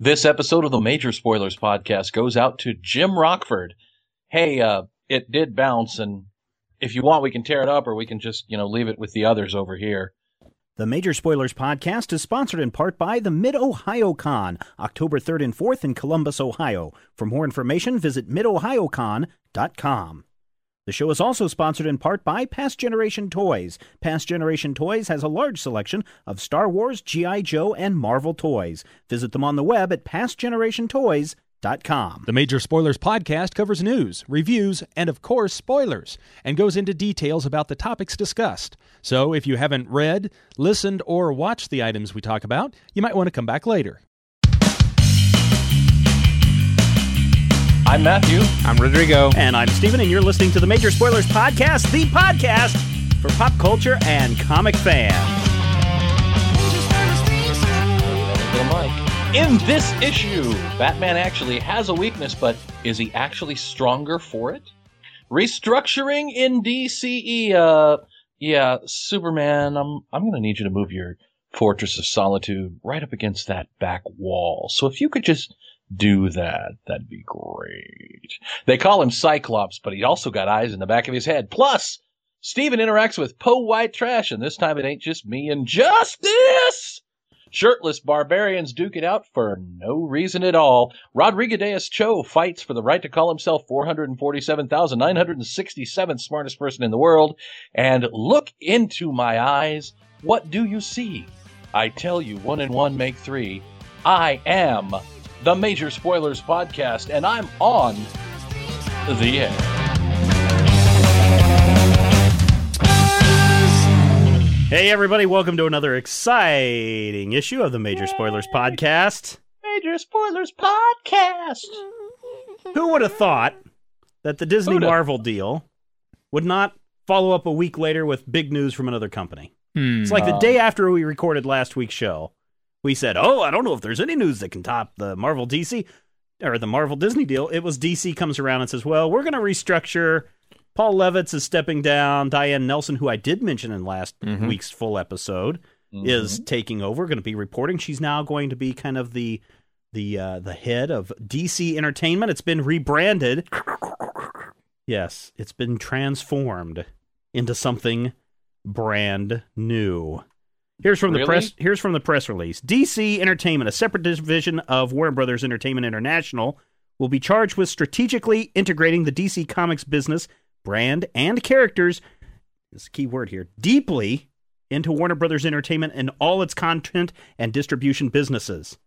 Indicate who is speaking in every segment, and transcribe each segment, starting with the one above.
Speaker 1: This episode of the Major Spoilers podcast goes out to Jim Rockford. Hey, uh, it did bounce, and if you want, we can tear it up, or we can just, you know, leave it with the others over here.
Speaker 2: The Major Spoilers podcast is sponsored in part by the Mid Ohio Con, October 3rd and 4th in Columbus, Ohio. For more information, visit midohiocon.com. The show is also sponsored in part by Past Generation Toys. Past Generation Toys has a large selection of Star Wars, G.I. Joe, and Marvel toys. Visit them on the web at pastgenerationtoys.com.
Speaker 3: The Major Spoilers podcast covers news, reviews, and of course, spoilers, and goes into details about the topics discussed. So if you haven't read, listened, or watched the items we talk about, you might want to come back later.
Speaker 1: I'm Matthew.
Speaker 4: I'm Rodrigo.
Speaker 2: And I'm Steven, and you're listening to the Major Spoilers Podcast, the podcast for pop culture and comic fans.
Speaker 1: In this issue, Batman actually has a weakness, but is he actually stronger for it? Restructuring in DCE. Uh, yeah, Superman. I'm I'm gonna need you to move your Fortress of Solitude right up against that back wall. So if you could just do that, that'd be great. They call him Cyclops, but he also got eyes in the back of his head. Plus, Steven interacts with Poe White Trash, and this time it ain't just me and Justice! Shirtless barbarians duke it out for no reason at all. Rodriguez Cho fights for the right to call himself 447,967th smartest person in the world. And look into my eyes. What do you see? I tell you, one and one make three. I am the Major Spoilers Podcast, and I'm on the air.
Speaker 2: Hey, everybody, welcome to another exciting issue of the Major Spoilers Podcast.
Speaker 1: Major Spoilers Podcast.
Speaker 2: Who would have thought that the Disney
Speaker 1: Who'da?
Speaker 2: Marvel deal would not follow up a week later with big news from another company?
Speaker 4: Hmm.
Speaker 2: It's like the
Speaker 1: Um,
Speaker 2: day after we recorded last week's show, we said, "Oh, I don't know if there's any news that can top the Marvel DC or the Marvel Disney deal." It was DC comes around and says, "Well, we're going to restructure. Paul Levitz is stepping down. Diane Nelson, who I did mention in last
Speaker 4: Mhm.
Speaker 2: week's full episode, is taking over. Going to be reporting. She's now going to be kind of the the uh, the head of DC Entertainment. It's been rebranded. Yes, it's been transformed into something brand new. Here's from the
Speaker 1: Really?
Speaker 2: press. Here's from the press release. DC Entertainment, a separate division of Warner Brothers Entertainment International, will be charged with strategically integrating the DC Comics business, brand, and characters. This is a key word here. Deeply into Warner Brothers Entertainment and all its content and distribution businesses.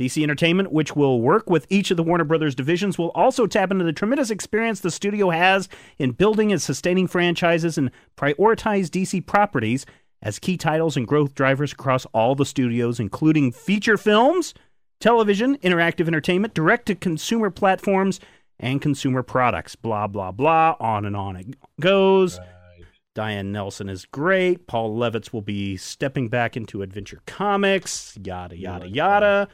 Speaker 2: DC Entertainment, which will work with each of the Warner Brothers divisions, will also tap into the tremendous experience the studio has in building and sustaining franchises and prioritize DC properties as key titles and growth drivers across all the studios, including feature films, television, interactive entertainment, direct to consumer platforms, and consumer products. Blah, blah, blah. On and on it goes. Diane Nelson is great. Paul Levitz will be stepping back into Adventure Comics. Yada yada
Speaker 1: like
Speaker 2: yada.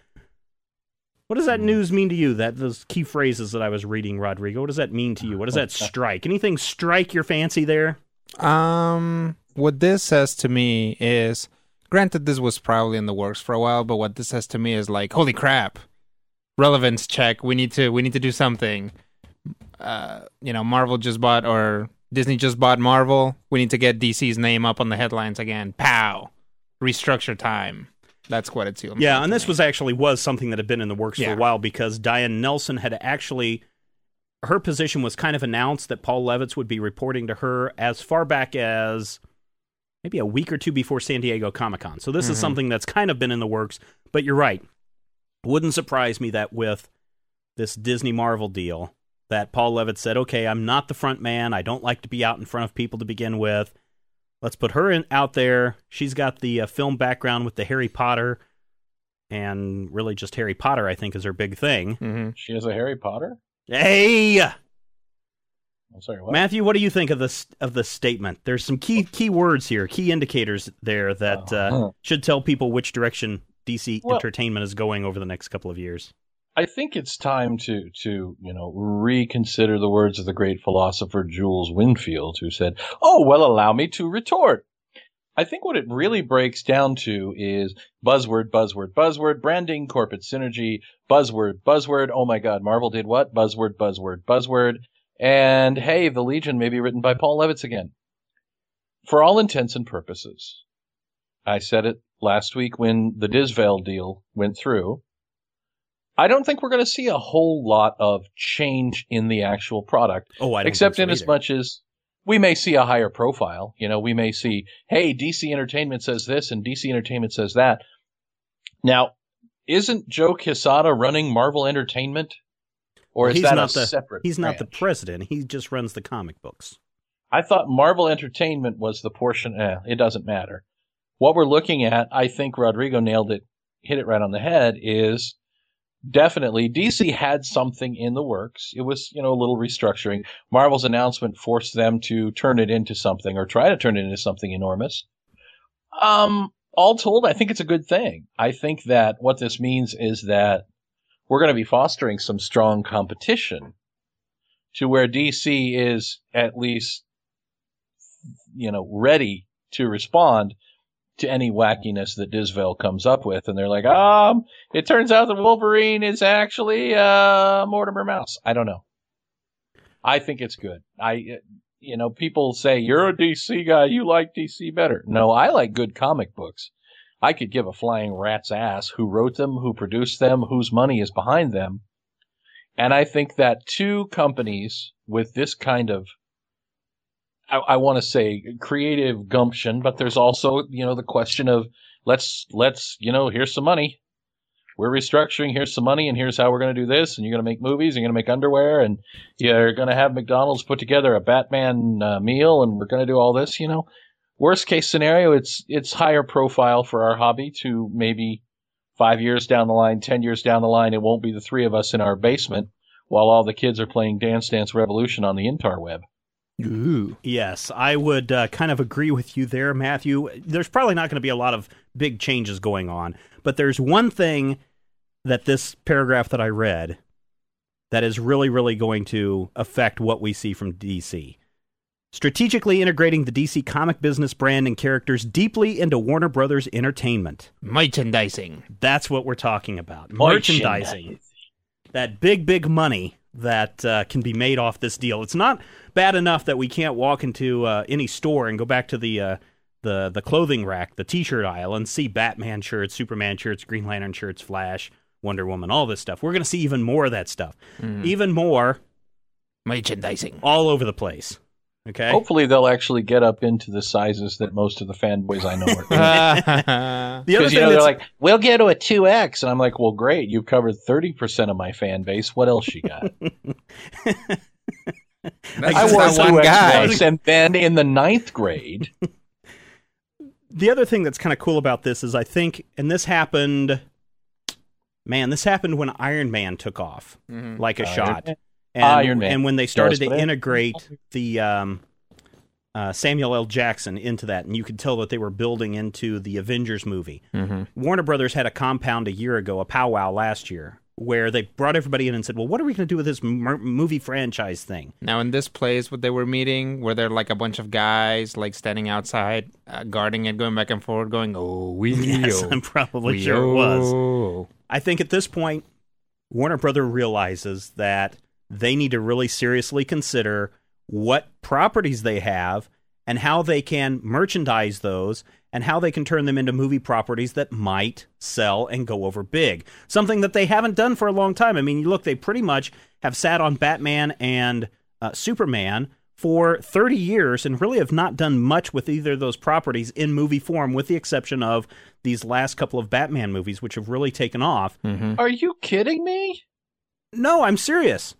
Speaker 2: What does that news mean to you? That those key phrases that I was reading, Rodrigo. What does that mean to you? What does that strike? Anything strike your fancy there?
Speaker 4: Um, what this says to me is, granted, this was probably in the works for a while, but what this says to me is like, holy crap, relevance check. We need to, we need to do something. Uh, you know, Marvel just bought or Disney just bought Marvel. We need to get DC's name up on the headlines again. Pow, restructure time. That's what it seems.
Speaker 2: Yeah, and this
Speaker 4: me.
Speaker 2: was actually was something that had been in the works for a while because Diane Nelson had actually her position was kind of announced that Paul Levitz would be reporting to her as far back as maybe a week or two before San Diego Comic Con. So this is
Speaker 4: Mhm.
Speaker 2: something that's kind of been in the works. But you're right. Wouldn't surprise me that with this Disney Marvel deal, that Paul Levitz said, "Okay, I'm not the front man. I don't like to be out in front of people to begin with. Let's put her in, out there. She's got the uh, film background with the Harry Potter, and really just Harry Potter. I think is her big thing.
Speaker 4: Mhm.
Speaker 1: She is a Harry Potter?
Speaker 2: Hey,
Speaker 1: I'm sorry, what?
Speaker 2: Matthew, what do you think of this of this statement? There's some key key words here, key indicators there that uh,
Speaker 1: Uh-huh.
Speaker 2: should tell people which direction DC
Speaker 1: Well-
Speaker 2: Entertainment is going over the next couple of years.
Speaker 1: I think it's time to to you know reconsider the words of the great philosopher Jules Winnfield, who said, "Oh well, allow me to retort. I think what it really breaks down to is buzzword, buzzword, buzzword, branding, corporate synergy, buzzword, buzzword. Oh my God, Marvel did what? Buzzword, buzzword, buzzword. And hey, the Legion may be written by Paul Levitz again. For all intents and purposes, I said it last week when the Disvel deal went through. I don't think we're going to see a whole lot of change in the actual product,
Speaker 2: Oh, I don't
Speaker 1: except
Speaker 2: think so
Speaker 1: in as much as we may see a higher profile. You know, we may see, hey, DC Entertainment says this and DC Entertainment says that. Now, isn't Joe Quesada running Marvel Entertainment? Or
Speaker 2: Well,
Speaker 1: is
Speaker 2: he's
Speaker 1: that
Speaker 2: not
Speaker 1: a
Speaker 2: the-
Speaker 1: separate?
Speaker 2: He's not the president. He just runs the comic books.
Speaker 1: I thought Marvel Entertainment was the portion. Eh, it doesn't matter. What we're looking at, I think Rodrigo nailed it, hit it right on the head, is definitely DC had something in the works. It was, you know, a little restructuring. Marvel's announcement forced them to turn it into something or try to turn it into something enormous. Um, all told, I think it's a good thing. I think that what this means is that we're going to be fostering some strong competition to where DC is at least you know, ready to respond to any wackiness that Disvel comes up with. And they're like, um, it turns out that Wolverine is actually, uh, Mortimer Mouse. I don't know. I think it's good. I, you know, people say, you're a DC guy. You like DC better. No, I like good comic books. I could give a flying rat's ass who wrote them, who produced them, whose money is behind them. And I think that two companies with this kind of I, I want to say creative gumption, but there's also you know the question of let's let's you know here's some money, we're restructuring, here's some money, and here's how we're going to do this, and you're going to make movies, and you're going to make underwear, and you're going to have McDonald's put together a Batman uh, meal, and we're going to do all this. You know, worst case scenario, it's it's higher profile for our hobby to maybe five years down the line, ten years down the line, it won't be the three of us in our basement while all the kids are playing Dance Dance Revolution on the interweb.
Speaker 4: Ooh.
Speaker 2: Yes, I would uh, kind of agree with you there, Matthew. There's probably not going to be a lot of big changes going on, but there's one thing that this paragraph that I read that is really, really going to affect what we see from DC. Strategically integrating the DC comic business brand and characters deeply into Warner Brothers Entertainment.
Speaker 4: Merchandising.
Speaker 2: That's what we're talking about. Merchandising. That big, big money that uh, can be made off this deal. It's not bad enough that we can't walk into uh, any store and go back to the uh, the the clothing rack, the T-shirt aisle, and see Batman shirts, Superman shirts, Green Lantern shirts, Flash, Wonder Woman, all this stuff. We're going to see even more of that stuff, even more
Speaker 4: Merchandising.
Speaker 2: all over the place. Okay.
Speaker 1: Hopefully, they'll actually get up into the sizes that most of the fanboys I know are.
Speaker 2: The other
Speaker 1: Because
Speaker 2: thing
Speaker 1: you know they're
Speaker 2: that's
Speaker 1: like, we'll get to a two X, and I'm like, well, great, you've covered thirty percent of my fan base. What else you got?
Speaker 4: That's
Speaker 1: I
Speaker 4: just
Speaker 1: wore two
Speaker 4: one guy.
Speaker 1: X and then in the ninth grade,
Speaker 2: the other thing that's kind of cool about this is I think, and this happened, man, this happened when Iron Man took off
Speaker 4: Mhm.
Speaker 2: like a
Speaker 1: Iron
Speaker 2: shot.
Speaker 1: Man.
Speaker 2: And,
Speaker 1: Iron Man.
Speaker 2: and when they started
Speaker 1: Just
Speaker 2: to integrate the um, uh, Samuel L. Jackson into that, and you could tell that they were building into the Avengers movie.
Speaker 4: Mhm.
Speaker 2: Warner Brothers had a compound a year ago, a powwow last year, where they brought everybody in and said, "Well, what are we going to do with this movie franchise thing?"
Speaker 4: Now, in this place, what they were meeting, where they're like a bunch of guys like standing outside, uh, guarding it, going back and forth, going, "Oh, we,
Speaker 2: Yes,
Speaker 4: oh,
Speaker 2: I'm probably
Speaker 4: we,
Speaker 2: sure it was.
Speaker 4: oh."
Speaker 2: I think at this point, Warner Brother realizes that they need to really seriously consider what properties they have and how they can merchandise those and how they can turn them into movie properties that might sell and go over big. Something that they haven't done for a long time. I mean, look, they pretty much have sat on Batman and uh, Superman for 30 years and really have not done much with either of those properties in movie form, with the exception of these last couple of Batman movies, which have really taken off.
Speaker 1: are you kidding me?
Speaker 2: No, I'm serious.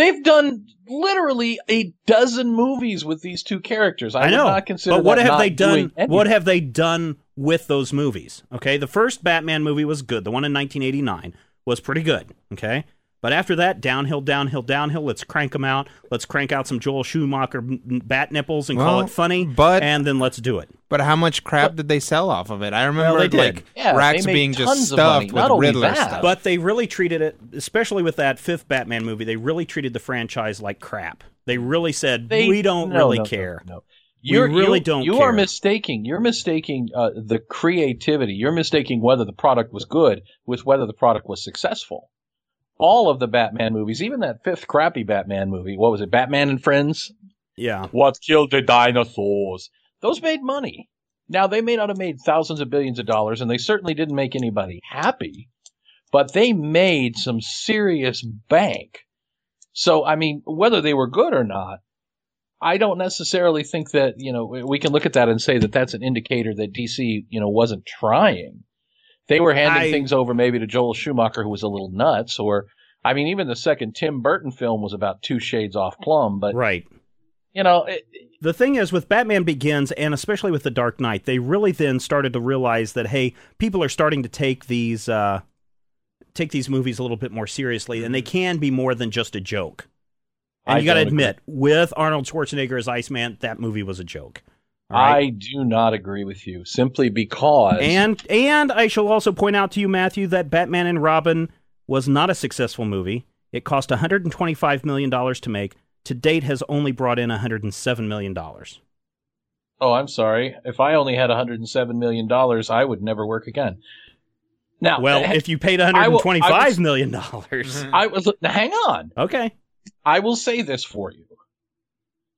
Speaker 1: They've done literally a dozen movies with these two characters. I,
Speaker 2: I, know.
Speaker 1: not consider.
Speaker 2: but what
Speaker 1: that
Speaker 2: have they done? What have they done with those movies? Okay, the first Batman movie was good. The one in 1989 was pretty good. Okay, but after that, downhill, downhill, downhill. Let's crank them out. Let's crank out some Joel Schumacher m- m- bat nipples and call it funny.
Speaker 4: but-
Speaker 2: and then let's do it.
Speaker 4: But how much crap did they sell off of it? I remember
Speaker 2: they did.
Speaker 4: like
Speaker 1: Yeah,
Speaker 4: racks being just
Speaker 1: tons of money.
Speaker 4: stuffed with Riddler stuff.
Speaker 2: But they really treated it, especially with that fifth Batman movie. They really treated the franchise like crap. They really said
Speaker 1: They-
Speaker 2: we don't
Speaker 1: no,
Speaker 2: really
Speaker 1: no, no,
Speaker 2: care.
Speaker 1: No, You're,
Speaker 2: really
Speaker 1: you,
Speaker 2: don't
Speaker 1: You
Speaker 2: care.
Speaker 1: are mistaking. You're mistaking uh, the creativity. You're mistaking whether the product was good with whether the product was successful. All of the Batman movies, even that fifth crappy Batman movie, what was it? Batman and Friends.
Speaker 2: Yeah.
Speaker 1: What killed the dinosaurs? Those made money. Now they may not have made thousands of billions of dollars, and they certainly didn't make anybody happy, but they made some serious bank. So I mean, whether they were good or not, I don't necessarily think that you know we can look at that and say that that's an indicator that DC you know wasn't trying. They were handing
Speaker 2: I-
Speaker 1: things over maybe to Joel Schumacher, who was a little nuts, or I mean, even the second Tim Burton film was about two shades off plum. But
Speaker 2: Right.
Speaker 1: you know, it,
Speaker 2: The thing is, with Batman Begins, and especially with The Dark Knight, they really then started to realize that hey, people are starting to take these uh, take these movies a little bit more seriously, and they can be more than just a joke. And
Speaker 1: I
Speaker 2: you got to
Speaker 1: agree.
Speaker 2: admit, with Arnold Schwarzenegger as Iceman, that movie was a joke. Right?
Speaker 1: I do not agree with you simply because
Speaker 2: And and I shall also point out to you, Matthew, that Batman and Robin was not a successful movie. It cost 125 million dollars to make. To date, has only brought in 107 million dollars.
Speaker 1: oh, I'm sorry. If I only had 107 million dollars, I would never work again. Now,
Speaker 2: Well, if you paid
Speaker 1: I will- I was-
Speaker 2: million dollars,
Speaker 1: I was hang on,
Speaker 2: okay.
Speaker 1: I will say this for you.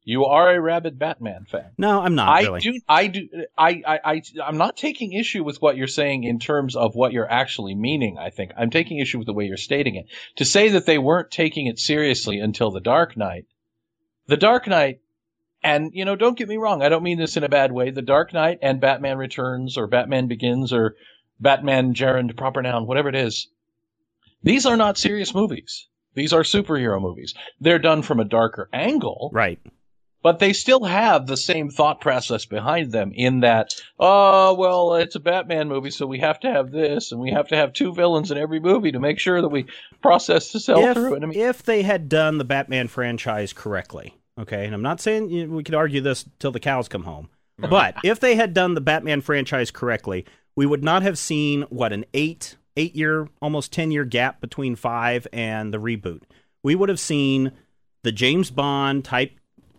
Speaker 1: You are a rabid Batman fan.
Speaker 2: No, I'm not
Speaker 1: I
Speaker 2: really.
Speaker 1: do. I do. I, I. I. I'm not taking issue with what you're saying in terms of what you're actually meaning. I think I'm taking issue with the way you're stating it. To say that they weren't taking it seriously until the Dark Knight, the Dark Knight, and you know, don't get me wrong. I don't mean this in a bad way. The Dark Knight and Batman Returns or Batman Begins or Batman Gerund proper noun, whatever it is. These are not serious movies. These are superhero movies. They're done from a darker angle
Speaker 2: Right.
Speaker 1: But they still have the same thought process behind them in that oh well it's a batman movie so we have to have this and we have to have two villains in every movie to make sure that we process the sell
Speaker 2: If,
Speaker 1: through and I mean,
Speaker 2: if they had done the Batman franchise correctly, okay, and I'm not saying you know, we could argue this till the cows come home, but if they had done the Batman franchise correctly, we would not have seen what an eight eight year, almost ten year gap between five and the reboot. We would have seen the James Bond type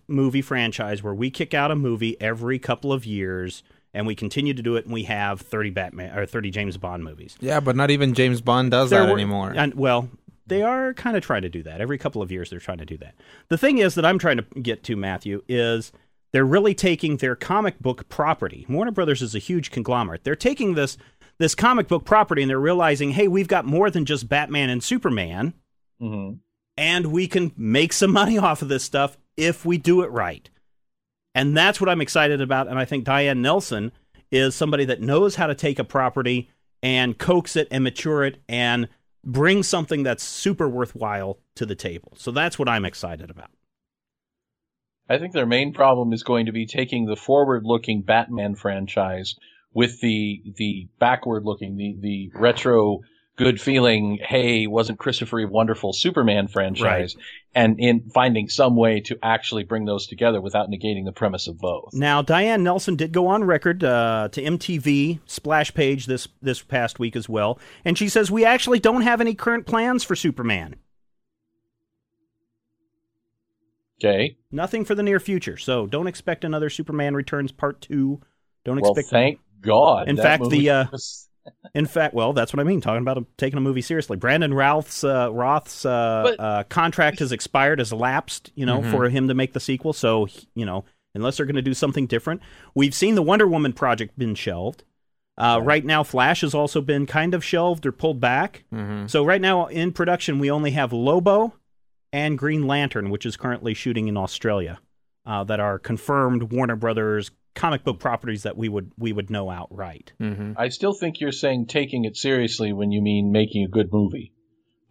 Speaker 2: movie franchise where we kick out a movie every couple of years and we continue to do it and we have 30 Batman or 30 James Bond movies.
Speaker 4: Yeah, but not even James Bond does
Speaker 2: There
Speaker 4: that
Speaker 2: were-
Speaker 4: anymore.
Speaker 2: And well, they are kind of trying to do that. Every couple of years they're trying to do that. The thing is that I'm trying to get to Matthew is they're really taking their comic book property. Warner Brothers is a huge conglomerate. They're taking this this comic book property and they're realizing, "Hey, we've got more than just Batman and Superman."
Speaker 1: mhm.
Speaker 2: and we can make some money off of this stuff if we do it right. And that's what I'm excited about. And I think Diane Nelson is somebody that knows how to take a property and coax it and mature it and bring something that's super worthwhile to the table. So that's what I'm excited about.
Speaker 1: i think their main problem is going to be taking the forward looking batman franchise with the the backward looking the the retro good feeling hey wasn't christopher Reeve wonderful superman franchise and in finding some way to actually bring those together without negating the premise of both
Speaker 2: Now, Diane Nelson did go on record uh, to MTV splash page this this past week as well, and she says we actually don't have any current plans for Superman.
Speaker 1: okay
Speaker 2: Nothing for the near future. So don't expect another Superman Returns Part Two. Don't
Speaker 1: well
Speaker 2: expect.
Speaker 1: thank god
Speaker 2: In
Speaker 1: That
Speaker 2: fact, the, uh,
Speaker 1: was-
Speaker 2: In fact, well, that's what I mean. Talking about a, taking a movie seriously. Brandon Routh's uh, Roth's uh, uh, contract has expired, has lapsed. You know,
Speaker 4: Mhm.
Speaker 2: for him to make the sequel. So you know, unless they're going to do something different, we've seen the Wonder Woman project been shelved. Uh, Right now, Flash has also been kind of shelved or pulled back.
Speaker 4: hmm
Speaker 2: So right now in production, we only have Lobo and Green Lantern, which is currently shooting in Australia, uh, that are confirmed Warner Brothers comic book properties that we would we would know outright.
Speaker 4: hmm
Speaker 1: I still think you're saying taking it seriously when you mean making a good movie.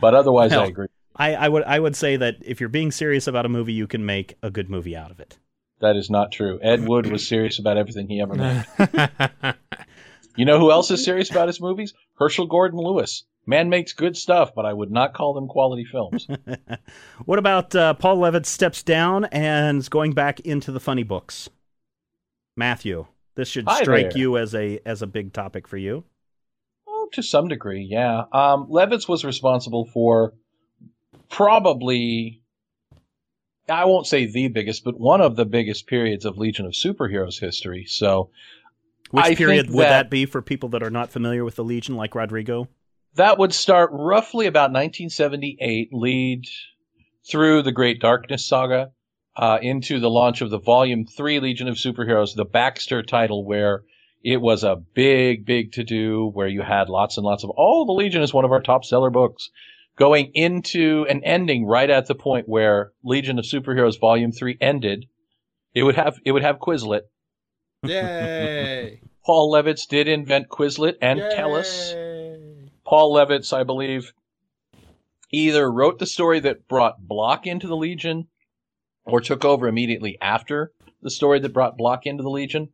Speaker 1: But otherwise,
Speaker 2: Hell.
Speaker 1: I agree.
Speaker 2: I, I would I would say that if you're being serious about a movie, you can make a good movie out of it.
Speaker 1: That is not true. Ed Wood was serious about everything he ever made. You know who else is serious about his movies? Herschell Gordon Lewis. Man makes good stuff, but I would not call them quality films.
Speaker 2: What about uh, Paul Levitz steps down and is going back into the funny books? Matthew, this should
Speaker 1: Hi
Speaker 2: strike
Speaker 1: there.
Speaker 2: you as a as a big topic for you.
Speaker 1: Oh, to some degree, yeah. Um, Levitz was responsible for probably I won't say the biggest, but one of the biggest periods of Legion of Superheroes history. So
Speaker 2: Which
Speaker 1: I
Speaker 2: period would
Speaker 1: that-
Speaker 2: that be for people that are not familiar with the Legion, like Rodrigo?
Speaker 1: that would start roughly about 1978, lead through the Great Darkness saga uh, into the launch of the Volume 3 Legion of Superheroes, the Baxter title, where it was a big, big to do, where you had lots and lots of, oh, the Legion is one of our top seller books, going into and ending right at the point where Legion of Superheroes Volume 3 ended. It would have, it would have Quislet.
Speaker 4: Yay!
Speaker 1: Paul Levitz did invent Quislet and Tellus. Paul Levitz, I believe, either wrote the story that brought Blok into the Legion or took over immediately after the story that brought Blok into the Legion.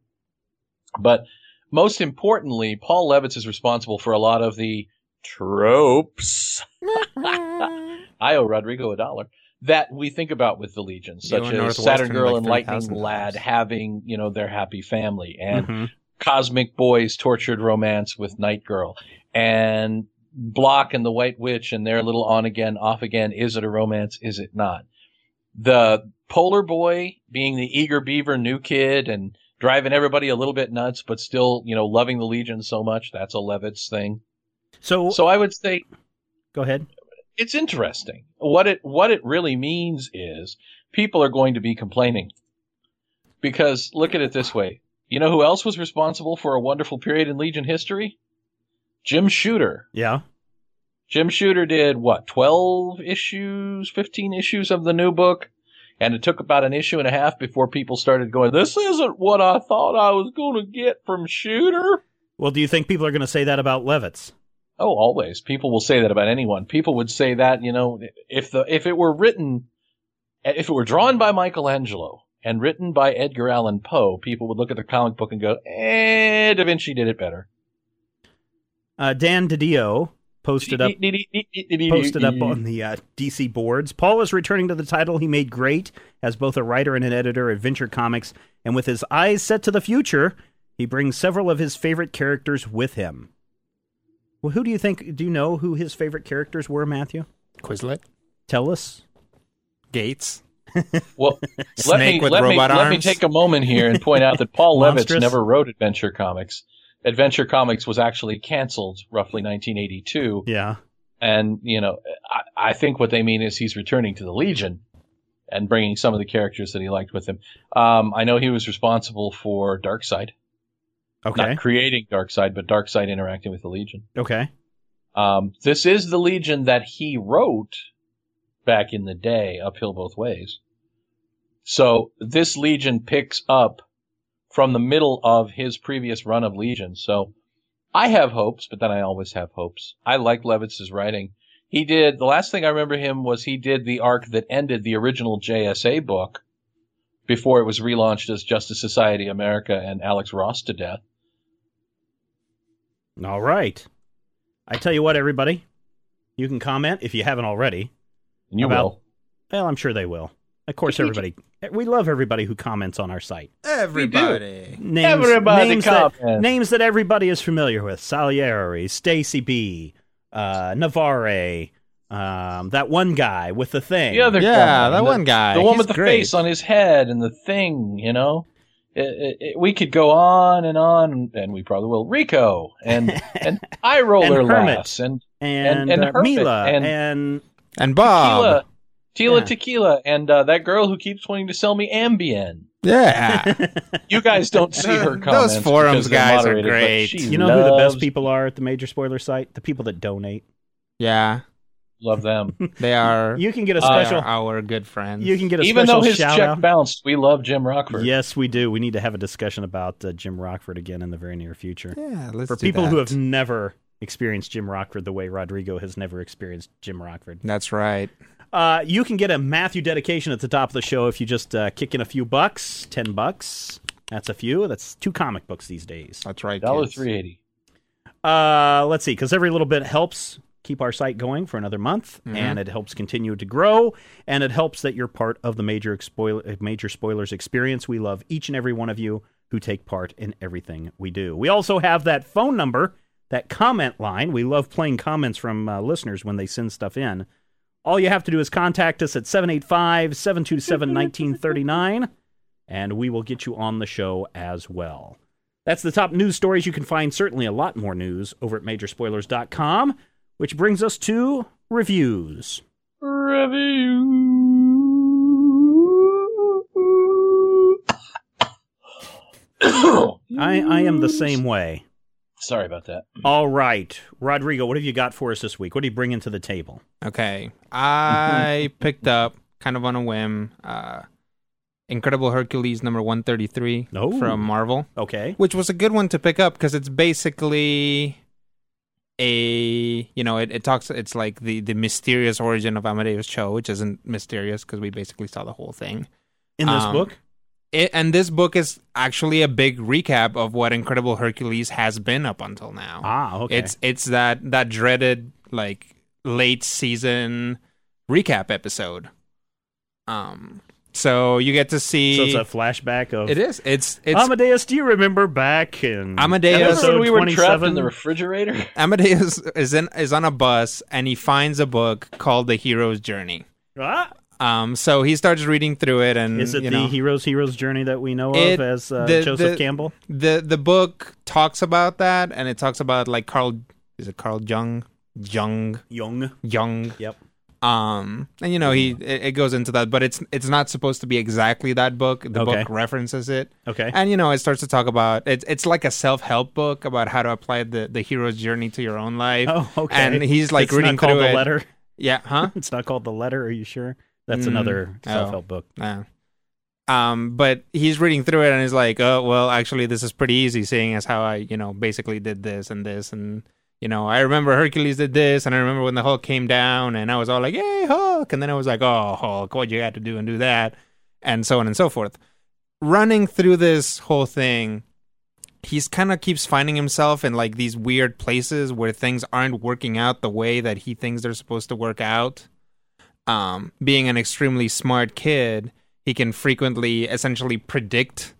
Speaker 1: But most importantly, Paul Levitz is responsible for a lot of the tropes. I owe Rodrigo a dollar. That we think about with the Legion, such as Saturn Girl
Speaker 4: like
Speaker 1: and Lightning Lad having, you know, their happy family, and
Speaker 2: Mhm.
Speaker 1: Cosmic Boy's tortured romance with Night Girl, and Blok and the White Witch and their little on again, off again. Is it a romance? Is it not? The Polar Boy being the eager beaver new kid and driving everybody a little bit nuts, but still, you know, loving the Legion so much. That's a Levitz thing.
Speaker 2: So,
Speaker 1: So I would say
Speaker 2: go ahead.
Speaker 1: it's interesting. What it what it really means is people are going to be complaining. Because look at it this way. You know who else was responsible for a wonderful period in Legion history? Jim Shooter.
Speaker 2: Yeah.
Speaker 1: Jim Shooter did what, 12 issues, 15 issues of the new book? And it took about an issue and a half before people started going, this isn't what I thought I was going to get from Shooter.
Speaker 2: Well, do you think people are going to say that about Levitz?
Speaker 1: Oh, always. People will say that about anyone. People would say that, you know, if the if it were written if it were drawn by Michelangelo and written by Edgar Allan Poe, people would look at the comic book and go, "Eh, Da Vinci did it better."
Speaker 2: Uh, Dan Didio posted up posted up on the uh, DC boards. Paul is returning to the title he made great as both a writer and an editor at Venture Comics, and with his eyes set to the future, he brings several of his favorite characters with him. Well, who do you think? Do you know who his favorite characters were, Matthew?
Speaker 4: Quislet,
Speaker 2: Tell us.
Speaker 4: Gates,
Speaker 1: Well, let
Speaker 4: Snake
Speaker 1: me
Speaker 4: with
Speaker 1: let me
Speaker 4: robot
Speaker 1: let me take a moment here and point out that Paul Levitz never wrote Adventure Comics. Adventure Comics was actually canceled roughly 1982.
Speaker 2: Yeah.
Speaker 1: And, you know, I, I think what they mean is he's returning to the Legion and bringing some of the characters that he liked with him. Um, I know he was responsible for Darkseid.
Speaker 2: Okay.
Speaker 1: Not creating Darkseid, but Darkseid interacting with the Legion.
Speaker 2: Okay.
Speaker 1: Um, this is the Legion that he wrote back in the day, uphill both ways. So this Legion picks up from the middle of his previous run of Legion. So I have hopes, but then I always have hopes. I like Levitz's writing. He did, the last thing I remember him was he did the arc that ended the original JSA book before it was relaunched as Justice Society America and Alex Ross to death.
Speaker 2: All right. I tell you what, everybody, you can comment if you haven't already.
Speaker 1: And you
Speaker 2: About-
Speaker 1: will.
Speaker 2: Well, I'm sure they will. Of course, everybody. We love everybody who comments on our site.
Speaker 4: everybody.
Speaker 2: Names,
Speaker 1: Everybody
Speaker 2: names that, names that everybody is familiar with: Salieri, Stacy B, uh, Navarre, um, that one guy with the thing.
Speaker 1: The other
Speaker 4: Yeah,
Speaker 1: guy,
Speaker 4: that
Speaker 1: the-
Speaker 4: one guy.
Speaker 1: the one
Speaker 4: He's
Speaker 1: with the
Speaker 4: great.
Speaker 1: face on his head and the thing, you know. It, it, it- we could go on and on, and we probably will. Rico and and Eye Roller
Speaker 2: And Hermit.
Speaker 1: Lass and
Speaker 2: and,
Speaker 1: and- and
Speaker 2: uh, Mila
Speaker 1: and-
Speaker 2: and
Speaker 4: And Bob.
Speaker 1: Tila, Tila
Speaker 2: Yeah.
Speaker 1: Tequila, and uh, that girl who keeps wanting to sell me Ambien.
Speaker 4: Yeah.
Speaker 1: You guys don't see her comments.
Speaker 4: Those forums
Speaker 1: because
Speaker 4: guys are great.
Speaker 2: you know who the best people are at the major spoiler site? The people that donate.
Speaker 4: yeah.
Speaker 1: Love them.
Speaker 4: They are,
Speaker 2: You can get a
Speaker 1: Uh,
Speaker 2: special.
Speaker 4: are our good friends.
Speaker 2: you can get a
Speaker 1: Even
Speaker 2: special
Speaker 1: though his check
Speaker 2: out.
Speaker 1: bounced, we love Jim Rockford.
Speaker 2: Yes, we do. We need to have a discussion about uh, Jim Rockford again in the very near future.
Speaker 4: yeah, let's
Speaker 2: For
Speaker 4: do
Speaker 2: people
Speaker 4: that.
Speaker 2: who have never experienced Jim Rockford the way Rodrigo has never experienced Jim Rockford.
Speaker 4: That's right.
Speaker 2: Uh, you can get a Matthew dedication at the top of the show if you just uh, kick in a few bucks, ten bucks. That's a few. That's two comic books these days.
Speaker 4: That's right.
Speaker 1: Dollar three eighty.
Speaker 2: Uh, let's see, because every little bit helps keep our site going for another month, and it helps continue to grow, and it helps that you're part of the major spoil- uh, major spoilers experience. We love each and every one of you who take part in everything we do. We also have that phone number, that comment line. We love playing comments from uh, listeners when they send stuff in. All you have to do is contact us at 785 727 1939, and we will get you on the show as well. That's the top news stories. You can find certainly a lot more news over at majorspoilers.com, which brings us to reviews.
Speaker 1: Review.
Speaker 2: I, I am the same way.
Speaker 1: Sorry about that.
Speaker 2: All right. Rodrigo, what have you got for us this week? What are you bringing to the table?
Speaker 4: Okay. I picked up, kind of on a whim, uh, Incredible Hercules number 133
Speaker 2: Oh.
Speaker 4: from Marvel,
Speaker 2: Okay.
Speaker 4: which was a good one to pick up because it's basically a, you know, it, it talks, it's like the, the mysterious origin of Amadeus Cho, which isn't mysterious because we basically saw the whole thing.
Speaker 2: In this
Speaker 4: Um,
Speaker 2: book?
Speaker 4: It, and this book is actually a big recap of what Incredible Hercules has been up until now.
Speaker 2: Ah, okay.
Speaker 4: It's it's that that dreaded like late season recap episode. Um, so you get to see.
Speaker 2: so it's a flashback of
Speaker 4: it is. It's it's
Speaker 2: Amadeus. Do you remember back in
Speaker 4: Amadeus-
Speaker 1: Remember
Speaker 2: episode
Speaker 1: when we were trapped in the refrigerator?
Speaker 4: Amadeus is in is on a bus and he finds a book called The Hero's Journey.
Speaker 2: Ah,
Speaker 4: Um, so he starts reading through it, and
Speaker 2: is it
Speaker 4: you
Speaker 2: the
Speaker 4: know,
Speaker 2: hero's hero's journey that we know
Speaker 4: It-
Speaker 2: of as uh,
Speaker 4: the-
Speaker 2: Joseph
Speaker 4: the-
Speaker 2: Campbell?
Speaker 4: the the book talks about that, and it talks about like Carl. Is it Carl Jung? Jung
Speaker 2: Young.
Speaker 4: Jung.
Speaker 2: Yep.
Speaker 4: Um, and you know he it, it goes into that, but it's it's not supposed to be exactly that book. The
Speaker 2: Okay.
Speaker 4: book references it,
Speaker 2: Okay.
Speaker 4: and you know it starts to talk about it's it's like a self help book about how to apply the the hero's journey to your own life.
Speaker 2: Oh, okay.
Speaker 4: And he's like
Speaker 2: it's
Speaker 4: reading
Speaker 2: not called
Speaker 4: through
Speaker 2: the
Speaker 4: it.
Speaker 2: letter.
Speaker 4: Yeah, huh?
Speaker 2: It's not called the letter. Are you sure? That's
Speaker 4: Mm,
Speaker 2: another
Speaker 4: oh.
Speaker 2: self-help book.
Speaker 4: Yeah. Um, but he's reading through it and he's like, oh, well, actually, this is pretty easy, seeing as how I, you know, basically did this and this. And, you know, I remember Hercules did this. And I remember when the Hulk came down and I was all like, yay, Hulk. And then I was like, oh, Hulk, what you had to do and do that. And so on and so forth. Running through this whole thing, he's kind of keeps finding himself in like these weird places where things aren't working out the way that he thinks they're supposed to work out. Um, being an extremely smart kid, he can frequently essentially predict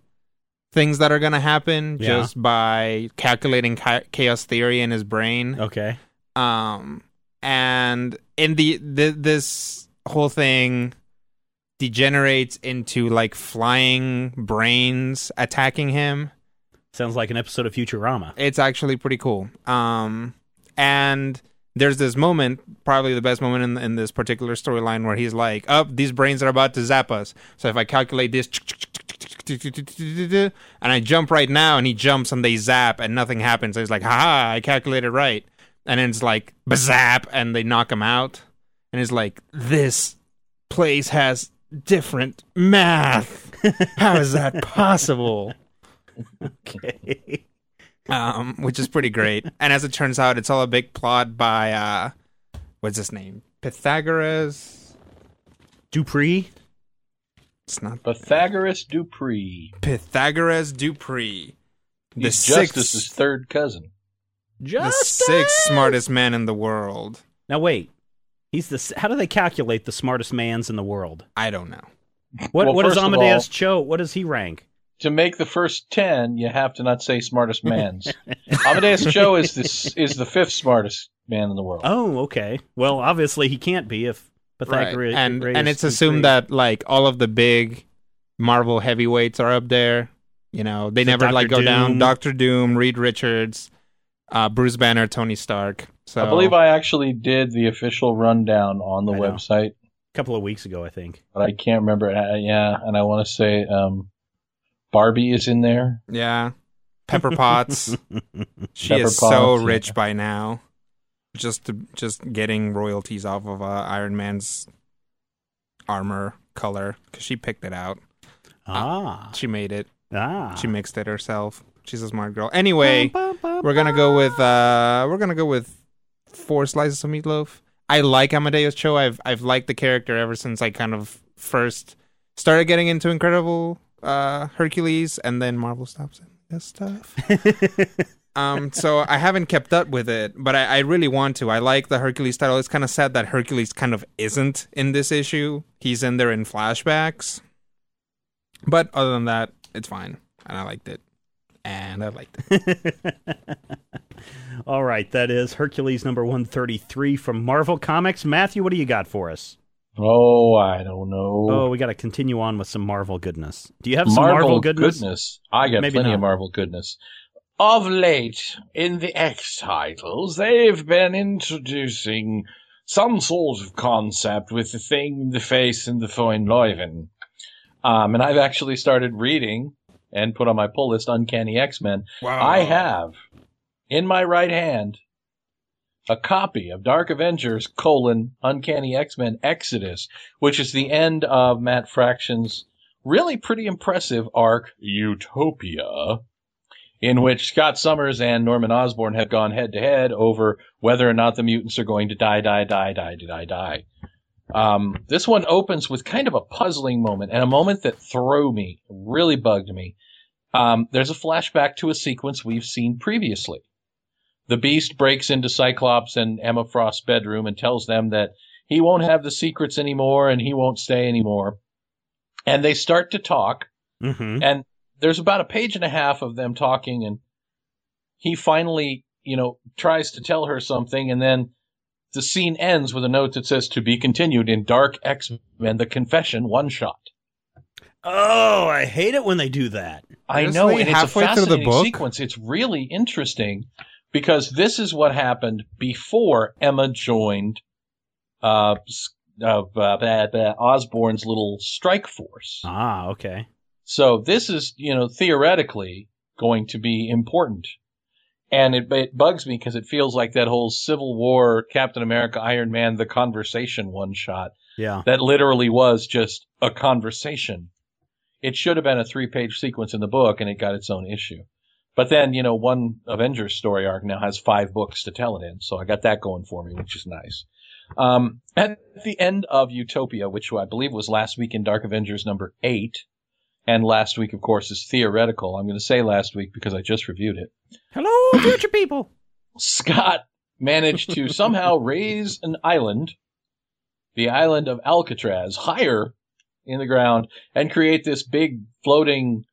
Speaker 4: things that are going to happen
Speaker 2: Yeah.
Speaker 4: just by calculating cha- chaos theory in his brain.
Speaker 2: Okay.
Speaker 4: Um, and in the, the this whole thing degenerates into like flying brains attacking him.
Speaker 2: Sounds like an episode of Futurama.
Speaker 4: It's actually pretty cool. Um, and there's this moment, probably the best moment in, in this particular storyline, where he's like, "Up, these brains are about to zap us. So if I calculate this, and I jump right now, and he jumps, and they zap, and nothing happens. So he's like, "Ha! I calculated right." And then it's like, zap, and they knock him out. And he's like, "This place has different math. How is that possible?"
Speaker 2: Okay.
Speaker 4: Um, which is pretty great. and as it turns out, it's all a big plot by uh, what's his name? Pythagoras.
Speaker 2: Dupree.
Speaker 4: It's not
Speaker 1: Pythagoras Dupree.
Speaker 4: Pythagoras Dupree, the
Speaker 1: He's
Speaker 4: sixth,
Speaker 1: Justice's third cousin.
Speaker 4: Just.
Speaker 2: The
Speaker 4: sixth smartest man in the world.
Speaker 2: Now wait. He's the. How do they calculate the smartest man's in the world?
Speaker 4: I don't know.
Speaker 2: What
Speaker 1: Well,
Speaker 2: What is
Speaker 1: first of
Speaker 2: Amadeus
Speaker 1: all-
Speaker 2: Cho? What does he rank?
Speaker 1: To make the first ten, you have to not say smartest man's. Amadeus Cho is the is the fifth smartest man in the world.
Speaker 2: Oh, okay. Well, obviously he can't be if Pythagoras.
Speaker 4: and and it's assumed that like all of the big Marvel heavyweights are up there. You know, they
Speaker 2: So
Speaker 4: never like
Speaker 2: Dr.
Speaker 4: go down. Doctor Doom, Reed Richards, uh, Bruce Banner, Tony Stark. So
Speaker 1: I believe I actually did the official rundown on the
Speaker 2: I know.
Speaker 1: website,
Speaker 2: a couple of weeks ago, I think.
Speaker 1: but I can't remember. Uh, yeah, and I want to say um, Barbie is in there.
Speaker 4: Yeah. Pepper Potts. she
Speaker 1: Pepper
Speaker 4: is so
Speaker 1: Potts, yeah.
Speaker 4: rich by now. Just to, just getting royalties off of uh, Iron Man's armor color because she picked it out.
Speaker 2: Ah,
Speaker 4: She made it.
Speaker 2: ah.
Speaker 4: She mixed it herself. She's a smart girl. Anyway, we're gonna go with uh we're gonna go with four slices of meatloaf. I like Amadeus Cho. I've I've liked the character ever since I kind of first started getting into Incredible uh Hercules and then Marvel stops. This stuff. um so I haven't kept up with it, but I, I really want to. I like the Hercules title. It's kind of sad that Hercules kind of isn't in this issue. He's in there in flashbacks. But other than that, it's fine. And I liked it. and I liked it.
Speaker 2: All right, that is Hercules number 133 from Marvel Comics. Matthew, what do you got for us?
Speaker 1: Oh, I don't know.
Speaker 2: Oh, we got to continue on with some Marvel goodness. Do you have some Marvel, goodness?
Speaker 1: I got
Speaker 2: Maybe
Speaker 1: plenty
Speaker 2: not.
Speaker 1: of Marvel goodness. Of late, in the X titles, they've been introducing some sort of concept with the thing, the face, and the fine Leuven. Um, and I've actually started reading and put on my pull list Uncanny X Men.
Speaker 4: Wow.
Speaker 1: I have in my right hand a copy of Dark Avengers colon Uncanny X Men Exodus, which is the end of Matt Fraction's really pretty impressive arc Utopia, in which Scott Summers and Norman Osborn have gone head to head over whether or not the mutants are going to die, die, die, die, die, die. Um, this one opens with kind of a puzzling moment and a moment that threw me, really bugged me. Um, there's a flashback to a sequence we've seen previously. The Beast breaks into Cyclops and Emma Frost's bedroom and tells them that he won't have the secrets anymore and he won't stay anymore. And they start to talk,
Speaker 2: Mm-hmm.
Speaker 1: and there's about a page and a half of them talking, and he finally, you know, tries to tell her something, and then the scene ends with a note that says to be continued in Dark X Men The Confession one shot.
Speaker 2: Oh, I hate it when they do that.
Speaker 1: I know, and it's a
Speaker 4: halfway through the
Speaker 1: fascinating
Speaker 4: book-
Speaker 1: sequence. It's really interesting because this is what happened before Emma joined uh, uh, uh, uh, uh, Osborn's little strike force.
Speaker 2: Ah, okay.
Speaker 1: So this is, you know, theoretically going to be important. And it, it bugs me because it feels like that whole Civil War Captain America Iron Man the conversation one shot
Speaker 2: Yeah.
Speaker 1: that literally was just a conversation. It should have been a three page sequence in the book and it got its own issue. But then, you know, one Avengers story arc now has five books to tell it in. So I got that going for me, which is nice. Um, at the end of Utopia, which I believe was last week in Dark Avengers number eight, and last week, of course, is theoretical. I'm going to say last week because I just reviewed it.
Speaker 2: Hello, future people.
Speaker 1: Scott managed to somehow raise an island, the island of Alcatraz, higher in the ground and create this big floating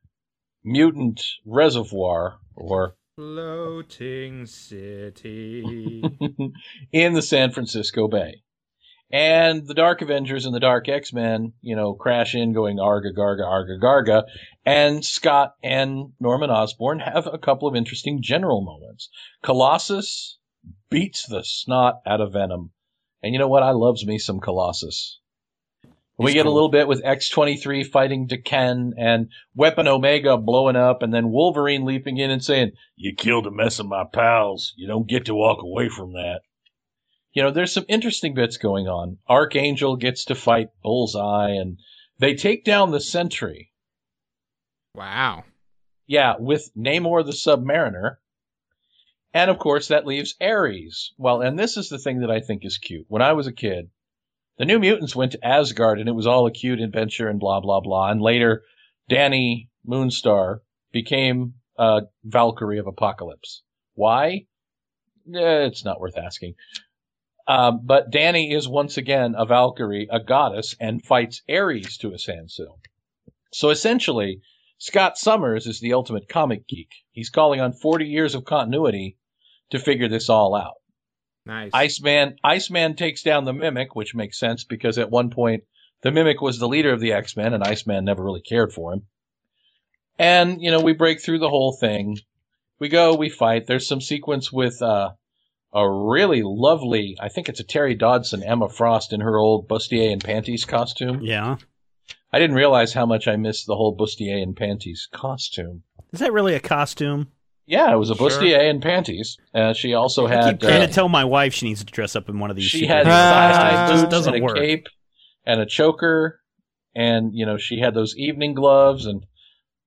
Speaker 1: mutant reservoir or
Speaker 4: Floating city.
Speaker 1: in the San Francisco Bay. And the Dark Avengers and the Dark X-Men, you know, crash in going arga garga arga garga. And Scott and Norman Osborn have a couple of interesting general moments. Colossus beats the snot out of Venom. And you know what? I loves me some Colossus. We get a little bit with X23 fighting Daken and Weapon Omega blowing up and then Wolverine leaping in and saying, you killed a mess of my pals. You don't get to walk away from that. You know, there's some interesting bits going on. Archangel gets to fight Bullseye and they take down the Sentry.
Speaker 4: wow.
Speaker 1: Yeah, with Namor the Submariner. And of course, that leaves Ares. Well, and this is the thing that I think is cute. When I was a kid, the New Mutants went to Asgard and it was all a cute adventure and blah, blah, blah. And later, Dani Moonstar became a Valkyrie of Apocalypse. Why? Eh, it's not worth asking. Um, but Danny is once again a Valkyrie, a goddess, and fights Ares to a standstill. So essentially, Scott Summers is the ultimate comic geek. He's calling on 40 years of continuity to figure this all out.
Speaker 4: Nice.
Speaker 1: Iceman Iceman takes down the Mimic, which makes sense because at one point the Mimic was the leader of the X-Men and Iceman never really cared for him. And, you know, we break through the whole thing. We go, we fight. There's some sequence with uh, a really lovely, I think it's a Terry Dodson Emma Frost in her old bustier and panties costume.
Speaker 2: Yeah.
Speaker 1: I didn't realize how much I missed the whole bustier and panties costume.
Speaker 2: Is that really a costume?
Speaker 1: Yeah, it was a
Speaker 4: Sure.
Speaker 1: bustier and panties. Uh, she also
Speaker 2: I
Speaker 1: had
Speaker 2: keep trying
Speaker 1: uh,
Speaker 2: to tell my wife she needs to dress up in one of these.
Speaker 1: she had
Speaker 2: heroes
Speaker 4: Ah,
Speaker 1: thigh-high
Speaker 2: just doesn't
Speaker 1: and a
Speaker 2: work.
Speaker 1: cape and a choker, and you know she had those evening gloves. And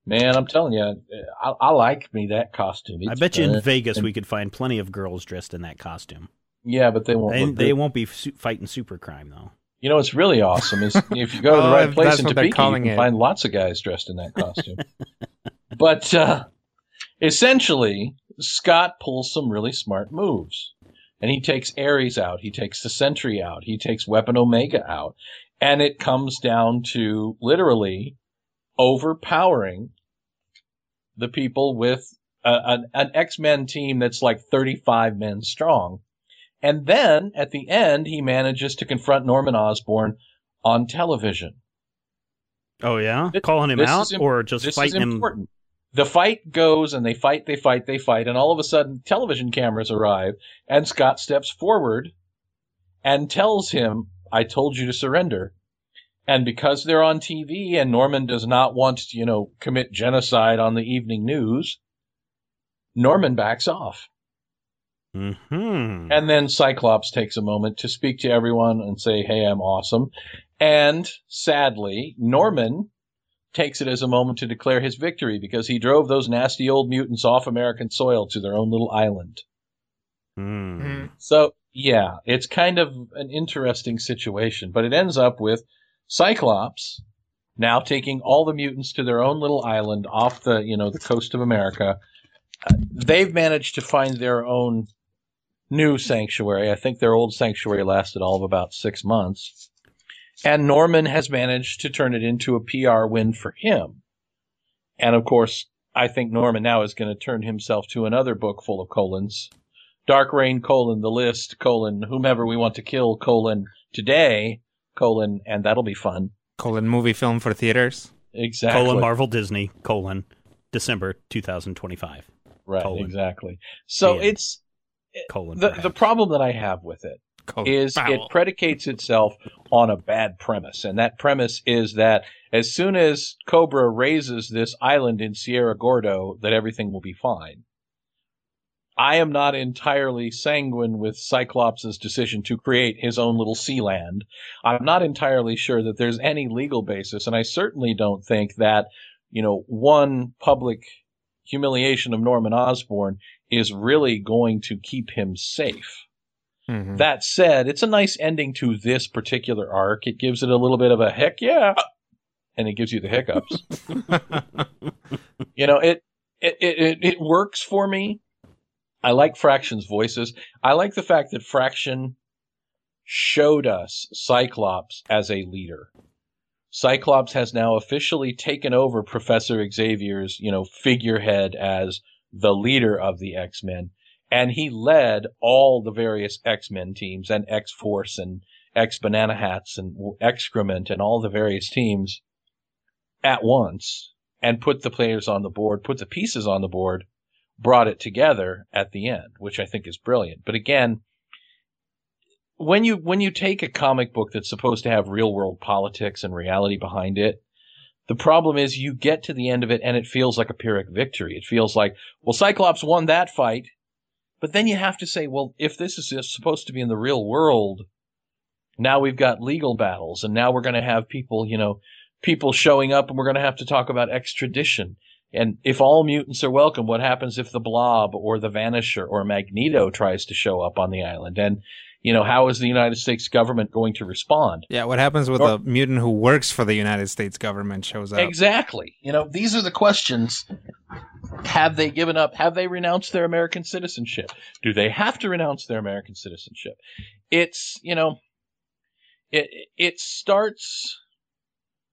Speaker 1: man, I'm telling you, I, I like me that costume.
Speaker 2: I
Speaker 1: It's
Speaker 2: bet you in
Speaker 1: fun.
Speaker 2: Vegas we could find plenty of girls dressed in that costume.
Speaker 1: Yeah, but they won't.
Speaker 2: They, they won't be su- fighting super crime though.
Speaker 1: You know what's really awesome is if you go to the
Speaker 4: Oh,
Speaker 1: right
Speaker 4: if
Speaker 1: place in
Speaker 4: what
Speaker 1: Topeka, you can
Speaker 4: it.
Speaker 1: find lots of guys dressed in that costume. but uh, essentially, Scott pulls some really smart moves. And he takes Ares out. He takes the Sentry out. He takes Weapon Omega out. And it comes down to literally overpowering the people with a, an, an X-Men team that's like 35 men strong. And then at the end, he manages to confront Norman Osborn on television.
Speaker 2: Oh yeah,
Speaker 1: This-
Speaker 2: calling him out
Speaker 1: is
Speaker 2: or just
Speaker 1: this
Speaker 2: fighting him?
Speaker 1: The fight goes and they fight, they fight, they fight, and all of a sudden television cameras arrive and Scott steps forward and tells him, I told you to surrender. And because they're on TV and Norman does not want to, you know, commit genocide on the evening news, Norman backs off.
Speaker 2: Mm-hmm.
Speaker 1: And then Cyclops takes a moment to speak to everyone and say, Hey, I'm awesome. And sadly, Norman takes it as a moment to declare his victory because he drove those nasty old mutants off American soil to their own little island.
Speaker 4: Mhm.
Speaker 1: So, yeah, it's kind of an interesting situation, but it ends up with Cyclops now taking all the mutants to their own little island off the, you know, the coast of America. Uh, they've managed to find their own new sanctuary. I think their old sanctuary lasted all of about six months. And Norman has managed to turn it into a PR win for him. And of course, I think Norman now is going to turn himself to another book full of colons. Dark Reign, colon, the list, colon, whomever we want to kill, colon, today, colon, and that'll be fun.
Speaker 4: Colon movie film for theaters.
Speaker 1: Exactly.
Speaker 2: Colon Marvel Disney colon December 2025
Speaker 1: Right,
Speaker 2: colon.
Speaker 1: exactly. So it's
Speaker 2: colon.
Speaker 1: the, the problem that I have with it
Speaker 4: Colon
Speaker 1: is
Speaker 4: foul.
Speaker 1: it predicates itself on a bad premise. And that premise is that as soon as Cobra raises this island in Sierra Gordo, that everything will be fine. I am not entirely sanguine with Cyclops' decision to create his own little sea land. I'm not entirely sure that there's any legal basis, and I certainly don't think that, you know, one public humiliation of Norman Osborn is really going to keep him safe.
Speaker 4: Mhm.
Speaker 1: That said, it's a nice ending to this particular arc. It gives it a little bit of a heck yeah, and it gives you the hiccups. you know, it it, it it it works for me. I like Fraction's voices. I like the fact that Fraction showed us Cyclops as a leader. Cyclops has now officially taken over Professor Xavier's, you know, figurehead as the leader of the X-Men and he led all the various X-Men teams and X-Force and X-Banana Hats and Excrement and all the various teams at once and put the players on the board, put the pieces on the board, brought it together at the end, which I think is brilliant. But again, when you when you take a comic book that's supposed to have real world politics and reality behind it, the problem is you get to the end of it and it feels like a Pyrrhic victory. It feels like, well, Cyclops won that fight, but then you have to say, well, if this is supposed to be in the real world, now we've got legal battles, and now we're going to have people, you know, people showing up, and we're going to have to talk about extradition. And if all mutants are welcome, what happens if the Blob or the Vanisher or Magneto tries to show up on the island? And you know, how is the United States government going to respond?
Speaker 4: Yeah, what happens with
Speaker 1: Nor-
Speaker 4: a mutant who works for the United States government shows up?
Speaker 1: Exactly. You know, these are the questions. Have they given up? Have they renounced their American citizenship? Do they have to renounce their American citizenship? It's, you know, it it starts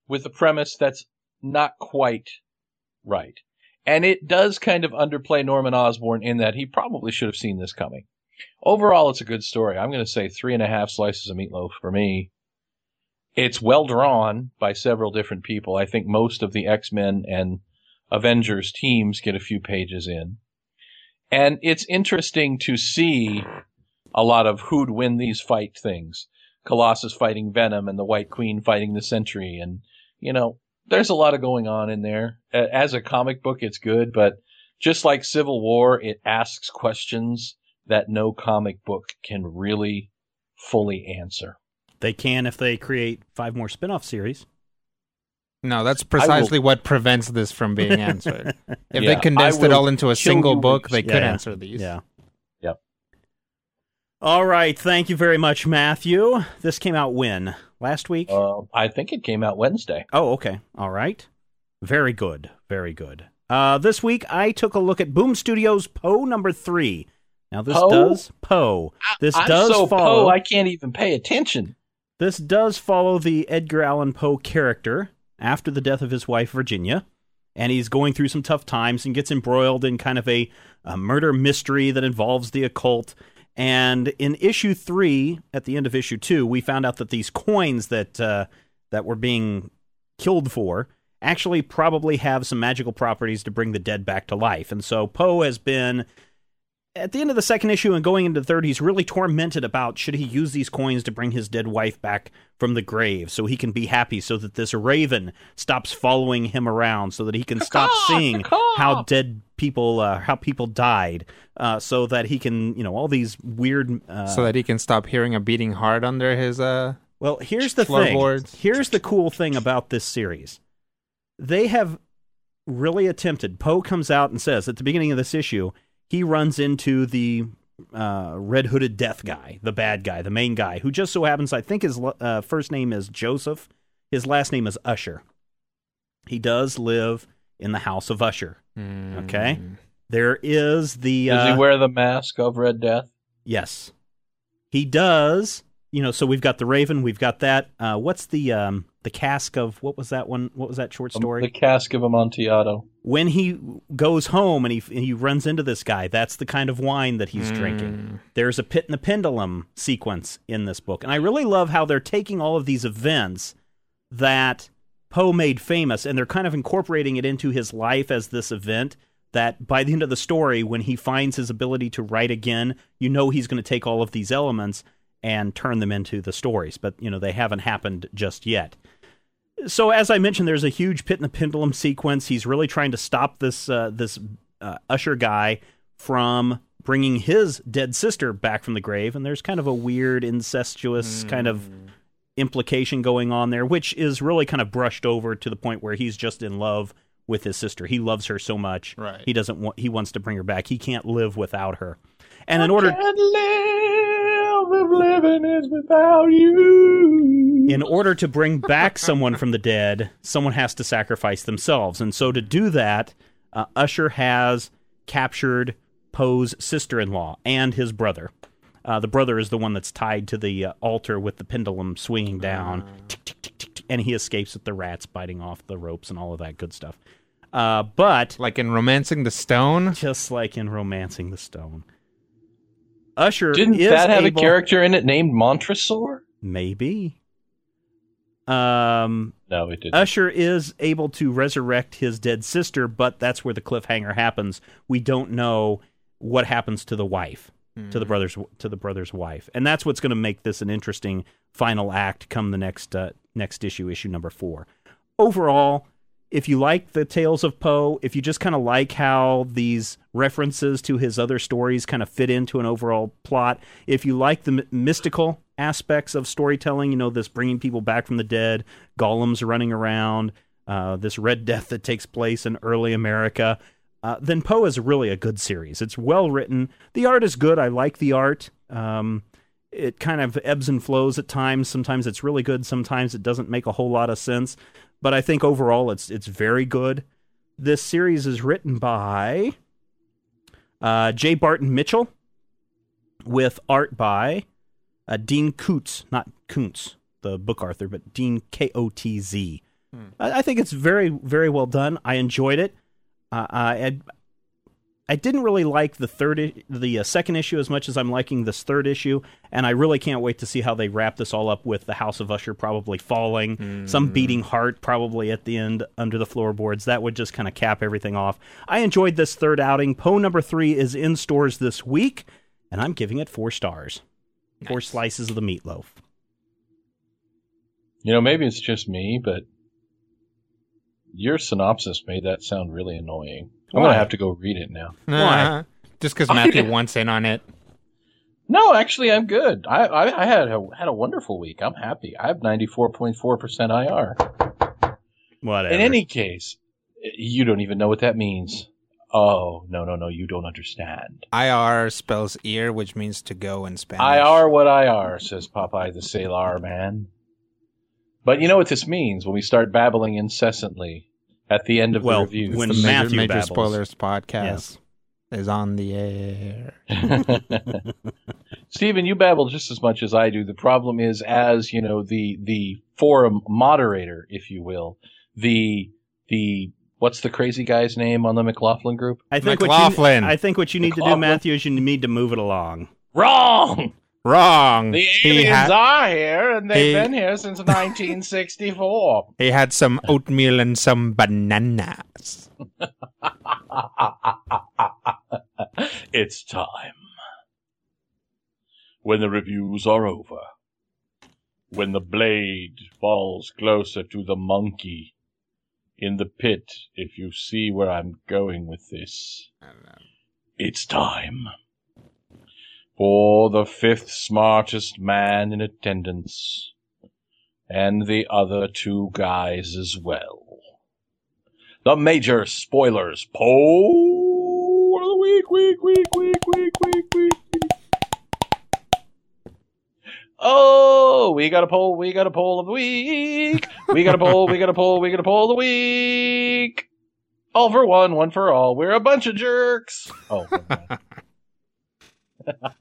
Speaker 1: with a premise that's not quite right. And it does kind of underplay Norman Osborn in that he probably should have seen this coming. Overall, it's a good story. I'm going to say three and a half slices of meatloaf for me. It's well drawn by several different people. I think most of the X Men and Avengers teams get a few pages in. And it's interesting to see a lot of who'd win these fight things. Colossus fighting Venom and the White Queen fighting the Sentry. And, you know, there's a lot of going on in there. As a comic book, it's good, but just like Civil War, it asks questions that no comic book can really fully answer.
Speaker 2: They can if they create five more spin-off series.
Speaker 4: No, that's precisely what prevents this from being answered. If
Speaker 1: Yeah,
Speaker 4: they condensed it all into a single book,
Speaker 1: with-
Speaker 4: they
Speaker 2: Yeah,
Speaker 4: could
Speaker 2: yeah.
Speaker 4: answer these.
Speaker 2: Yeah.
Speaker 1: Yep.
Speaker 2: All right. Thank you very much, Matthew. This came out when? Last week?
Speaker 1: Uh, I think it came out Wednesday.
Speaker 2: Oh, okay. All right. Very good. Very good. Uh, this week, I took a look at Boom Studios Poe number three. Now, this
Speaker 1: Poe?
Speaker 2: does Poe. This
Speaker 1: I'm
Speaker 2: does
Speaker 1: so
Speaker 2: follow.
Speaker 1: Poe, I can't even pay attention.
Speaker 2: This does follow the Edgar Allan Poe character after the death of his wife Virginia, and he's going through some tough times and gets embroiled in kind of a, a murder mystery that involves the occult. And in issue three, at the end of issue two, we found out that these coins that uh, that were being killed for actually probably have some magical properties to bring the dead back to life. And so Poe has been at the end of the second issue and going into the third, he's really tormented about should he use these coins to bring his dead wife back from the grave so he can be happy, so that this raven stops following him around, so that he can stop seeing how dead people, uh, how people died, uh, so that he can, you know, all these weird. Uh,
Speaker 4: so that he can stop hearing a beating heart under his. uh
Speaker 2: Well, here's the thing. Here's the cool thing about this series. They have really attempted. Poe comes out and says at the beginning of this issue, he runs into the uh, red hooded death guy, the bad guy, the main guy, who just so happens, I think his uh, first name is Joseph. His last name is Usher. He does live in the house of Usher. Okay. There is the.
Speaker 1: Does
Speaker 2: uh,
Speaker 1: he wear the mask of Red Death?
Speaker 2: Yes, he does. You know, so we've got the Raven, we've got that. Uh, what's the um, the cask of what was that one? What was that short story?
Speaker 1: The cask of Amontillado.
Speaker 2: When he goes home and he and he runs into this guy, that's the kind of wine that he's hmm. drinking. There's a pit and the pendulum sequence in this book, and I really love how they're taking all of these events that Poe made famous, and they're kind of incorporating it into his life as this event. That by the end of the story, when he finds his ability to write again, you know he's going to take all of these elements and turn them into the stories. But you know they haven't happened just yet so as I mentioned, there's a huge pit in the pendulum sequence. He's really trying to stop this uh, this uh, usher guy from bringing his dead sister back from the grave, and there's kind of a weird incestuous kind of implication going on there, which is really kind of brushed over to the point where he's just in love with his sister. He loves her so much.
Speaker 4: Right.
Speaker 2: He doesn't want. He wants to bring her back. He can't live without her. And in order
Speaker 1: Can't live if living is without you.
Speaker 2: in order to bring back someone from the dead, someone has to sacrifice themselves. And so to do that, uh, Usher has captured Poe's sister in law and his brother. Uh, the brother is the one that's tied to the uh, altar with the pendulum swinging down, tick, tick, tick, tick, tick, and he escapes with the rats biting off the ropes and all of that good stuff. Uh, but
Speaker 4: Like in Romancing the Stone?
Speaker 2: just like in Romancing the Stone, Usher
Speaker 1: Didn't
Speaker 2: is
Speaker 1: that have
Speaker 2: able-
Speaker 1: a character in it named Montresor?
Speaker 2: Maybe. Um,
Speaker 1: No, it didn't.
Speaker 2: Usher is able to resurrect his dead sister, but that's where the cliffhanger happens. We don't know what happens to the wife, to the brother's to the brother's wife, and that's what's going to make this an interesting final act come the next uh, next issue, issue number four. Overall, if you like the Tales of Poe, if you just kind of like how these references to his other stories kind of fit into an overall plot, if you like the m- mystical aspects of storytelling, you know, this bringing people back from the dead, golems running around, uh, this Red Death that takes place in early America, uh, then Poe is really a good series. It's well written. The art is good. I like the art. Um, it kind of ebbs and flows at times. Sometimes it's really good. Sometimes it doesn't make a whole lot of sense. But I think overall it's it's very good. This series is written by uh, J. Barton Mitchell with art by uh, Dean Koontz, not Koontz, the book author, but Dean K O T Z. I, I think it's very very well done. I enjoyed it. Uh, I I didn't really like the third, the uh, second issue as much as I'm liking this third issue, and I really can't wait to see how they wrap this all up with the House of Usher probably falling, some beating heart probably at the end under the floorboards. That would just kind of cap everything off. I enjoyed this third outing. Poe number three is in stores this week, and I'm giving it four stars, four slices of the meatloaf.
Speaker 1: You know, maybe it's just me, but your synopsis made that sound really annoying. I'm
Speaker 2: Why?
Speaker 1: gonna have to go read it now.
Speaker 4: Nah, Just because Matthew wants in on it.
Speaker 1: No, actually, I'm good. I I, I had a had a wonderful week. I'm happy. I have 94.4 percent IR.
Speaker 2: Whatever.
Speaker 1: In any case, you don't even know what that means. Oh no no no! You don't understand.
Speaker 4: IR spells ear, which means to go in Spanish.
Speaker 1: IR what IR says Popeye the Sailor Man. But you know what this means when we start babbling incessantly at the end of
Speaker 2: Well,
Speaker 1: the review.
Speaker 2: when
Speaker 4: the major,
Speaker 2: Matthew
Speaker 4: major
Speaker 2: babbles.
Speaker 4: spoilers podcast
Speaker 2: yes.
Speaker 4: is on the air.
Speaker 1: Stephen, you babble just as much as I do. The problem is, as you know, the the forum moderator, if you will, the the what's the crazy guy's name on the McLaughlin group?
Speaker 2: I think
Speaker 4: McLaughlin.
Speaker 2: What you, I think what you need to do,
Speaker 1: McLaughlin.
Speaker 2: Matthew, is you need to move it along.
Speaker 1: Wrong.
Speaker 4: Wrong.
Speaker 1: The
Speaker 4: he
Speaker 1: aliens
Speaker 4: had
Speaker 1: are here, and they've
Speaker 4: he-
Speaker 1: been here since 1964.
Speaker 4: he had some oatmeal and some bananas.
Speaker 1: it's time. When the reviews are over, when the blade falls closer to the monkey in the pit, if you see where I'm going with this, it's time for the fifth smartest man in attendance, and the other two guys as well. The major spoilers poll of the week, week, week, week, week, week, week. Oh, we got a poll, we got a poll of the week. We got a poll, we got a poll, we got a poll of the week. All for one, one for all. We're a bunch of jerks. Oh.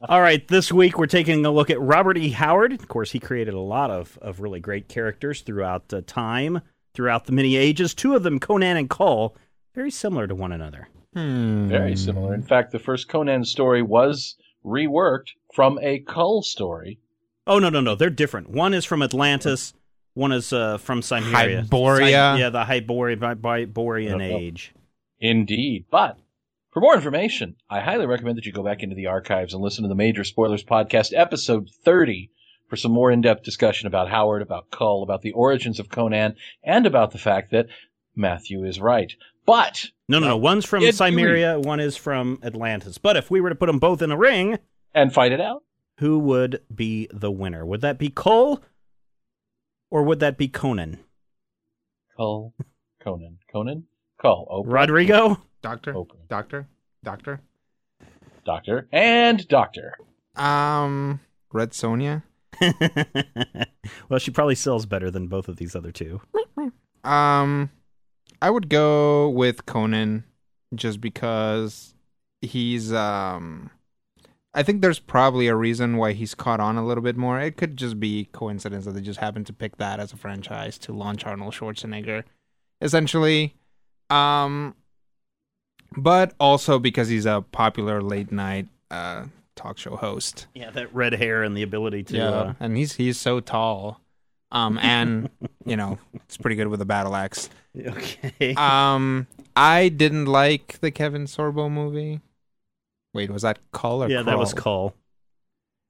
Speaker 2: All right, this week we're taking a look at Robert E. Howard. Of course, he created a lot of, of really great characters throughout uh, time, throughout the many ages. Two of them, Conan and Kull, very similar to one another.
Speaker 4: Hmm.
Speaker 1: very similar. In fact, the first Conan story was reworked from a Kull story.
Speaker 2: Oh no, no, no, they're different. One is from Atlantis. One is uh, from Cimmeria.
Speaker 4: Hyboria.
Speaker 2: Cy- yeah, the Hyboria, Hy- Hyborian
Speaker 1: Yep, yep.
Speaker 2: age.
Speaker 1: Indeed. But for more information, I highly recommend that you go back into the archives and listen to the Major Spoilers Podcast, episode 30, for some more in depth discussion about Howard, about Kull, about the origins of Conan, and about the fact that Matthew is right. But
Speaker 2: No, no, no. One's from
Speaker 1: It-
Speaker 2: Cimmeria. One is from Atlantis. But if we were to put them both in a ring,
Speaker 1: and fight it out.
Speaker 2: who would be the winner? Would that be Kull, or would that be Conan?
Speaker 1: Kull, Conan, Conan, Kull, Oprah,
Speaker 2: Rodrigo.
Speaker 4: Doctor?
Speaker 1: Oprah,
Speaker 4: Doctor? Doctor?
Speaker 1: Doctor, and Doctor.
Speaker 4: Um, Red Sonja?
Speaker 2: well, she probably sells better than both of these other two.
Speaker 4: Um, I would go with Conan just because he's um. I think there's probably a reason why he's caught on a little bit more. It could just be coincidence that they just happened to pick that as a franchise to launch Arnold Schwarzenegger, essentially. Um, but also because he's a popular late night uh talk show host.
Speaker 2: Yeah, that red hair and the ability to.
Speaker 4: Yeah,
Speaker 2: Uh,
Speaker 4: and he's he's so tall, um, and you know it's pretty good with a battle axe.
Speaker 2: okay.
Speaker 4: Um, I didn't like the Kevin Sorbo movie. Wait, was that Kull or
Speaker 2: yeah, that was? Kull.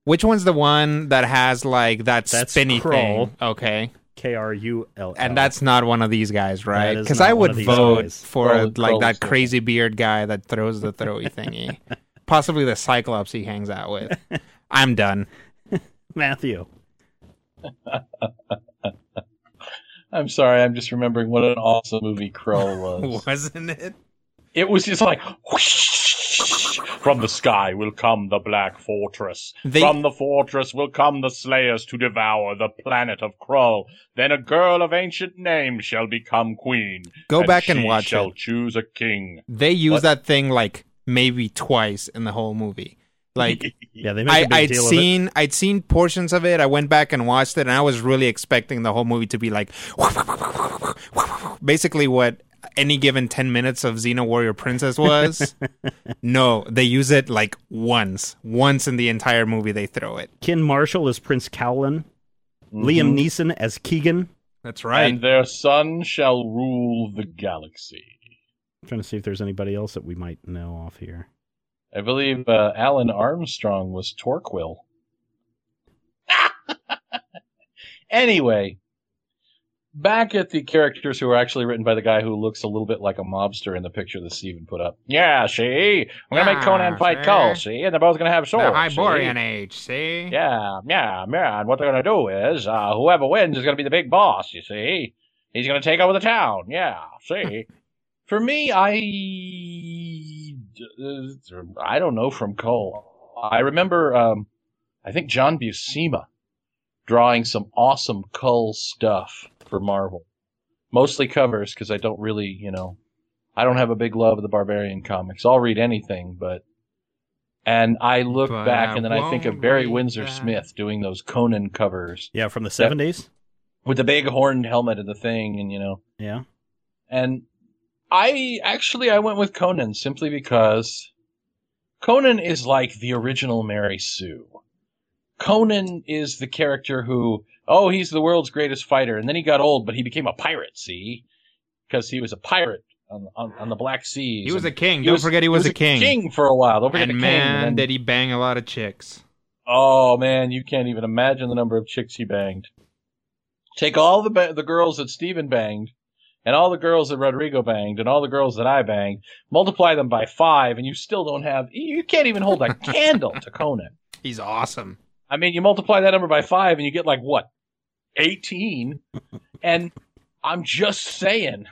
Speaker 4: Which one's the one that has like that
Speaker 2: That's
Speaker 4: spinny
Speaker 2: Krull.
Speaker 4: thing? Okay,
Speaker 2: K R U L.
Speaker 4: and that's not one of these guys, right? Because I would vote
Speaker 2: guys.
Speaker 4: for
Speaker 1: Krull-
Speaker 4: like
Speaker 1: Krull
Speaker 4: that
Speaker 1: is the-
Speaker 4: crazy beard guy that throws the throwy thingy, possibly the Cyclops he hangs out with. I'm done.
Speaker 2: Matthew.
Speaker 1: I'm sorry, I'm just remembering what an awesome movie Krull was.
Speaker 4: Wasn't it?
Speaker 1: It was just like whoosh, from the sky will come the black fortress.
Speaker 4: They-
Speaker 1: From the fortress will come the slayers to devour the planet of Krull. Then a girl of ancient name shall become queen.
Speaker 4: Go back and watch
Speaker 1: shall
Speaker 4: it.
Speaker 1: choose a king.
Speaker 4: They use
Speaker 1: What?
Speaker 4: that thing like maybe twice in the whole movie. Like
Speaker 2: Yeah, they make
Speaker 4: I,
Speaker 2: a big
Speaker 4: I'd seen I'd seen portions of it. I went back and watched it, and I was really expecting the whole movie to be like basically what any given ten minutes of Xena Warrior Princess was. no, they use it like once, once in the entire movie. They throw it.
Speaker 2: of. Ken Marshall as Prince Colwyn. Liam Neeson as Kegan.
Speaker 4: That's right.
Speaker 1: And their son shall rule the galaxy.
Speaker 2: I'm trying to see if there's anybody else that we might know off here.
Speaker 1: I believe uh, Alun Armstrong was Torquil. anyway, back at the characters who are actually written by the guy who looks a little bit like a mobster in the picture that Steven put up. Yeah, see? We're going to make Conan fight? Kull, see? And they're both going to have swords. The see?
Speaker 4: age. See?
Speaker 1: Yeah, yeah, yeah. And what they're going to do is uh, whoever wins is going to be the big boss, you see? He's going to take over the town. Yeah, see? For me, I. I don't know from Cole. I remember, um, I think John Buscema drawing some awesome Kull stuff for Marvel. Mostly covers because I don't really, you know, I don't have a big love of the Barbarian comics. I'll read anything, but. And I look
Speaker 4: But
Speaker 1: back
Speaker 4: I
Speaker 1: and then I think of Barry Windsor
Speaker 4: that.
Speaker 1: Smith doing those Conan covers
Speaker 2: Yeah, from the 70s.
Speaker 1: with the big horned helmet and the thing, and you know,
Speaker 2: Yeah.
Speaker 1: and I actually I went with Conan simply because Conan is like the original Mary Sue. Conan is the character who, oh, he's the world's greatest fighter, and then he got old, but he became a pirate. See, because he was a pirate on, on, on the Black Seas.
Speaker 4: He was a king. Don't forget he was, a king.
Speaker 1: King for a while. Don't forget
Speaker 4: and
Speaker 1: the king.
Speaker 4: man,
Speaker 1: and then-
Speaker 4: did he bang a lot of chicks.
Speaker 1: Oh man, you can't even imagine the number of chicks he banged. Take all the ba- the girls that Steven banged, and all the girls that Rodrigo banged, and all the girls that I banged, multiply them by five, and you still don't have. You can't even hold a candle to Conan.
Speaker 4: He's awesome.
Speaker 1: I mean, you multiply that number by five, and you get like what, eighteen? And I'm just saying,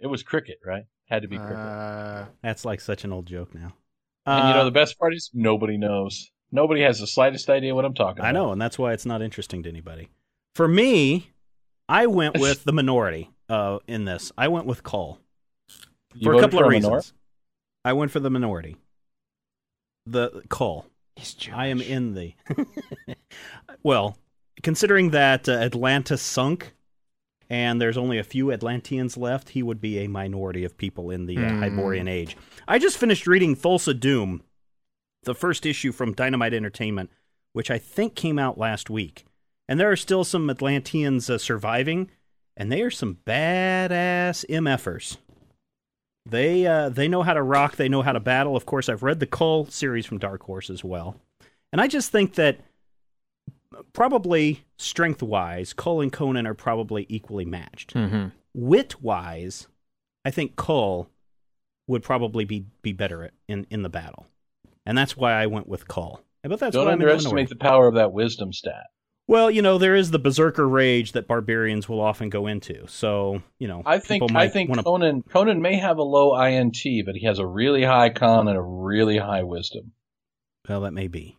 Speaker 1: it was cricket, right? Had to be cricket.
Speaker 4: Uh,
Speaker 2: That's like such an old joke now.
Speaker 1: and you know
Speaker 2: Uh,
Speaker 1: the best part is nobody knows. Nobody has the slightest idea what I'm talking about.
Speaker 2: I know, and that's why it's not interesting to anybody. For me, I went with the minority uh, in this. I went with Cole
Speaker 1: You
Speaker 2: for a
Speaker 1: voted
Speaker 2: couple of
Speaker 1: for
Speaker 2: reasons.
Speaker 1: Minor?
Speaker 2: I went for the minority. The Cole.
Speaker 4: he's
Speaker 2: I am in the. well, considering that uh, Atlantis sunk and there's only a few Atlanteans left, he would be a minority of people in the uh,
Speaker 4: Hmm.
Speaker 2: Hyborian Age. I just finished reading Thulsa Doom, the first issue from Dynamite Entertainment, which I think came out last week. And there are still some Atlanteans uh, surviving, and they are some badass MFers. They uh, they know how to rock. They know how to battle. Of course, I've read the Kull series from Dark Horse as well, and I just think that probably strength wise, Cole and Conan are probably equally matched.
Speaker 4: Mhm.
Speaker 2: Wit wise, I think Cole would probably be be better at, in in the battle, and that's why I went with Cole. But that's
Speaker 1: Don't
Speaker 2: why I'm in the
Speaker 1: underestimate the power of that wisdom stat.
Speaker 2: Well, you know, there is the berserker rage that barbarians will often go into. So, you know,
Speaker 1: I think I think
Speaker 2: wanna-
Speaker 1: Conan Conan may have a low INT, but he has a really high con and a really high wisdom.
Speaker 2: Well, that may be.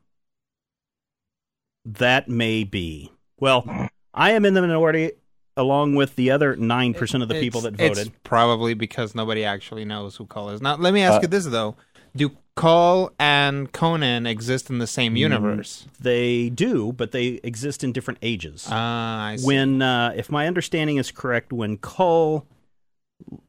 Speaker 2: That may be. Well, I am in the minority along with the other 9% of the people that voted.
Speaker 4: It's probably because nobody actually knows who Call is. Now, let me ask
Speaker 1: Uh,
Speaker 4: you this though: Do Call and Conan exist in the same universe?
Speaker 2: They do, but they exist in different ages.
Speaker 4: Ah, I see.
Speaker 2: when uh, if my understanding is correct when Kull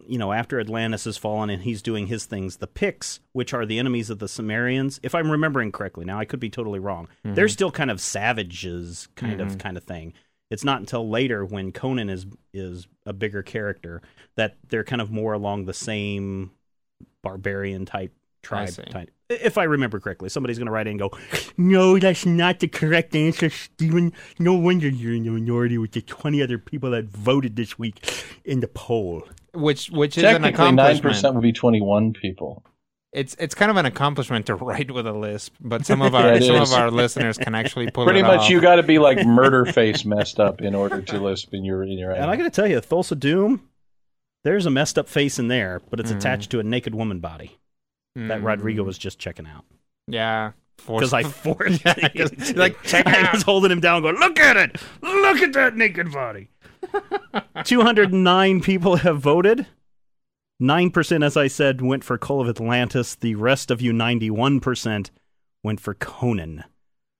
Speaker 2: you know after Atlantis has fallen and he's doing his things the Picts which are the enemies of the Sumerians if I'm remembering correctly now I could be totally wrong mm-hmm. they're still kind of savages kind of mm-hmm. kind of thing. It's not until later when Conan is is a bigger character that they're kind of more along the same barbarian type tribe type. If I remember correctly somebody's going to write in and go no that's not the correct answer Stephen no wonder you're in the minority with the 20 other people that voted this week in the poll
Speaker 4: which which is an
Speaker 1: Technically, Nine percent would be twenty-one people.
Speaker 4: It's it's kind of an accomplishment to write with a lisp, but some of our
Speaker 1: it
Speaker 4: some
Speaker 1: is.
Speaker 4: of our listeners can actually pull
Speaker 1: Pretty
Speaker 4: it
Speaker 1: much,
Speaker 4: off.
Speaker 1: you got to be like murder face messed up in order to lisp in your in your.
Speaker 2: and I got to tell you Thulsa Doom there's a messed up face in there but it's
Speaker 4: Mhm.
Speaker 2: attached to a naked woman body that
Speaker 4: Mm,
Speaker 2: Rodrigo was just checking out
Speaker 4: Yeah,
Speaker 2: because I forced
Speaker 4: Yeah, 'cause, like, check it
Speaker 2: I
Speaker 4: out.
Speaker 2: was holding him down going look at it look at that naked body 209 people have voted 9% as I said went for Call of Atlantis the rest of you 91% went for Conan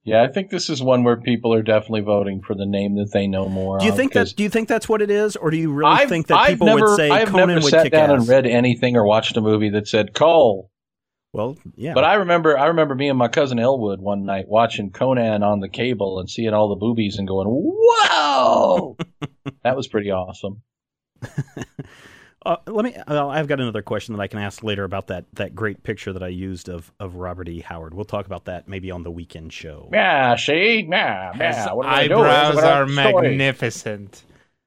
Speaker 1: Yeah, I think this is one where people are definitely voting for the name that they know more.
Speaker 2: Do you think that? Do you think that's what it is, or do you really
Speaker 1: I've,
Speaker 2: think that
Speaker 1: I've
Speaker 2: people
Speaker 1: never,
Speaker 2: would say
Speaker 1: I've
Speaker 2: Conan
Speaker 1: never
Speaker 2: would
Speaker 1: sat
Speaker 2: kick
Speaker 1: down
Speaker 2: ass?
Speaker 1: and read anything or watched a movie that said Cole.
Speaker 2: Well, yeah,
Speaker 1: But I remember, I remember me and my cousin Elwood one night watching Conan on the cable and seeing all the boobies and going, "Whoa!" that was pretty awesome.
Speaker 2: uh, let me. Well, I've got another question that I can ask later about that that great picture that I used of of Robert E. Howard. We'll talk about that maybe on the weekend show.
Speaker 1: Yeah, see, yeah,
Speaker 4: His
Speaker 1: yeah. What am I doing?
Speaker 4: eyebrows
Speaker 1: What am I
Speaker 4: are
Speaker 1: story?
Speaker 4: magnificent.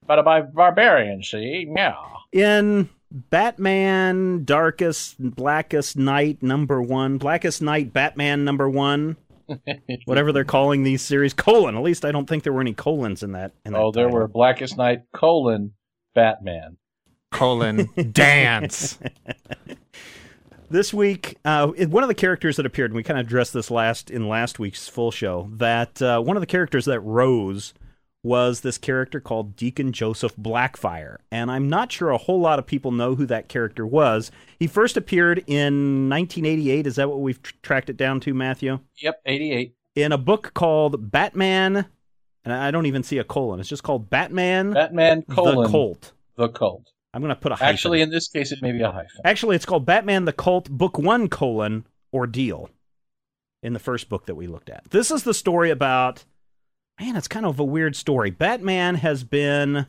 Speaker 1: But by barbarian, see, yeah.
Speaker 2: In Batman Darkest Blackest Night number one, Blackest Night Batman number one, whatever they're calling these series, colon. At least I don't think there were any colons in that. In that
Speaker 1: Oh, there
Speaker 2: title.
Speaker 1: were Blackest Night colon Batman.
Speaker 4: Colon dance.
Speaker 2: This week, uh, one of the characters that appeared, and we kind of addressed this last in last week's full show, that uh, one of the characters that rose was this character called Deacon Joseph Blackfire, and I'm not sure a whole lot of people know who that character was. He first appeared in 1988. Is that what we've tr- tracked it down to, Matthew?
Speaker 1: Yep, 88.
Speaker 2: In a book called Batman, and I don't even see a colon. It's just called Batman
Speaker 1: Batman colon
Speaker 2: the Colt.
Speaker 1: The cult.
Speaker 2: I'm going to put a hyphen.
Speaker 1: Actually, in this case, it may be a hyphen.
Speaker 2: Actually, it's called Batman the Cult, Book One: colon Ordeal. In the first book that we looked at, this is the story about. Man, it's kind of a weird story. Batman has been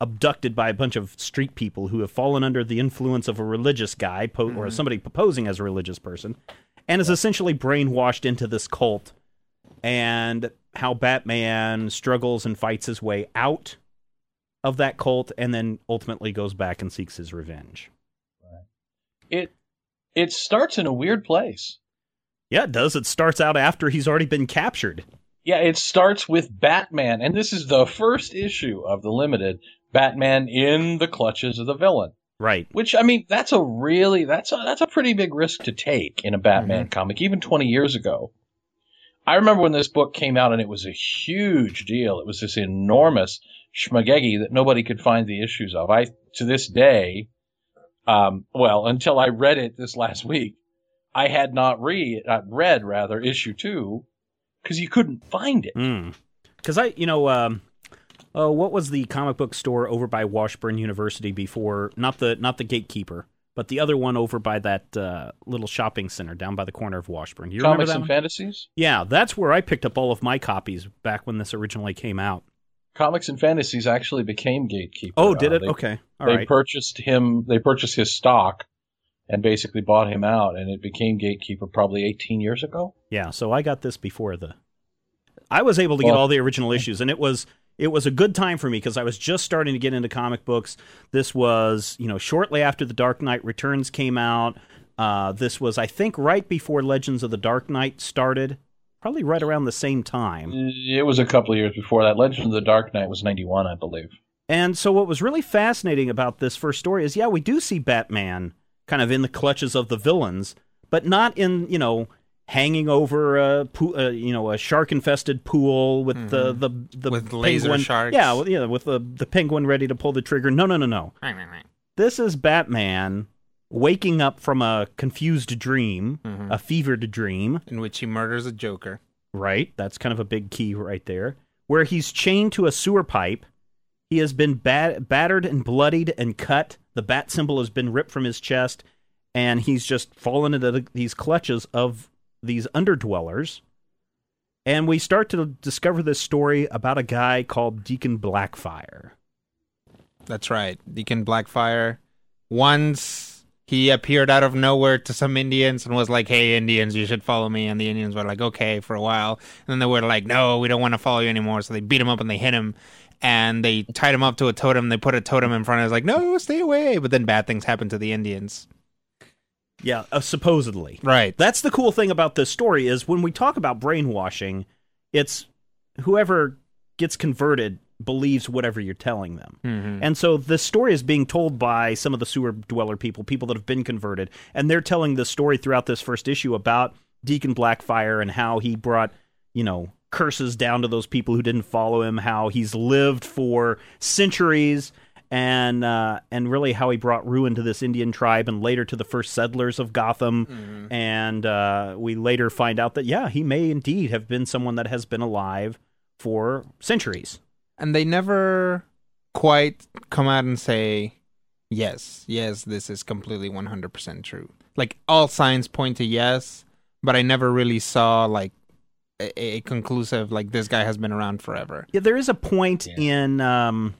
Speaker 2: abducted by a bunch of street people who have fallen under the influence of a religious guy po- or mm-hmm. somebody posing as a religious person, and is essentially brainwashed into this cult. And how Batman struggles and fights his way out of that cult, and then ultimately goes back and seeks his revenge.
Speaker 1: It it starts in a weird place.
Speaker 2: Yeah, it does. It starts out after he's already been captured.
Speaker 1: Yeah, it starts with Batman, and this is the first issue of the limited Batman in the clutches of the villain.
Speaker 2: Right.
Speaker 1: Which I mean, that's a really that's a that's a pretty big risk to take in a Batman comic, even 20 years ago. I remember when this book came out, and it was a huge deal. It was this enormous schmagegi that nobody could find the issues of. I to this day, um, well, until I read it this last week, I had not read uh, read rather issue two because you couldn't find it.
Speaker 2: Because I, you know, um, uh, what was the comic book store over by Washburn University before? Not the not the Gatekeeper, but the other one over by that uh, little shopping center down by the corner of Washburn. You remember
Speaker 1: Comics and
Speaker 2: one?
Speaker 1: fantasies.
Speaker 2: Yeah, that's where I picked up all of my copies back when this originally came out.
Speaker 1: Comics and fantasies actually became Gatekeeper.
Speaker 2: Oh, did
Speaker 1: Uh,
Speaker 2: it?
Speaker 1: they-
Speaker 2: okay, all
Speaker 1: they
Speaker 2: right.
Speaker 1: purchased him. They purchased his stock, and basically bought him out, and it became Gatekeeper probably 18 years ago.
Speaker 2: Yeah, so I got this before the. I was able to get
Speaker 1: Well-
Speaker 2: all the original issues, and it was it was a good time for me because I was just starting to get into comic books. This was you know shortly after the Dark Knight Returns came out. Uh, this was I think right before Legends of the Dark Knight started, probably right around the same time.
Speaker 1: It was a couple of years before that. Legend of the Dark Knight was 91, I believe.
Speaker 2: And so, what was really fascinating about this first story is, yeah, we do see Batman kind of in the clutches of the villains, but not in you know hanging over a poo- uh, you know a shark infested pool with the the the
Speaker 4: With laser sharks.
Speaker 2: Yeah, with, yeah, with the the penguin ready to pull the trigger. No, no, no, no. Right, right, right. This is Batman waking up from a confused dream, a fevered dream.
Speaker 4: in which he murders a Joker.
Speaker 2: Right. That's kind of a big key right there. Where he's chained to a sewer pipe. He has been bat- battered and bloodied and cut. The bat symbol has been ripped from his chest. And he's just fallen into the, these clutches of these underdwellers. And we start to discover this story about a guy called Deacon Blackfire.
Speaker 4: That's right. Deacon Blackfire. Once he appeared out of nowhere to some Indians and was like, "Hey, Indians, you should follow me." And the Indians were like, "Okay," for a while. And then they were like, "No, we don't want to follow you anymore." So they beat him up and they hit him. And they tied him up to a totem. They put a totem in front of him. Like, no, stay away. But then bad things happened to the Indians.
Speaker 2: Yeah, uh, supposedly.
Speaker 4: Right.
Speaker 2: That's the cool thing about this story is when we talk about brainwashing, it's whoever gets converted believes whatever you're telling them. And so this story is being told by some of the sewer dweller people, people that have been converted, and they're telling the story throughout this first issue about Deacon Blackfire and how he brought, you know, curses down to those people who didn't follow him, how he's lived for centuries and uh, and really how he brought ruin to this Indian tribe and later to the first settlers of Gotham. And uh, we later find out that yeah, he may indeed have been someone that has been alive for centuries.
Speaker 4: and they never quite come out and say yes yes this is completely 100% true like all signs point to yes but i never really saw like a, a conclusive like this guy has been around forever
Speaker 2: Yeah, there is a point in um,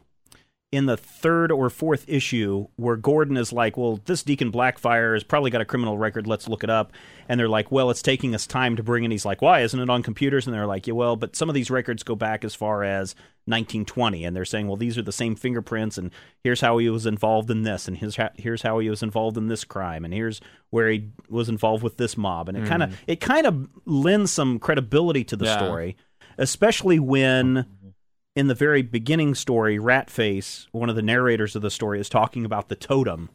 Speaker 2: in the third or fourth issue where Gordon is like, "Well, this Deacon Blackfire has probably got a criminal record. Let's look it up." And they're like, "Well, it's taking us time to bring." in." he's like, "Why isn't it on computers?" And they're like, "Yeah, well, but some of these records go back as far as 1920." And they're saying, "Well, these are the same fingerprints, and here's how he was involved in this, and here's how, here's how he was involved in this crime, and here's where he was involved with this mob." And it kind of mm-hmm. it kind of lends some credibility to the
Speaker 4: Yeah.
Speaker 2: story, especially when in the very beginning story, Ratface, one of the narrators of the story, is talking about the totem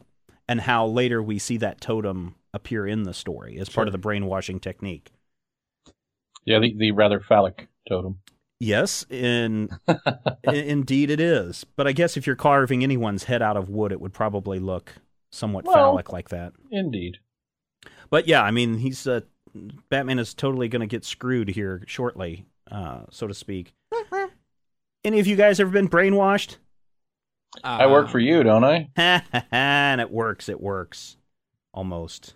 Speaker 2: and how later we see that totem appear in the story as part of the brainwashing technique.
Speaker 1: Yeah, the, the rather phallic totem.
Speaker 2: Yes, in, in indeed it is. But I guess if you're carving anyone's head out of wood, it would probably look somewhat
Speaker 1: Well-
Speaker 2: phallic like that.
Speaker 1: Indeed.
Speaker 2: But yeah, I mean, he's uh, Batman is totally going to get screwed here shortly, uh, so to speak. Any of you guys ever been brainwashed?
Speaker 1: I work for you, don't I?
Speaker 2: and it works. It works. Almost.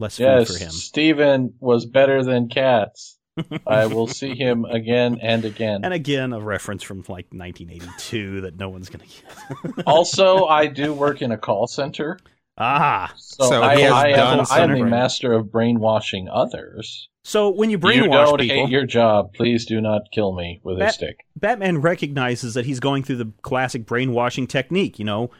Speaker 2: Less food
Speaker 1: Yes,
Speaker 2: for him.
Speaker 1: Steven was better than cats. I will see him again and again.
Speaker 2: And again, a reference from like 1982 that no one's going to get.
Speaker 1: also, I do work in a call center,
Speaker 2: ah.
Speaker 1: so,
Speaker 4: So
Speaker 1: I,
Speaker 4: he has
Speaker 1: I,
Speaker 4: done
Speaker 1: am, I am the master of brainwashing others.
Speaker 2: So when you brainwash you
Speaker 1: don't
Speaker 2: people,
Speaker 1: hate your job. Please do not kill me with a stick.
Speaker 2: Batman recognizes that he's going through the classic brainwashing technique, you know,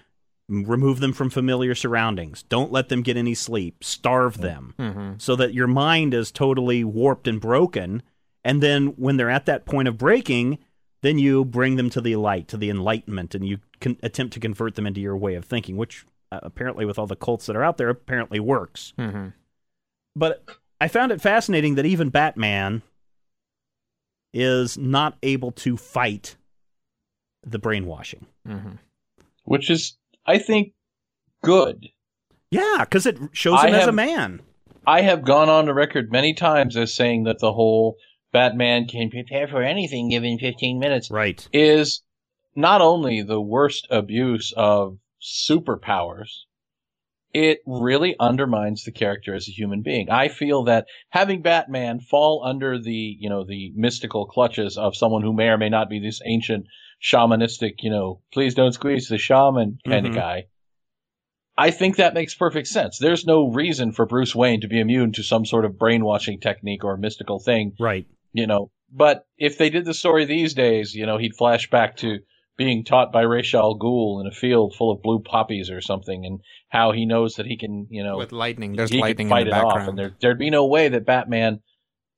Speaker 2: remove them from familiar surroundings, don't let them get any sleep, starve them,
Speaker 4: hmm
Speaker 2: so that your mind is totally warped and broken. And then when they're at that point of breaking, then you bring them to the light, to the enlightenment, and you can attempt to convert them into your way of thinking, which apparently, with all the cults that are out there, apparently works.
Speaker 4: hmm
Speaker 2: But I found it fascinating that even Batman is not able to fight the brainwashing.
Speaker 4: hmm
Speaker 1: Which is, I think, good.
Speaker 2: Yeah, because it shows
Speaker 1: I
Speaker 2: him as a man.
Speaker 1: I have gone on the record many times as saying that the whole Batman can prepare for anything given 15 minutes
Speaker 2: Right.
Speaker 1: is not only the worst abuse of superpowers, it really undermines the character as a human being. I feel that having Batman fall under the, you know, the mystical clutches of someone who may or may not be this ancient shamanistic, you know, please don't squeeze the shaman kind
Speaker 2: Mhm.
Speaker 1: of guy. I think that makes perfect sense. There's no reason for Bruce Wayne to be immune to some sort of brainwashing technique or mystical thing
Speaker 2: Right.
Speaker 1: you know. But if they did the story these days, you know, he'd flash back to being taught by Ra's al Ghul in a field full of blue poppies or something, and how he knows that he can, you know,
Speaker 4: With lightning, there's
Speaker 1: he
Speaker 4: lightning
Speaker 1: fight
Speaker 4: in the
Speaker 1: it
Speaker 4: background.
Speaker 1: off, and there there'd be no way that Batman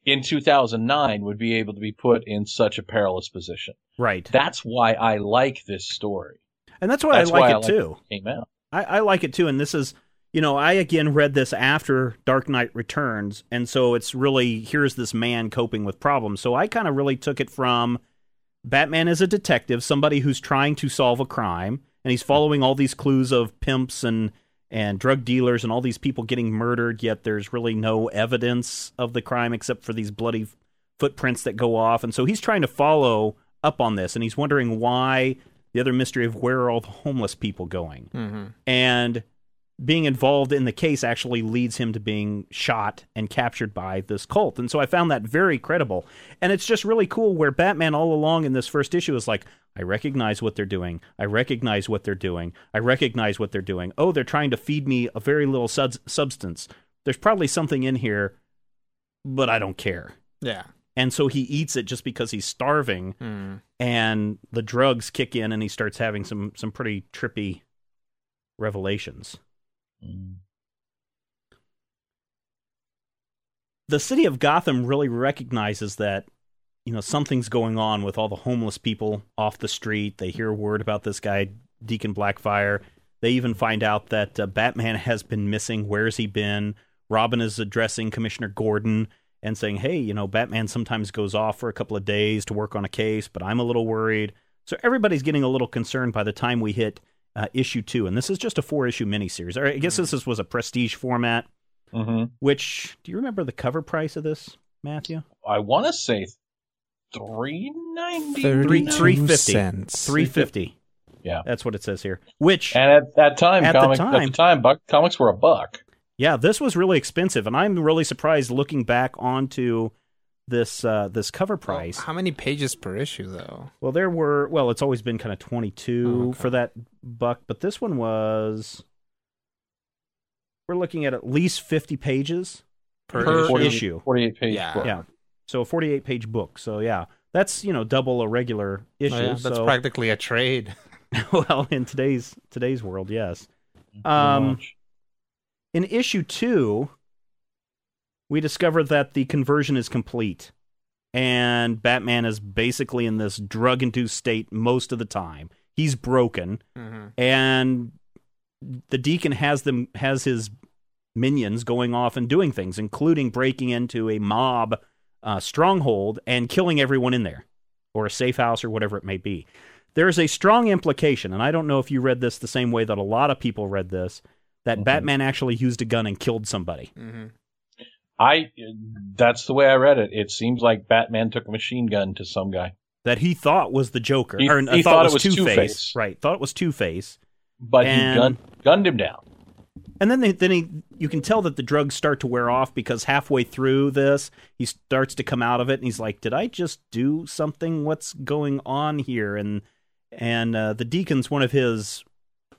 Speaker 1: in 2009 would be able to be put in such a perilous position.
Speaker 2: Right.
Speaker 1: That's why I like this story.
Speaker 2: and that's why
Speaker 1: That's
Speaker 2: I like
Speaker 1: why
Speaker 2: it
Speaker 1: I like
Speaker 2: too.
Speaker 1: Came out.
Speaker 2: I, I like it too. And this is, you know, I again read this after Dark Knight Returns. And so it's really, here's this man coping with problems. So I kind of really took it from Batman is a detective, somebody who's trying to solve a crime. And he's following all these clues of pimps and, and drug dealers and all these people getting murdered, yet there's really no evidence of the crime except for these bloody footprints that go off. And so he's trying to follow up on this. And he's wondering why the other mystery of where are all the homeless people going
Speaker 4: hmm
Speaker 2: and being involved in the case actually leads him to being shot and captured by this cult. And so I found that very credible. And it's just really cool where Batman all along in this first issue is like, I recognize what they're doing. I recognize what they're doing. I recognize what they're doing. Oh, they're trying to feed me a very little sub- substance. There's probably something in here, but I don't care.
Speaker 4: Yeah.
Speaker 2: And so he eats it just because he's starving
Speaker 4: Mm.
Speaker 2: and the drugs kick in and he starts having some some pretty trippy revelations. The city of Gotham really recognizes that you know something's going on with all the homeless people off the street. They hear word about this guy Deacon Blackfire. They even find out that uh, Batman has been missing. Where's he been? Robin is addressing Commissioner Gordon and saying, "Hey, you know, Batman sometimes goes off for a couple of days to work on a case, but I'm a little worried." So everybody's getting a little concerned by the time we hit uh, issue two, and this is just a four-issue miniseries. Or I guess this is, was a prestige format.
Speaker 1: hmm
Speaker 2: Which do you remember the cover price of this, Matthew?
Speaker 1: I want to say three ninety.
Speaker 4: 32
Speaker 2: 350.
Speaker 4: cents.
Speaker 2: Three fifty.
Speaker 1: Yeah.
Speaker 2: that's what it says here. Which
Speaker 1: And at that time,
Speaker 2: At the
Speaker 1: comic, at the time, buck, comics were a buck.
Speaker 2: Yeah, this was really expensive, and I'm really surprised looking back onto this uh, this cover price.
Speaker 4: How many pages per issue, though?
Speaker 2: Well, there were well, it's always been kind of 22
Speaker 4: Oh, okay.
Speaker 2: for that buck, but this one was we're looking at at least 50 pages
Speaker 4: Per,
Speaker 2: Per
Speaker 4: issue?
Speaker 2: issue.
Speaker 1: 48 page
Speaker 4: Yeah.
Speaker 1: book.
Speaker 2: Yeah. So a 48 page book. So yeah, that's, you know, double a regular issue.
Speaker 4: Oh, yeah, that's
Speaker 2: so
Speaker 4: practically a trade.
Speaker 2: well, in today's today's world, yes. Um. In issue two, we discover that the conversion is complete. And Batman is basically in this drug induced state most of the time. He's broken.
Speaker 4: hmm
Speaker 2: And the deacon has them has his minions going off and doing things, including breaking into a mob uh, stronghold and killing everyone in there, or a safe house, or whatever it may be. There is a strong implication, and I don't know if you read this the same way that a lot of people read this, that
Speaker 1: Mhm.
Speaker 2: Batman actually used a gun and killed somebody.
Speaker 4: hmm
Speaker 1: I that's the way I read it. It seems like Batman took a machine gun to some guy.
Speaker 2: that he thought was the Joker,
Speaker 1: He-
Speaker 2: or
Speaker 1: he
Speaker 2: thought,
Speaker 1: thought it was
Speaker 2: Two Face.
Speaker 1: Two-Face.
Speaker 2: Right, thought it was Two Face.
Speaker 1: but
Speaker 2: And-
Speaker 1: he gunned, gunned him down.
Speaker 2: And then they, then he you can tell that the drugs start to wear off because halfway through this he starts to come out of it and he's like, "Did I just do something? What's going on here?" And and uh, the deacon's one of his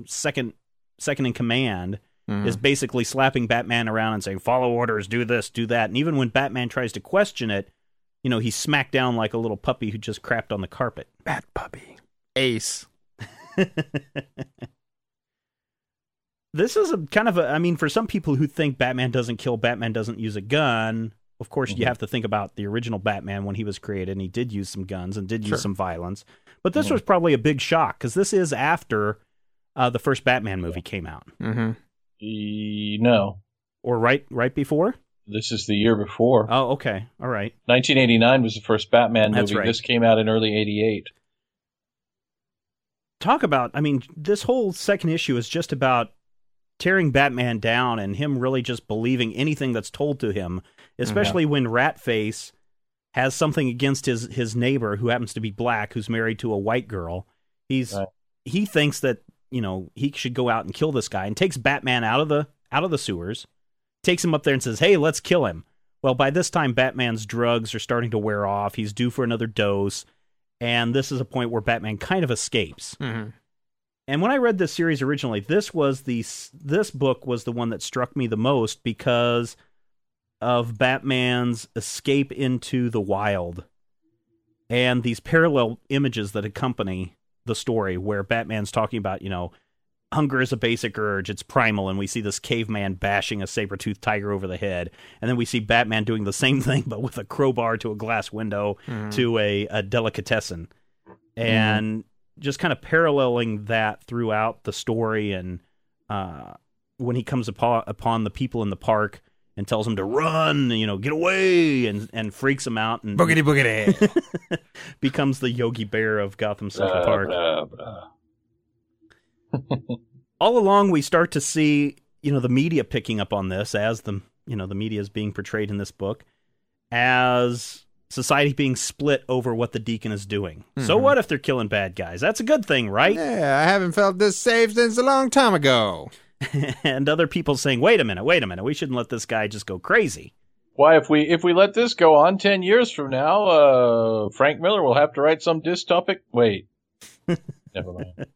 Speaker 2: second second in command
Speaker 4: Mhm.
Speaker 2: is basically slapping Batman around and saying, "Follow orders, do this, do that." And even when Batman tries to question it, you know, he's smacked down like a little puppy who just crapped on the carpet.
Speaker 4: Bat puppy. Ace.
Speaker 2: this is a kind of a i mean for some people who think batman doesn't kill batman doesn't use a gun of course you
Speaker 1: Mhm.
Speaker 2: have to think about the original batman when he was created and he did use some guns and did
Speaker 4: Sure.
Speaker 2: use some violence but this
Speaker 1: Mhm.
Speaker 2: was probably a big shock because this is after uh, the first batman movie came out
Speaker 4: Mm-hmm.
Speaker 1: E- no,
Speaker 2: or right right before
Speaker 1: this is the year before.
Speaker 2: oh okay all right
Speaker 1: 1989 was the first Batman movie.
Speaker 2: right.
Speaker 1: This came out in early '88.
Speaker 2: talk about i mean this whole second issue is just about tearing batman down and him really just believing anything that's told to him especially mm-hmm. when ratface has something against his his neighbor who happens to be black who's married to a white girl he's
Speaker 1: Right.
Speaker 2: he thinks that you know he should go out and kill this guy and takes batman out of the out of the sewers takes him up there and says hey let's kill him. Well by this time batman's drugs are starting to wear off. He's due for another dose and this is a point where batman kind of escapes.
Speaker 4: Mm-hmm.
Speaker 2: and when I read this series originally, this was the this book was the one that struck me the most because of Batman's escape into the wild and these parallel images that accompany the story where Batman's talking about, you know, hunger is a basic urge, it's primal and we see this caveman bashing a saber-toothed tiger over the head and then we see Batman doing the same thing but with a crowbar to a glass window
Speaker 4: Mm-hmm.
Speaker 2: to a, a delicatessen and just kind of paralleling that throughout the story and uh, when he comes upon, upon the people in the park and tells him to run you know get away and and freaks him out and
Speaker 4: Boogity boogity.
Speaker 2: becomes the yogi bear of gotham central
Speaker 1: Blah,
Speaker 2: park
Speaker 1: blah, blah.
Speaker 2: all along we start to see you know the media picking up on this as the you know the media is being portrayed in this book as society being split over what the deacon is doing so
Speaker 4: Mhm.
Speaker 2: what if they're killing bad guys that's a good thing right
Speaker 4: yeah, I haven't felt this safe since a long time ago.
Speaker 2: and other people saying wait a minute wait a minute we shouldn't let this guy just go crazy
Speaker 1: Why, if we if we let this go on ten years from now, uh, Frank Miller will have to write some dystopic. Wait, never mind.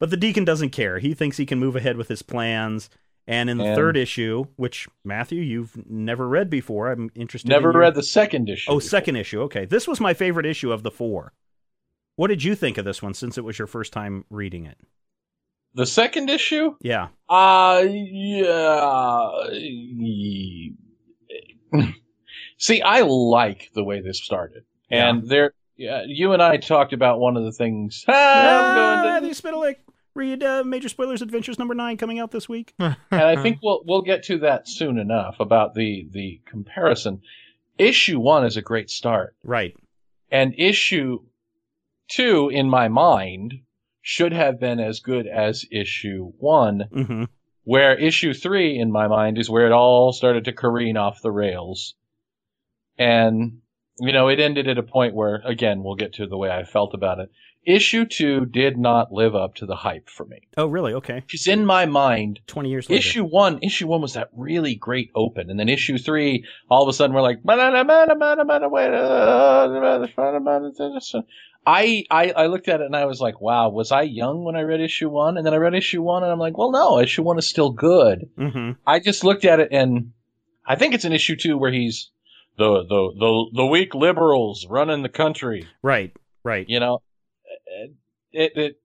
Speaker 2: but the deacon doesn't care he thinks he can move ahead with his plans and in the
Speaker 1: And-
Speaker 2: third issue which matthew you've never read before i'm interested
Speaker 1: Never
Speaker 2: in your-
Speaker 1: read the second issue.
Speaker 2: Oh, second issue. Okay. This was my favorite issue of the four. What did you think of this one since it was your first time reading it?
Speaker 1: The second issue?
Speaker 2: Yeah.
Speaker 1: Uh, yeah. See, I like the way this started, and there, yeah, you and I talked about one of the things. Ah, I'm going
Speaker 2: Ah,
Speaker 1: to-
Speaker 2: the Spitalik. Read uh, Major Spoilers Adventures number nine coming out this week.
Speaker 1: and I think we'll we'll get to that soon enough about the the comparison. Issue one is a great start,
Speaker 2: Right.
Speaker 1: and issue two, in my mind, should have been as good as issue one.
Speaker 2: Mm-hmm.
Speaker 1: Where issue three, in my mind, is where it all started to careen off the rails, and you know it ended at a point where, again, we'll get to the way I felt about it. Issue two did not live up to the hype for me,
Speaker 2: Oh, really? Okay.
Speaker 1: because in my mind,
Speaker 2: 20 years later.
Speaker 1: Issue one, issue one was that really great open, and then issue three, all of a sudden we're like, I, I I looked at it and I was like, wow, was I young when I read issue one? And then I read issue one and I'm like, well, no, issue one is still good.
Speaker 2: Mm-hmm.
Speaker 1: I just looked at it and I think it's an issue two where he's the the the the weak liberals running the country.
Speaker 2: Right. Right.
Speaker 1: You know, it it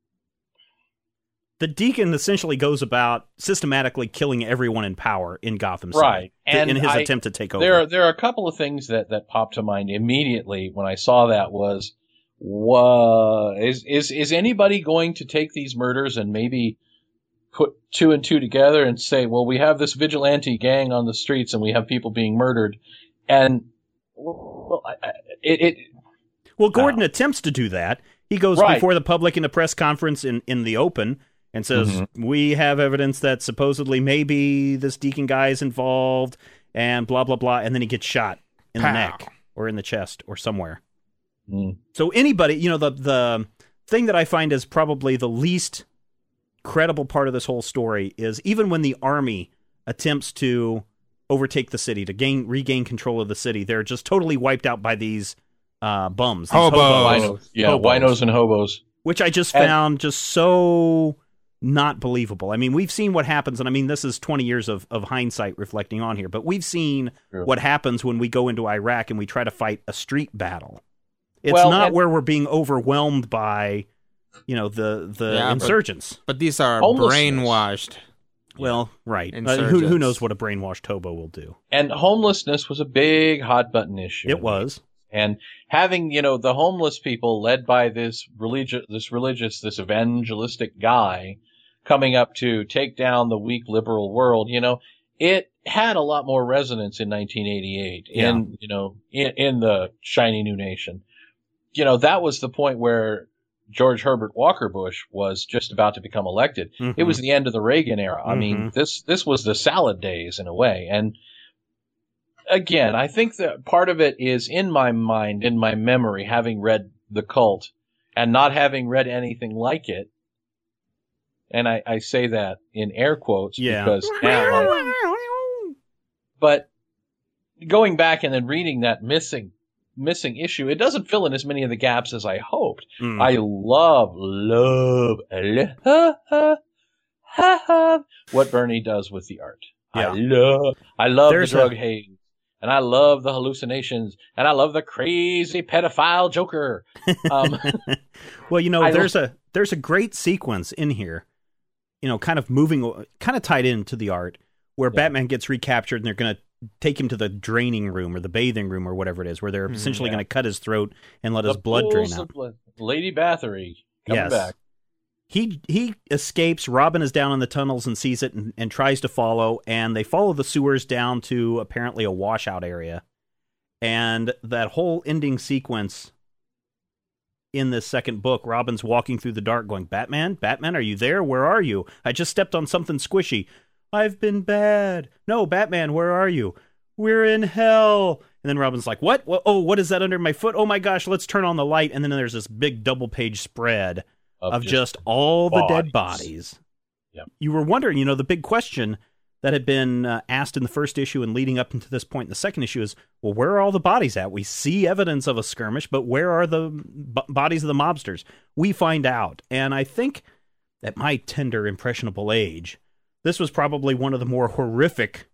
Speaker 2: The Deacon essentially goes about systematically killing everyone in power in Gotham City.
Speaker 1: Right. And
Speaker 2: in his
Speaker 1: I-
Speaker 2: attempt to take over.
Speaker 1: There, there are a couple of things that, that popped to mind immediately when I saw that was, was is is is anybody going to take these murders and maybe put two and two together and say, well, we have this vigilante gang on the streets and we have people being murdered, and well, I- I- it, it
Speaker 2: Well, Gordon attempts to do that. He goes
Speaker 1: Right.
Speaker 2: before the public in a press conference in, in the open and says,
Speaker 1: Mm-hmm.
Speaker 2: We have evidence that supposedly maybe this deacon guy is involved and blah, blah, blah. And then he gets shot in
Speaker 4: Pow.
Speaker 2: the neck or in the chest or somewhere.
Speaker 1: Mm.
Speaker 2: So anybody, you know, the the thing that I find is probably the least credible part of this whole story is even when the army attempts to overtake the city to gain regain control of the city, they're just totally wiped out by these uh, bums, these
Speaker 4: Hobos.
Speaker 2: hobos,
Speaker 1: Yeah,
Speaker 2: Hobos.
Speaker 1: winos and hobos.
Speaker 2: which I just
Speaker 1: And-
Speaker 2: found just so not believable. I mean, we've seen what happens, and I mean, this is 20 years of, of hindsight reflecting on here, but we've seen
Speaker 1: True.
Speaker 2: what happens when we go into Iraq and we try to fight a street battle. It's
Speaker 1: Well,
Speaker 2: not
Speaker 1: and-
Speaker 2: where we're being overwhelmed by, you know, the the
Speaker 4: Yeah,
Speaker 2: insurgents.
Speaker 4: But these are
Speaker 1: Homelessness.
Speaker 4: brainwashed.
Speaker 2: Well, right. Uh, who, who knows what a brainwashed hobo will do?
Speaker 1: And homelessness was a big hot button issue.
Speaker 2: It was.
Speaker 1: and having you know the homeless people led by this religious this religious this evangelistic guy coming up to take down the weak liberal world you know it had a lot more resonance in 1988 in you know in, in the shiny new nation you know that was the point where George Herbert Walker Bush was just about to become elected. It
Speaker 2: Mhm.
Speaker 1: was the end of the Reagan era. I mean,
Speaker 2: Mhm.
Speaker 1: this this was the salad days in a way. And again, I think that part of it is in my mind, in my memory, having read The Cult and not having read anything like it. And I, I say that in air quotes
Speaker 2: Yeah.
Speaker 1: because now, like, but going back and then reading that missing missing issue, it doesn't fill in as many of the gaps as I hoped.
Speaker 2: Mm.
Speaker 1: I love, love, love, love what Bernie does with the art.
Speaker 2: Yeah.
Speaker 1: I love, I love
Speaker 2: There's
Speaker 1: the drug
Speaker 2: a-
Speaker 1: haze, and I love the hallucinations, and I love the crazy pedophile Joker. Um,
Speaker 2: well, you know,
Speaker 1: I
Speaker 2: there's a there's a great sequence in here, you know, kind of moving, kind of tied into the art, where
Speaker 1: Yeah.
Speaker 2: Batman gets recaptured and they're going to take him to the draining room or the bathing room or whatever it is, where they're
Speaker 4: Mhm.
Speaker 2: essentially
Speaker 1: Yeah.
Speaker 2: going to cut his throat and let
Speaker 1: the
Speaker 2: his blood drain out.
Speaker 1: blood. Lady Bathory coming
Speaker 2: Yes.
Speaker 1: back.
Speaker 2: He he escapes. Robin is down in the tunnels and sees it and, and tries to follow. And they follow the sewers down to apparently a washout area. And that whole ending sequence in this second book, Robin's walking through the dark, going, "Batman, Batman, are you there? Where are you? I just stepped on something squishy. I've been bad. No, Batman, where are you? We're in hell." And then Robin's like, "What? Oh, what is that under my foot? Oh my gosh, let's turn on the light." And then there's this big double-page spread of, just, all the dead
Speaker 1: bodies.
Speaker 2: bodies.
Speaker 1: Yep.
Speaker 2: You were wondering, you know, the big question that had been uh, asked in the first issue and leading up into this point in the second issue is, well, where are all the bodies at? We see evidence of a skirmish, but where are the b- bodies of the mobsters? We find out. And I think at my tender, impressionable age, this was probably one of the more horrific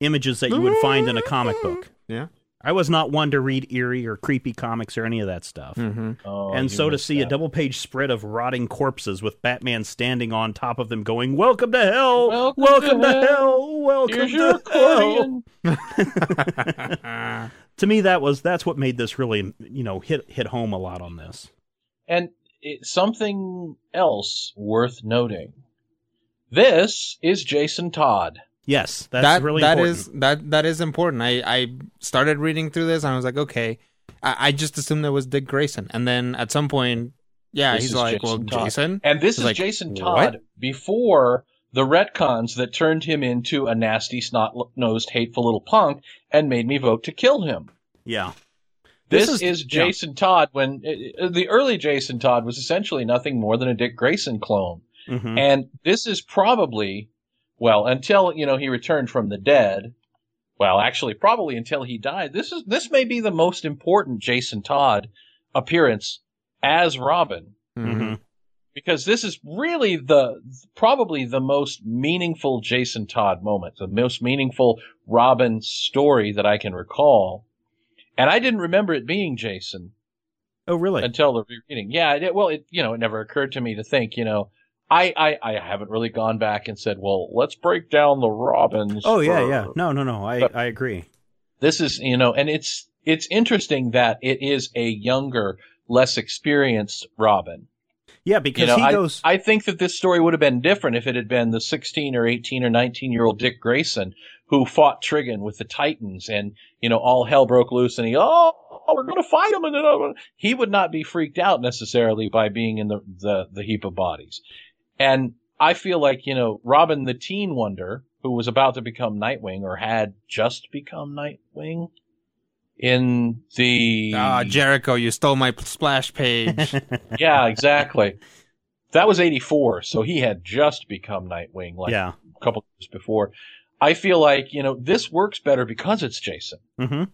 Speaker 2: images that you would find in a comic book.
Speaker 4: Yeah.
Speaker 2: I was not one to read eerie or creepy comics or any of that stuff
Speaker 4: Mm-hmm.
Speaker 1: Oh,
Speaker 2: and so to
Speaker 1: missed
Speaker 2: see a double page spread of rotting corpses with Batman standing on top of them going, Welcome to hell!
Speaker 1: Welcome to
Speaker 2: to
Speaker 1: hell.
Speaker 2: hell! Welcome
Speaker 1: Here's your
Speaker 2: to hell! To me that was that's what made this really you know hit hit home a lot on this.
Speaker 1: And it, something else worth noting. This is Jason Todd.
Speaker 2: Yes, that's
Speaker 4: that
Speaker 2: really
Speaker 4: that
Speaker 2: important.
Speaker 4: is that that is important. I I started reading through this and I was like, okay. I, I just assumed that was Dick Grayson, and then at some point, yeah,
Speaker 1: This
Speaker 4: he's
Speaker 1: is
Speaker 4: like, well,
Speaker 1: Jason Todd.
Speaker 4: Jason.
Speaker 1: And this is
Speaker 4: like,
Speaker 1: Jason Todd
Speaker 4: what?
Speaker 1: before the retcons that turned him into a nasty, snot nosed, hateful little punk and made me vote to kill him.
Speaker 2: yeah.
Speaker 1: This,
Speaker 2: This
Speaker 1: is,
Speaker 2: is- yeah.
Speaker 1: Jason Todd when uh, the early Jason Todd was essentially nothing more than a Dick Grayson clone.
Speaker 2: Mhm.
Speaker 1: And this is probably, well, until, you know, he returned from the dead. Well, actually, probably until he died. This is, this may be the most important Jason Todd appearance as Robin
Speaker 4: Mhm.
Speaker 2: Mhm.
Speaker 1: because this is really the probably the most meaningful Jason Todd moment, the most meaningful Robin story that I can recall. And I didn't remember it being Jason
Speaker 2: Oh really?
Speaker 1: until the rereading. Yeah, it, well, it you know it never occurred to me to think, you know, I, I I haven't really gone back and said, well, let's break down the Robins.
Speaker 2: oh yeah,
Speaker 1: for-
Speaker 2: yeah. No, no, no. I
Speaker 1: But-
Speaker 2: I agree.
Speaker 1: This is you know, and it's it's interesting that it is a younger, less experienced Robin.
Speaker 2: Yeah, because
Speaker 1: You know,
Speaker 2: he goes
Speaker 1: I think that this story would have been different if it had been the 16 or 18 or 19 year old Dick Grayson who fought Trigon with the Titans and, you know, all hell broke loose and he, oh, oh we're going to fight him. And then, uh, he would not be freaked out necessarily by being in the, the, the heap of bodies. And I feel like, you know, Robin the Teen Wonder, who was about to become Nightwing or had just become Nightwing, in the
Speaker 4: Ah, Jericho, you stole my splash page.
Speaker 1: yeah, exactly. That was eighty four, so he had just become Nightwing like
Speaker 2: yeah.
Speaker 1: a couple years before. I feel like you know this works better because it's Jason.
Speaker 2: hmm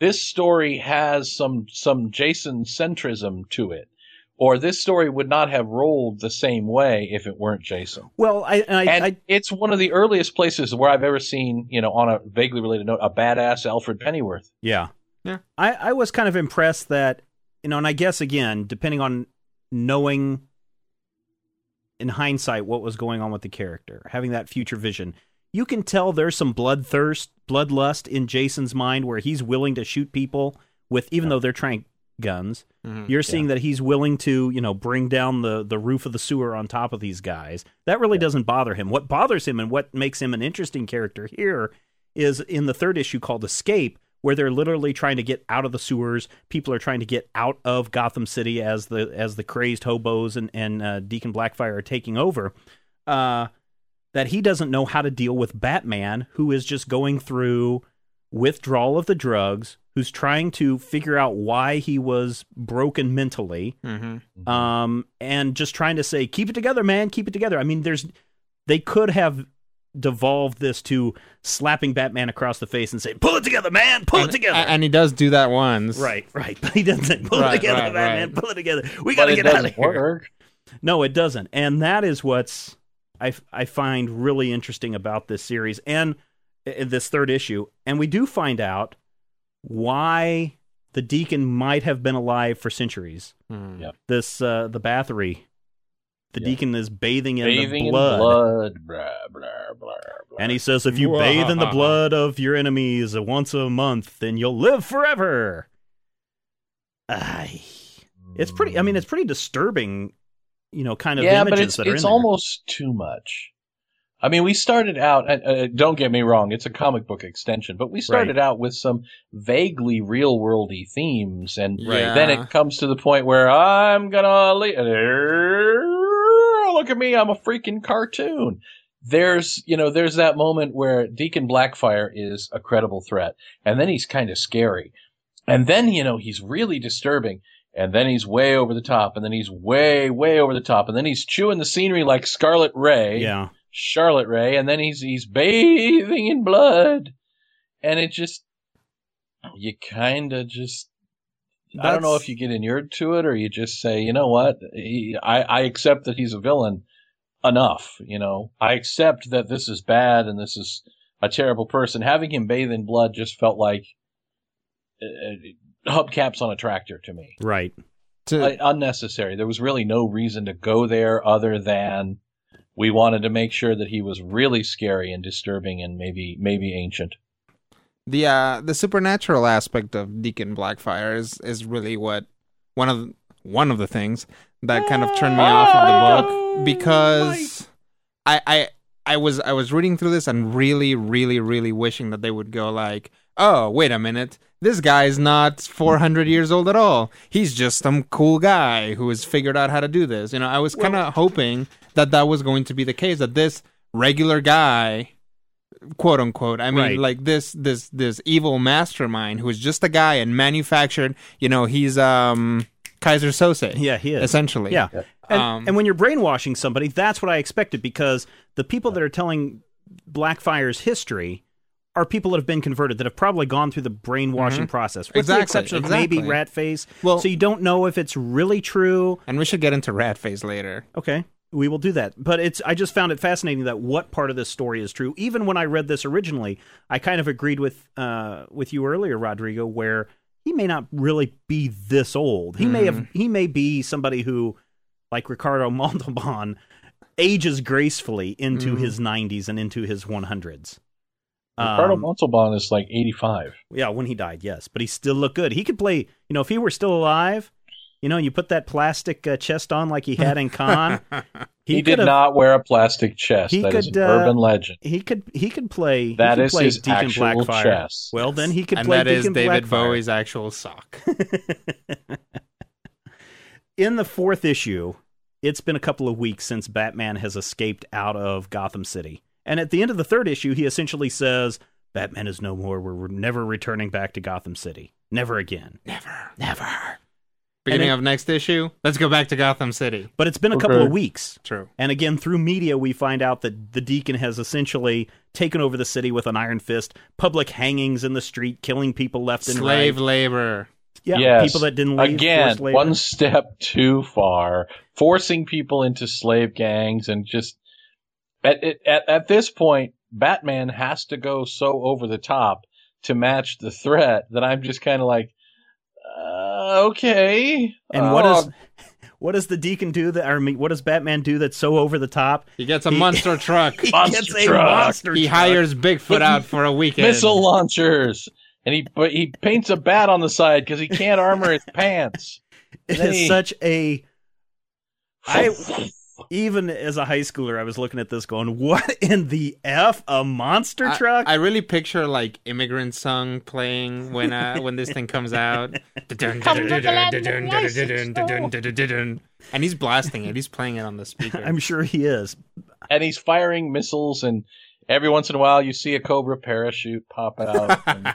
Speaker 1: This story has some some Jason centrism to it, or this story would not have rolled the same way if it weren't Jason.
Speaker 2: Well, I, I,
Speaker 1: and
Speaker 2: I
Speaker 1: it's one of the earliest places where I've ever seen, you know, on a vaguely related note, a badass Alfred Pennyworth.
Speaker 2: Yeah.
Speaker 4: Yeah.
Speaker 2: I, I was kind of impressed that, you know, and I guess again, depending on knowing in hindsight what was going on with the character, having that future vision, you can tell there's some bloodthirst, bloodlust in Jason's mind where he's willing to shoot people with, even though they're trying guns.
Speaker 4: Mhm.
Speaker 2: You're seeing that he's willing to, you know, bring down the, the roof of the sewer on top of these guys. That really doesn't bother him. What bothers him and what makes him an interesting character here is in the third issue called Escape, where they're literally trying to get out of the sewers. People are trying to get out of Gotham City as the as the crazed hobos and and uh, Deacon Blackfire are taking over. Uh, that he doesn't know how to deal with Batman, who is just going through withdrawal of the drugs, who's trying to figure out why he was broken mentally,
Speaker 4: Mhm.
Speaker 2: um, and just trying to say, "Keep it together, man. Keep it together." I mean, there's they could have devolved this to slapping Batman across the face and saying, "Pull it together, man. Pull
Speaker 4: and,
Speaker 2: it together."
Speaker 4: And he does do that once.
Speaker 2: right, right. But he doesn't say, "Pull
Speaker 4: Right,
Speaker 2: it together,
Speaker 4: right,
Speaker 2: Batman.
Speaker 4: right.
Speaker 2: Pull it together. We gotta get out of here."
Speaker 1: work.
Speaker 2: No, it doesn't. And that is what's I, I find really interesting about this series and uh, this third issue. And we do find out why the Deacon might have been alive for centuries.
Speaker 4: Mhm.
Speaker 1: Yeah.
Speaker 2: This uh, the Bathory. The
Speaker 1: Yeah.
Speaker 2: Deacon is bathing in
Speaker 1: Bathing
Speaker 2: the blood.
Speaker 1: in blood. Blah, blah, blah, blah.
Speaker 2: And he says, if you bathe in the blood of your enemies once a month, then you'll live forever. Ay. It's pretty, I mean, it's pretty disturbing, you know, kind of
Speaker 1: yeah,
Speaker 2: images
Speaker 1: but it's
Speaker 2: that are
Speaker 1: it's
Speaker 2: in there.
Speaker 1: It's almost too much. I mean, we started out. Uh, don't get me wrong; it's a comic book extension, but we started out with some vaguely real worldy themes, and
Speaker 4: Right.
Speaker 1: then it comes to the point where I'm gonna le- look at me. I'm a freaking cartoon. There's, you know, there's that moment where Deacon Blackfire is a credible threat, and then he's kind of scary, and then you know he's really disturbing, and then he's way over the top, and then he's way, way over the top, and then he's chewing the scenery like Scarlet Ray,
Speaker 2: yeah.
Speaker 1: Charlotte Rae, and then he's he's bathing in blood, and it just you kind of just I don't know if you get inured to it or you just say, you know what, he, I I accept that he's a villain enough. You know, I accept that this is bad and this is a terrible person. Having him bathe in blood just felt like uh, hubcaps on a tractor to me
Speaker 2: Right.
Speaker 4: To,
Speaker 1: like, unnecessary. There was really no reason to go there other than we wanted to make sure that he was really scary and disturbing and maybe maybe ancient.
Speaker 4: the uh the supernatural aspect of Deacon Blackfire is is really what one of one of the things that kind of turned me off of the book because I I I was I was reading through this and really really really wishing that they would go like oh wait a minute this guy's not 400 years old at all he's just some cool guy who has figured out how to do this you know I was kind of hoping that that was going to be the case that this regular guy quote unquote i mean
Speaker 2: Right.
Speaker 4: like this this this evil mastermind who is just a guy and manufactured you know he's um Keyser Söze
Speaker 2: Yeah, he is.
Speaker 4: essentially
Speaker 2: Yeah. And,
Speaker 4: Um,
Speaker 2: and when you're brainwashing somebody, that's what I expected because the people that are telling Blackfire's history are people that have been converted that have probably gone through the brainwashing mm-hmm. process, with
Speaker 4: exactly, the
Speaker 2: exception of maybe
Speaker 4: rat
Speaker 2: phase.
Speaker 4: Well,
Speaker 2: so you don't know if it's really true.
Speaker 4: And we should get into rat phase later.
Speaker 2: Okay, we will do that. But it's I just found it fascinating that what part of this story is true. Even when I read this originally, I kind of agreed with uh, with you earlier, Rodrigo, where he may not really be this old. He mm. may have mm-hmm. he may be somebody who, like Ricardo Montalban, ages gracefully into mm. his 90s and into his
Speaker 1: 100s.
Speaker 2: Um,
Speaker 1: Montalban is like 85.
Speaker 2: Yeah, when he died, yes, but he still looked good. He could play. You know, if he were still alive, you know, you put that plastic uh, chest on like he had in Khan.
Speaker 1: He, he
Speaker 2: did
Speaker 1: not wear a plastic chest.
Speaker 2: He
Speaker 1: that
Speaker 2: could, is
Speaker 1: an
Speaker 2: uh,
Speaker 1: urban legend.
Speaker 2: He could he could play.
Speaker 1: That
Speaker 2: could
Speaker 1: is
Speaker 2: play
Speaker 1: his
Speaker 2: Deacon
Speaker 1: actual
Speaker 2: Blackfire.
Speaker 1: chest.
Speaker 2: Well, then he could
Speaker 4: and
Speaker 2: play. And
Speaker 4: David Bowie's actual sock.
Speaker 2: in the fourth issue, it's been a couple of weeks since Batman has escaped out of Gotham City and at the end of the third issue, he essentially says, Batman is no more. We're never returning back to Gotham City. Never again.
Speaker 4: Never.
Speaker 2: Never.
Speaker 4: Beginning
Speaker 2: it-
Speaker 4: of next issue, let's go back to Gotham City.
Speaker 2: But it's been a couple of weeks.
Speaker 4: True.
Speaker 2: And again, through media, we find out that the Deacon has essentially taken over the city with an iron fist, public hangings in the street, killing people left and right.
Speaker 4: Slave labor.
Speaker 2: Yeah,
Speaker 1: Yes.
Speaker 2: people that didn't leave.
Speaker 1: Again,
Speaker 2: labor.
Speaker 1: one step too far, forcing people into slave gangs and just at at at this point, Batman has to go so over the top to match the threat that I'm just kind of like, uh, okay.
Speaker 2: And what
Speaker 1: Uh,
Speaker 2: does what does the Deacon do? That I mean, what does Batman do that's so over the top?
Speaker 4: He gets a
Speaker 2: He-
Speaker 4: monster truck.
Speaker 2: He
Speaker 1: Monster
Speaker 2: gets a
Speaker 1: truck.
Speaker 2: monster
Speaker 4: He
Speaker 2: truck.
Speaker 4: hires Bigfoot out for a weekend.
Speaker 1: missile launchers? And he but he paints a bat on the side because he can't armor his pants.
Speaker 2: It is
Speaker 1: he-
Speaker 2: such a I- even as a high schooler, I was looking at this going, "What in the f? A monster
Speaker 4: I-
Speaker 2: truck?"
Speaker 4: I, really picture like immigrant song playing when uh, when this thing comes out. And he's blasting it. He's playing it on the speaker.
Speaker 2: I'm sure he is.
Speaker 1: and he's firing missiles and every once in a while you see a cobra parachute pop out and-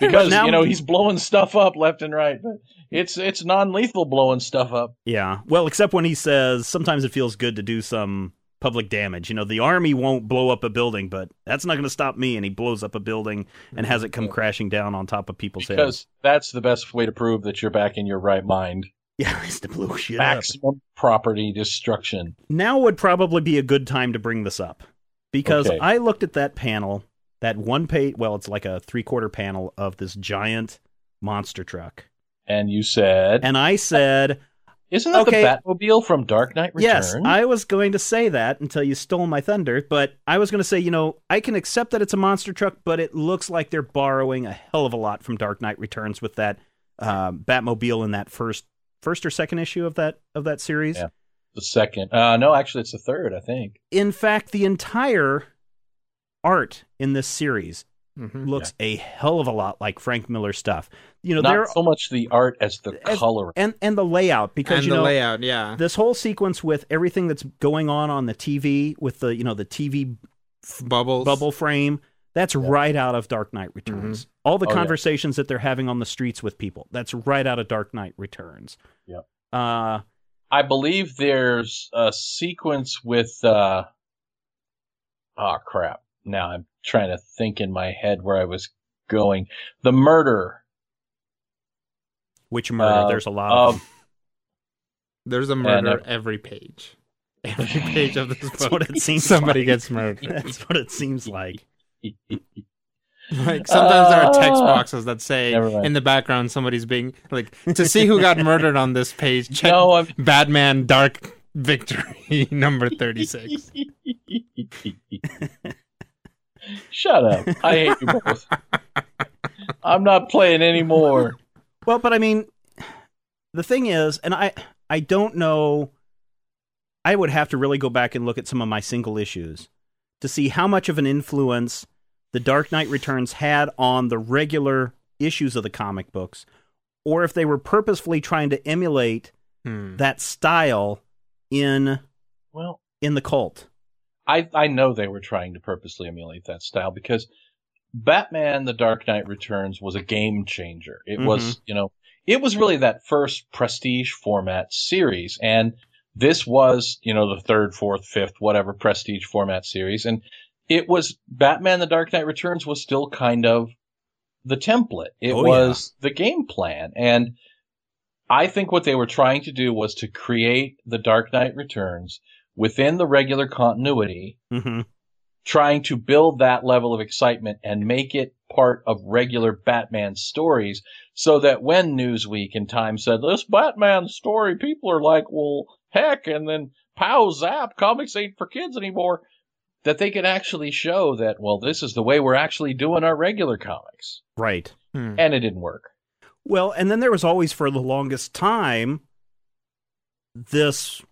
Speaker 1: because
Speaker 2: now-
Speaker 1: you know he's blowing stuff up left and right but it's it's non-lethal blowing stuff up
Speaker 2: Yeah. Well, except when he says sometimes it feels good to do some public damage. You know, the army won't blow up a building, but that's not going to stop me. And he blows up a building and has it come crashing down on top of people's heads.
Speaker 1: because that's the best way to prove that you're back in your right mind
Speaker 2: Yeah, he's to blow shit up.
Speaker 1: maximum property destruction
Speaker 2: Now would probably be a good time to bring this up because
Speaker 1: Okay.
Speaker 2: I looked at that panel, that one page. Well, it's like a three quarter panel of this giant monster truck,
Speaker 1: and you said
Speaker 2: and I said,
Speaker 1: isn't that
Speaker 2: okay.
Speaker 1: the batmobile from dark knight returns
Speaker 2: Yes, I was going to say that until you stole my thunder, but I was going to say, you know, I can accept that it's a monster truck, but it looks like they're borrowing a hell of a lot from Dark Knight Returns with that um, Batmobile in that first first or second issue of that of that series.
Speaker 1: Yeah. the second uh no actually it's the third i think
Speaker 2: In fact, the entire art in this series
Speaker 4: Mhm.
Speaker 2: looks a hell of a lot like Frank Miller stuff. You know,
Speaker 1: not
Speaker 2: there
Speaker 1: so much the art as the
Speaker 2: As-
Speaker 1: color
Speaker 2: and and the layout because
Speaker 4: And
Speaker 2: you
Speaker 4: the
Speaker 2: know
Speaker 4: layout, yeah.
Speaker 2: this whole sequence with everything that's going on on the TV with the you know the TV
Speaker 4: Bubbles.
Speaker 2: bubble frame. That's right out of Dark Knight Returns. All the
Speaker 1: Oh, yeah.
Speaker 2: conversations that they're having on the streets with people. That's right out of Dark Knight Returns.
Speaker 1: Yep.
Speaker 2: Uh,
Speaker 1: I believe there's a sequence with uh oh crap. Now I'm trying to think in my head where I was going. The murder
Speaker 2: which murder?
Speaker 1: Uh,
Speaker 2: There's a lot of.
Speaker 1: of
Speaker 2: them.
Speaker 4: There's a murder
Speaker 1: uh,
Speaker 4: every page. Every page of this
Speaker 2: That's
Speaker 4: book.
Speaker 2: what it seems.
Speaker 4: Somebody
Speaker 2: like.
Speaker 4: gets murdered.
Speaker 2: That's what it seems like.
Speaker 4: Like sometimes there are text
Speaker 1: Ah.
Speaker 4: boxes that say in the background somebody's being like to see who got murdered on this page. Check
Speaker 1: no, I'm
Speaker 4: Batman Dark Victory number thirty six.
Speaker 1: Shut up. I hate you both. I'm not playing anymore.
Speaker 2: Well, but I mean, the thing is, and I I don't know. I would have to really go back and look at some of my single issues to see how much of an influence the Dark Knight Returns had on the regular issues of the comic books, or if they were purposefully trying to emulate
Speaker 4: Hmm.
Speaker 2: that style in
Speaker 1: Well,
Speaker 2: in the cult.
Speaker 1: I I know they were trying to purposely emulate that style because Batman: The Dark Knight Returns was a game changer. It was, you know, it was really that first prestige format series, and this was, you know, the third, fourth, fifth, whatever prestige format series, and it was Batman: The Dark Knight Returns was still kind of the template. It
Speaker 2: Oh,
Speaker 1: was the game plan, and I think what they were trying to do was to create The Dark Knight Returns within the regular continuity,
Speaker 2: hmm
Speaker 1: trying to build that level of excitement and make it part of regular Batman stories so that when Newsweek and Time said, this Batman story, people are like, well, heck, and then pow zap, comics ain't for kids anymore, that they could actually show that, well, this is the way we're actually doing our regular comics.
Speaker 2: Right.
Speaker 4: Hmm.
Speaker 1: And it didn't work.
Speaker 2: Well, and then there was always for the longest time this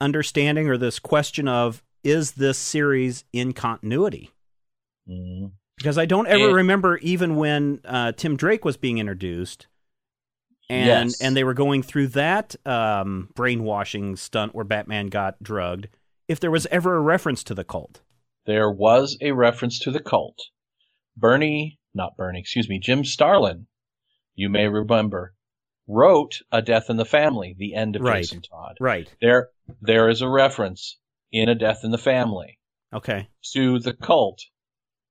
Speaker 2: understanding or this question of is this series in continuity?
Speaker 1: Mm.
Speaker 2: Because I don't ever
Speaker 1: It-
Speaker 2: remember even when uh, Tim Drake was being introduced, and
Speaker 1: Yes.
Speaker 2: and they were going through that um, brainwashing stunt where Batman got drugged. If there was ever a reference to the cult,
Speaker 1: There was a reference to the cult. Bernie, not Bernie, excuse me, Jim Starlin, you may remember, wrote A Death in the Family, the end of
Speaker 2: Right.
Speaker 1: Jason Todd.
Speaker 2: Right.
Speaker 1: There, there is a reference in A Death in the Family
Speaker 2: Okay.
Speaker 1: to the cult.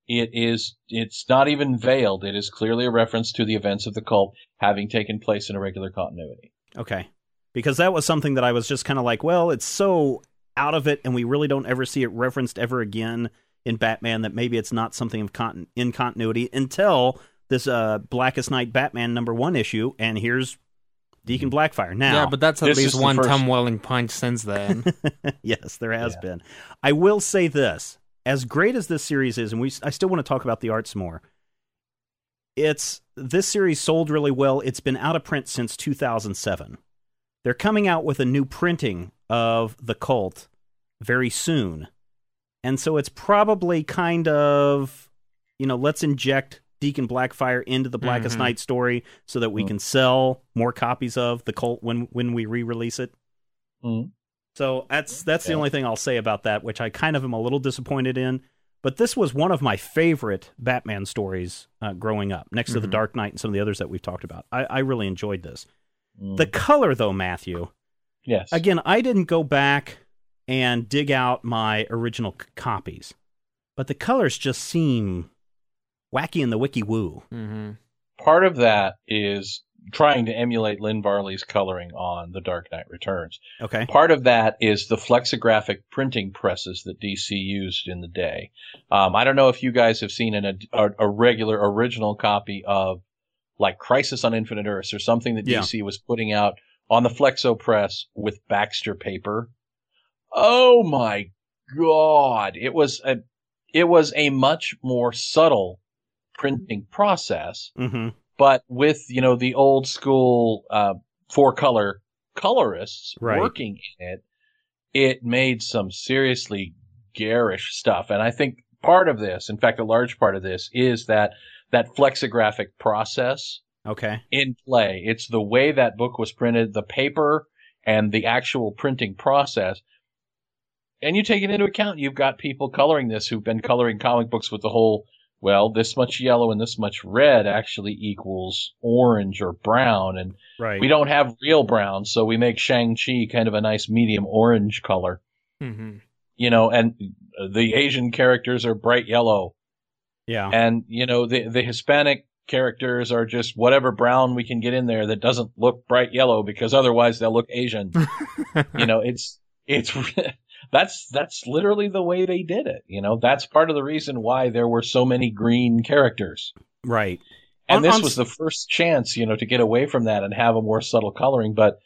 Speaker 1: It is, it's not even veiled. It is clearly a reference to the events of the cult having taken place in a regular continuity.
Speaker 2: Okay. Because that was something that I was just kind of like, well, it's so out of it, and we really don't ever see it referenced ever again in Batman that maybe it's not something of con- in continuity until this uh, Blackest Night Batman number one issue, and here's Deacon hmm. Blackfire. Now,
Speaker 4: yeah, but that's at
Speaker 1: this
Speaker 4: least one
Speaker 1: first-
Speaker 4: Tom Welling punch since then.
Speaker 2: yes, there has
Speaker 1: Yeah.
Speaker 2: been. I will say this: as great as this series is, and we, I still want to talk about the arts more. It's this series sold really well. It's been out of print since 2007. They're coming out with a new printing of the cult very soon, and so it's probably kind of, you know, let's inject Deacon Blackfire into the Blackest
Speaker 4: Mhm.
Speaker 2: Night story so that we
Speaker 1: Mhm.
Speaker 2: can sell more copies of the cult when when we re-release it.
Speaker 1: Mhm.
Speaker 2: So that's that's the only thing I'll say about that, which I kind of am a little disappointed in. But this was one of my favorite Batman stories uh, growing up, next to the
Speaker 4: Mhm.
Speaker 2: Dark Knight and some of the others that we've talked about. I, I really enjoyed this.
Speaker 1: Mm.
Speaker 2: The color, though, Matthew.
Speaker 1: yes.
Speaker 2: Again, I didn't go back and dig out my original c- copies, but the colors just seem wacky in the wiki woo.
Speaker 4: hmm
Speaker 1: part of that is trying to emulate Lynn Varley's coloring on The Dark Knight Returns.
Speaker 2: Okay.
Speaker 1: Part of that is the flexographic printing presses that DC used in the day. Um, I don't know if you guys have seen an, a, a regular original copy of like Crisis on Infinite Earths or something that
Speaker 2: Yeah.
Speaker 1: DC was putting out on the Flexo press with Baxter paper. Oh my god! It was a it was a much more subtle printing process
Speaker 2: Mm-hmm.
Speaker 1: but with you know the old school uh, four color colorists
Speaker 2: Right.
Speaker 1: working in it, it made some seriously garish stuff. And I think part of this, in fact, a large part of this, is that that flexographic process
Speaker 2: Okay.
Speaker 1: in play. It's the way that book was printed, the paper, and the actual printing process. And you take it into account. You've got people coloring this who've been coloring comic books with the whole, well, this much yellow and this much red actually equals orange or brown. And
Speaker 2: Right.
Speaker 1: we don't have real brown, so we make Shang-Chi kind of a nice medium orange color.
Speaker 4: Mm-hmm.
Speaker 1: You know, and the Asian characters are bright yellow.
Speaker 2: yeah.
Speaker 1: And, you know, the, the Hispanic characters are just whatever brown we can get in there that doesn't look bright yellow because otherwise they'll look Asian. you know, it's, it's, that's, that's literally the way they did it. You know, that's part of the reason why there were so many green characters.
Speaker 2: right.
Speaker 1: And
Speaker 2: On-
Speaker 1: this
Speaker 2: on
Speaker 1: was the first chance, you know, to get away from that and have a more subtle coloring. But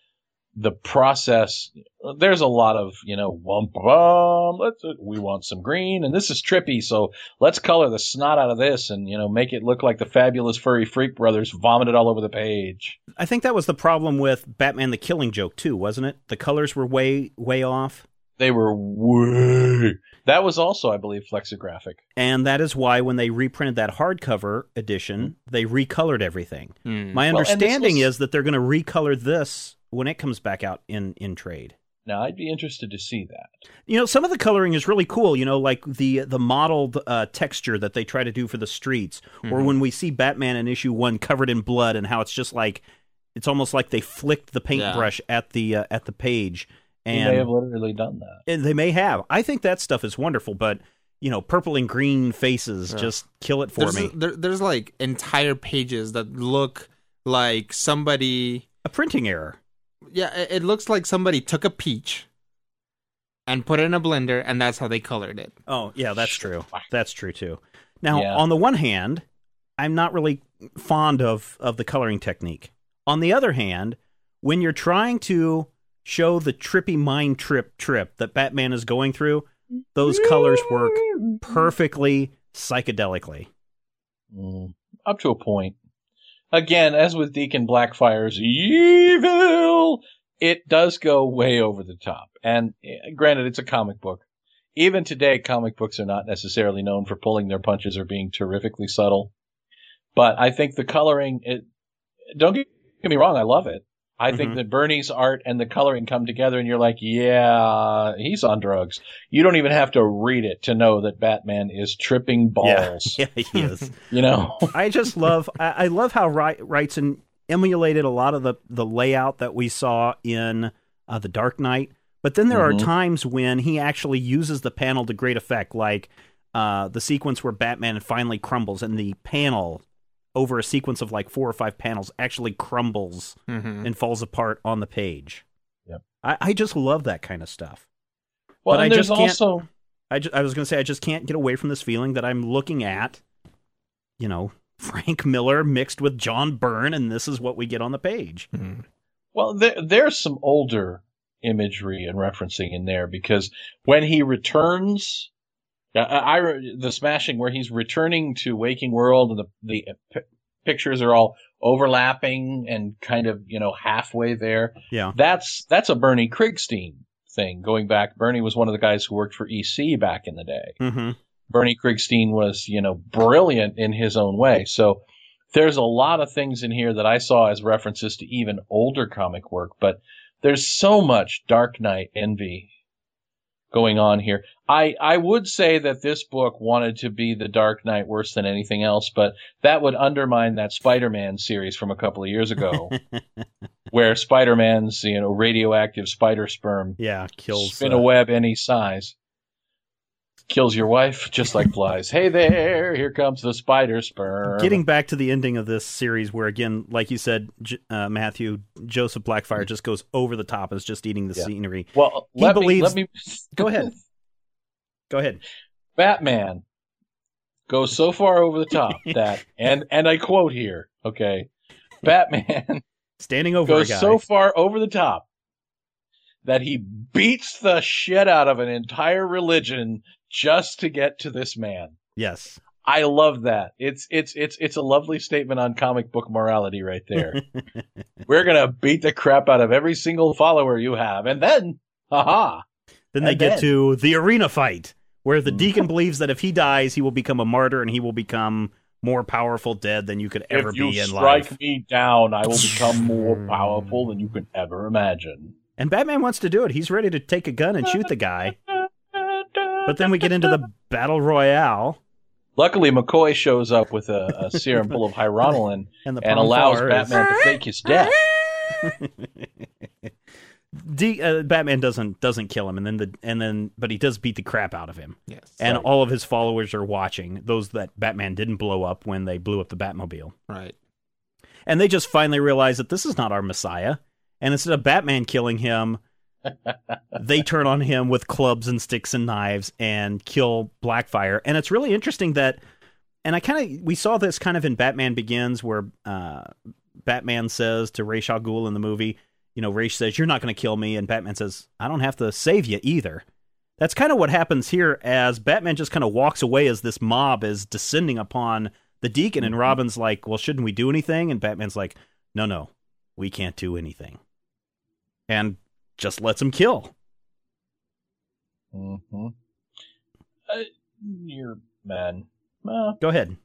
Speaker 1: the process, there's a lot of, you know, wump, wump, let's, we want some green and this is trippy. So let's color the snot out of this and, you know, make it look like the fabulous furry freak brothers vomited all over the page.
Speaker 2: I think that was the problem with Batman the Killing Joke too, wasn't it? The colors were way way off.
Speaker 1: They were way, that was also, I believe, flexographic.
Speaker 2: And that is why when they reprinted that hardcover edition, they recolored everything. My
Speaker 1: Mm-hmm. Well,
Speaker 2: understanding
Speaker 1: was-
Speaker 2: is that they're going to recolor this when it comes back out in in trade.
Speaker 1: Now I'd be interested to see that.
Speaker 2: You know, some of the coloring is really cool. You know, like the the modeled uh, texture that they try to do for the streets,
Speaker 1: Mm-hmm.
Speaker 2: or when we see Batman in issue one covered in blood, and how it's just like it's almost like they flicked the paintbrush at the uh, at the page,
Speaker 1: They
Speaker 2: and
Speaker 1: may have literally done that.
Speaker 2: and they may have. I think that stuff is wonderful, but you know, purple and green faces
Speaker 4: Yeah.
Speaker 2: just kill it for
Speaker 4: there's,
Speaker 2: me.
Speaker 4: there, there's like entire pages that look like somebody.
Speaker 2: A printing error.
Speaker 4: Yeah, it, it looks like somebody took a peach and put it in a blender, and that's how they colored it.
Speaker 2: Oh, yeah, that's true. That's true too. Now,
Speaker 1: Yeah.
Speaker 2: on the one hand, I'm not really fond of of the coloring technique. On the other hand, when you're trying to show the trippy mind trip trip that Batman is going through, those colors work perfectly psychedelically.
Speaker 1: Mm, up to a point. Again, as with Deacon Blackfire's evil, it does go way over the top. And eh, granted, it's a comic book. Even today, comic books are not necessarily known for pulling their punches or being terrifically subtle. But I think the coloring, it, don't get me wrong, I love it. I think
Speaker 2: Mhm.
Speaker 1: that Bernie's art and the coloring come together, and you're like, yeah, he's on drugs. You don't even have to read it to know that Batman is tripping balls.
Speaker 2: Yeah, he is.
Speaker 1: You know,
Speaker 2: I just love I, I love how Wright, Wrightson emulated a lot of the the layout that we saw in uh, the Dark Knight, but then there
Speaker 1: Mhm.
Speaker 2: are times when he actually uses the panel to great effect, like uh, the sequence where Batman finally crumbles, and the panel over a sequence of like four or five panels actually crumbles
Speaker 4: Mhm.
Speaker 2: and falls apart on the page.
Speaker 1: Yep.
Speaker 2: I, I just love that kind of stuff.
Speaker 1: well,
Speaker 2: But
Speaker 1: and
Speaker 2: I
Speaker 1: there's
Speaker 2: just can't-
Speaker 1: also
Speaker 2: I, ju- I was going to say I just can't get away from this feeling that I'm looking at, you know, Frank Miller mixed with John Byrne, and this is what we get on the page.
Speaker 4: Mhm.
Speaker 1: Well, there, there's some older imagery and referencing in there because when he returns, I I- the smashing where he's returning to Waking World and the the p- pictures are all overlapping and kind of you know halfway there.
Speaker 2: Yeah.
Speaker 1: That's that's a Bernie Krigstein thing going back. Bernie was one of the guys who worked for EC back in the day.
Speaker 2: Mm-hmm.
Speaker 1: Bernie Krigstein was, you know, brilliant in his own way. So there's a lot of things in here that I saw as references to even older comic work, but there's so much Dark Knight envy going on here. I, I would say that this book wanted to be the Dark Knight worse than anything else, but that would undermine that Spider-Man series from a couple of years ago, where Spider-Man's, you know, radioactive spider sperm
Speaker 2: Yeah, kills.
Speaker 1: spin
Speaker 2: uh,
Speaker 1: a web any size. Kills your wife just like flies. hey there, here comes the spider sperm.
Speaker 2: Getting back to the ending of this series, where again, like you said, J- uh, Matthew Joseph Blackfire just goes over the top and is just eating the
Speaker 1: Yeah.
Speaker 2: scenery.
Speaker 1: well,
Speaker 2: he
Speaker 1: let
Speaker 2: believes-
Speaker 1: me let me
Speaker 2: Go ahead. Go ahead.
Speaker 1: Batman goes so far over the top that and and I quote here, okay. Batman
Speaker 2: Standing over
Speaker 1: goes so far over the top that he beats the shit out of an entire religion just to get to this man.
Speaker 2: yes.
Speaker 1: I love that. It's it's it's it's a lovely statement on comic book morality right there. We're gonna beat the crap out of every single follower you have, and then, haha,
Speaker 2: Then they get
Speaker 1: then-
Speaker 2: to the arena fight, where the deacon believes that if he dies, he will become a martyr and he will become more powerful dead than you could ever
Speaker 1: if you
Speaker 2: be in life.
Speaker 1: strike
Speaker 2: life.
Speaker 1: me down, I will become more powerful than you could ever imagine.
Speaker 2: And Batman wants to do it. He's ready to take a gun and shoot the guy. But then we get into the battle royale
Speaker 1: Luckily, McCoy shows up with a, a serum full of hyronalin
Speaker 2: and the
Speaker 1: and allows
Speaker 2: Pon farr is-
Speaker 1: Batman to fake his death.
Speaker 2: D, uh, Batman doesn't doesn't kill him, and then the and then but he does beat the crap out of him.
Speaker 4: Yes.
Speaker 2: And
Speaker 1: Right.
Speaker 2: all of his followers are watching. Those that Batman didn't blow up when they blew up the Batmobile,
Speaker 4: right.
Speaker 2: and they just finally realize that this is not our Messiah. And instead of Batman killing him, they turn on him with clubs and sticks and knives and kill Blackfire. And it's really interesting that, and I kind of we saw this kind of in Batman Begins, where uh, Batman says to Ra's al Ghul in the movie, you know, Ra's says, "You're not going to kill me," and Batman says, "I don't have to save you either." That's kind of what happens here as Batman just kind of walks away as this mob is descending upon the Deacon, and
Speaker 1: Mhm.
Speaker 2: Robin's like, "Well, shouldn't we do anything?" And Batman's like, "No, no, we can't do anything," and just lets him kill.
Speaker 1: hmm Uh, you're man. Uh,
Speaker 2: Go ahead.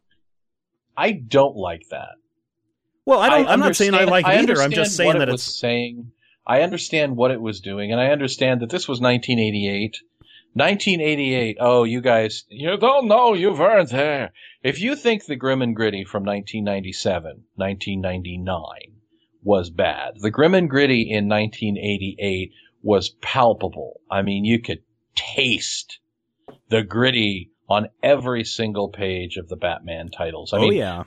Speaker 1: I don't like that.
Speaker 2: Well, I don't. I am not saying I like it either. I'm just saying that
Speaker 1: it
Speaker 2: it's
Speaker 1: was saying. I understand what it was doing, and I understand that this was 1988. 1988. Oh, you guys, you don't know. You weren't there. If you think the Grim and Gritty from 1997, 1999 was bad, the Grim and Gritty in 1988 was palpable. I mean, you could taste the gritty on every single page of the Batman titles. I
Speaker 2: oh
Speaker 1: mean,
Speaker 2: yeah,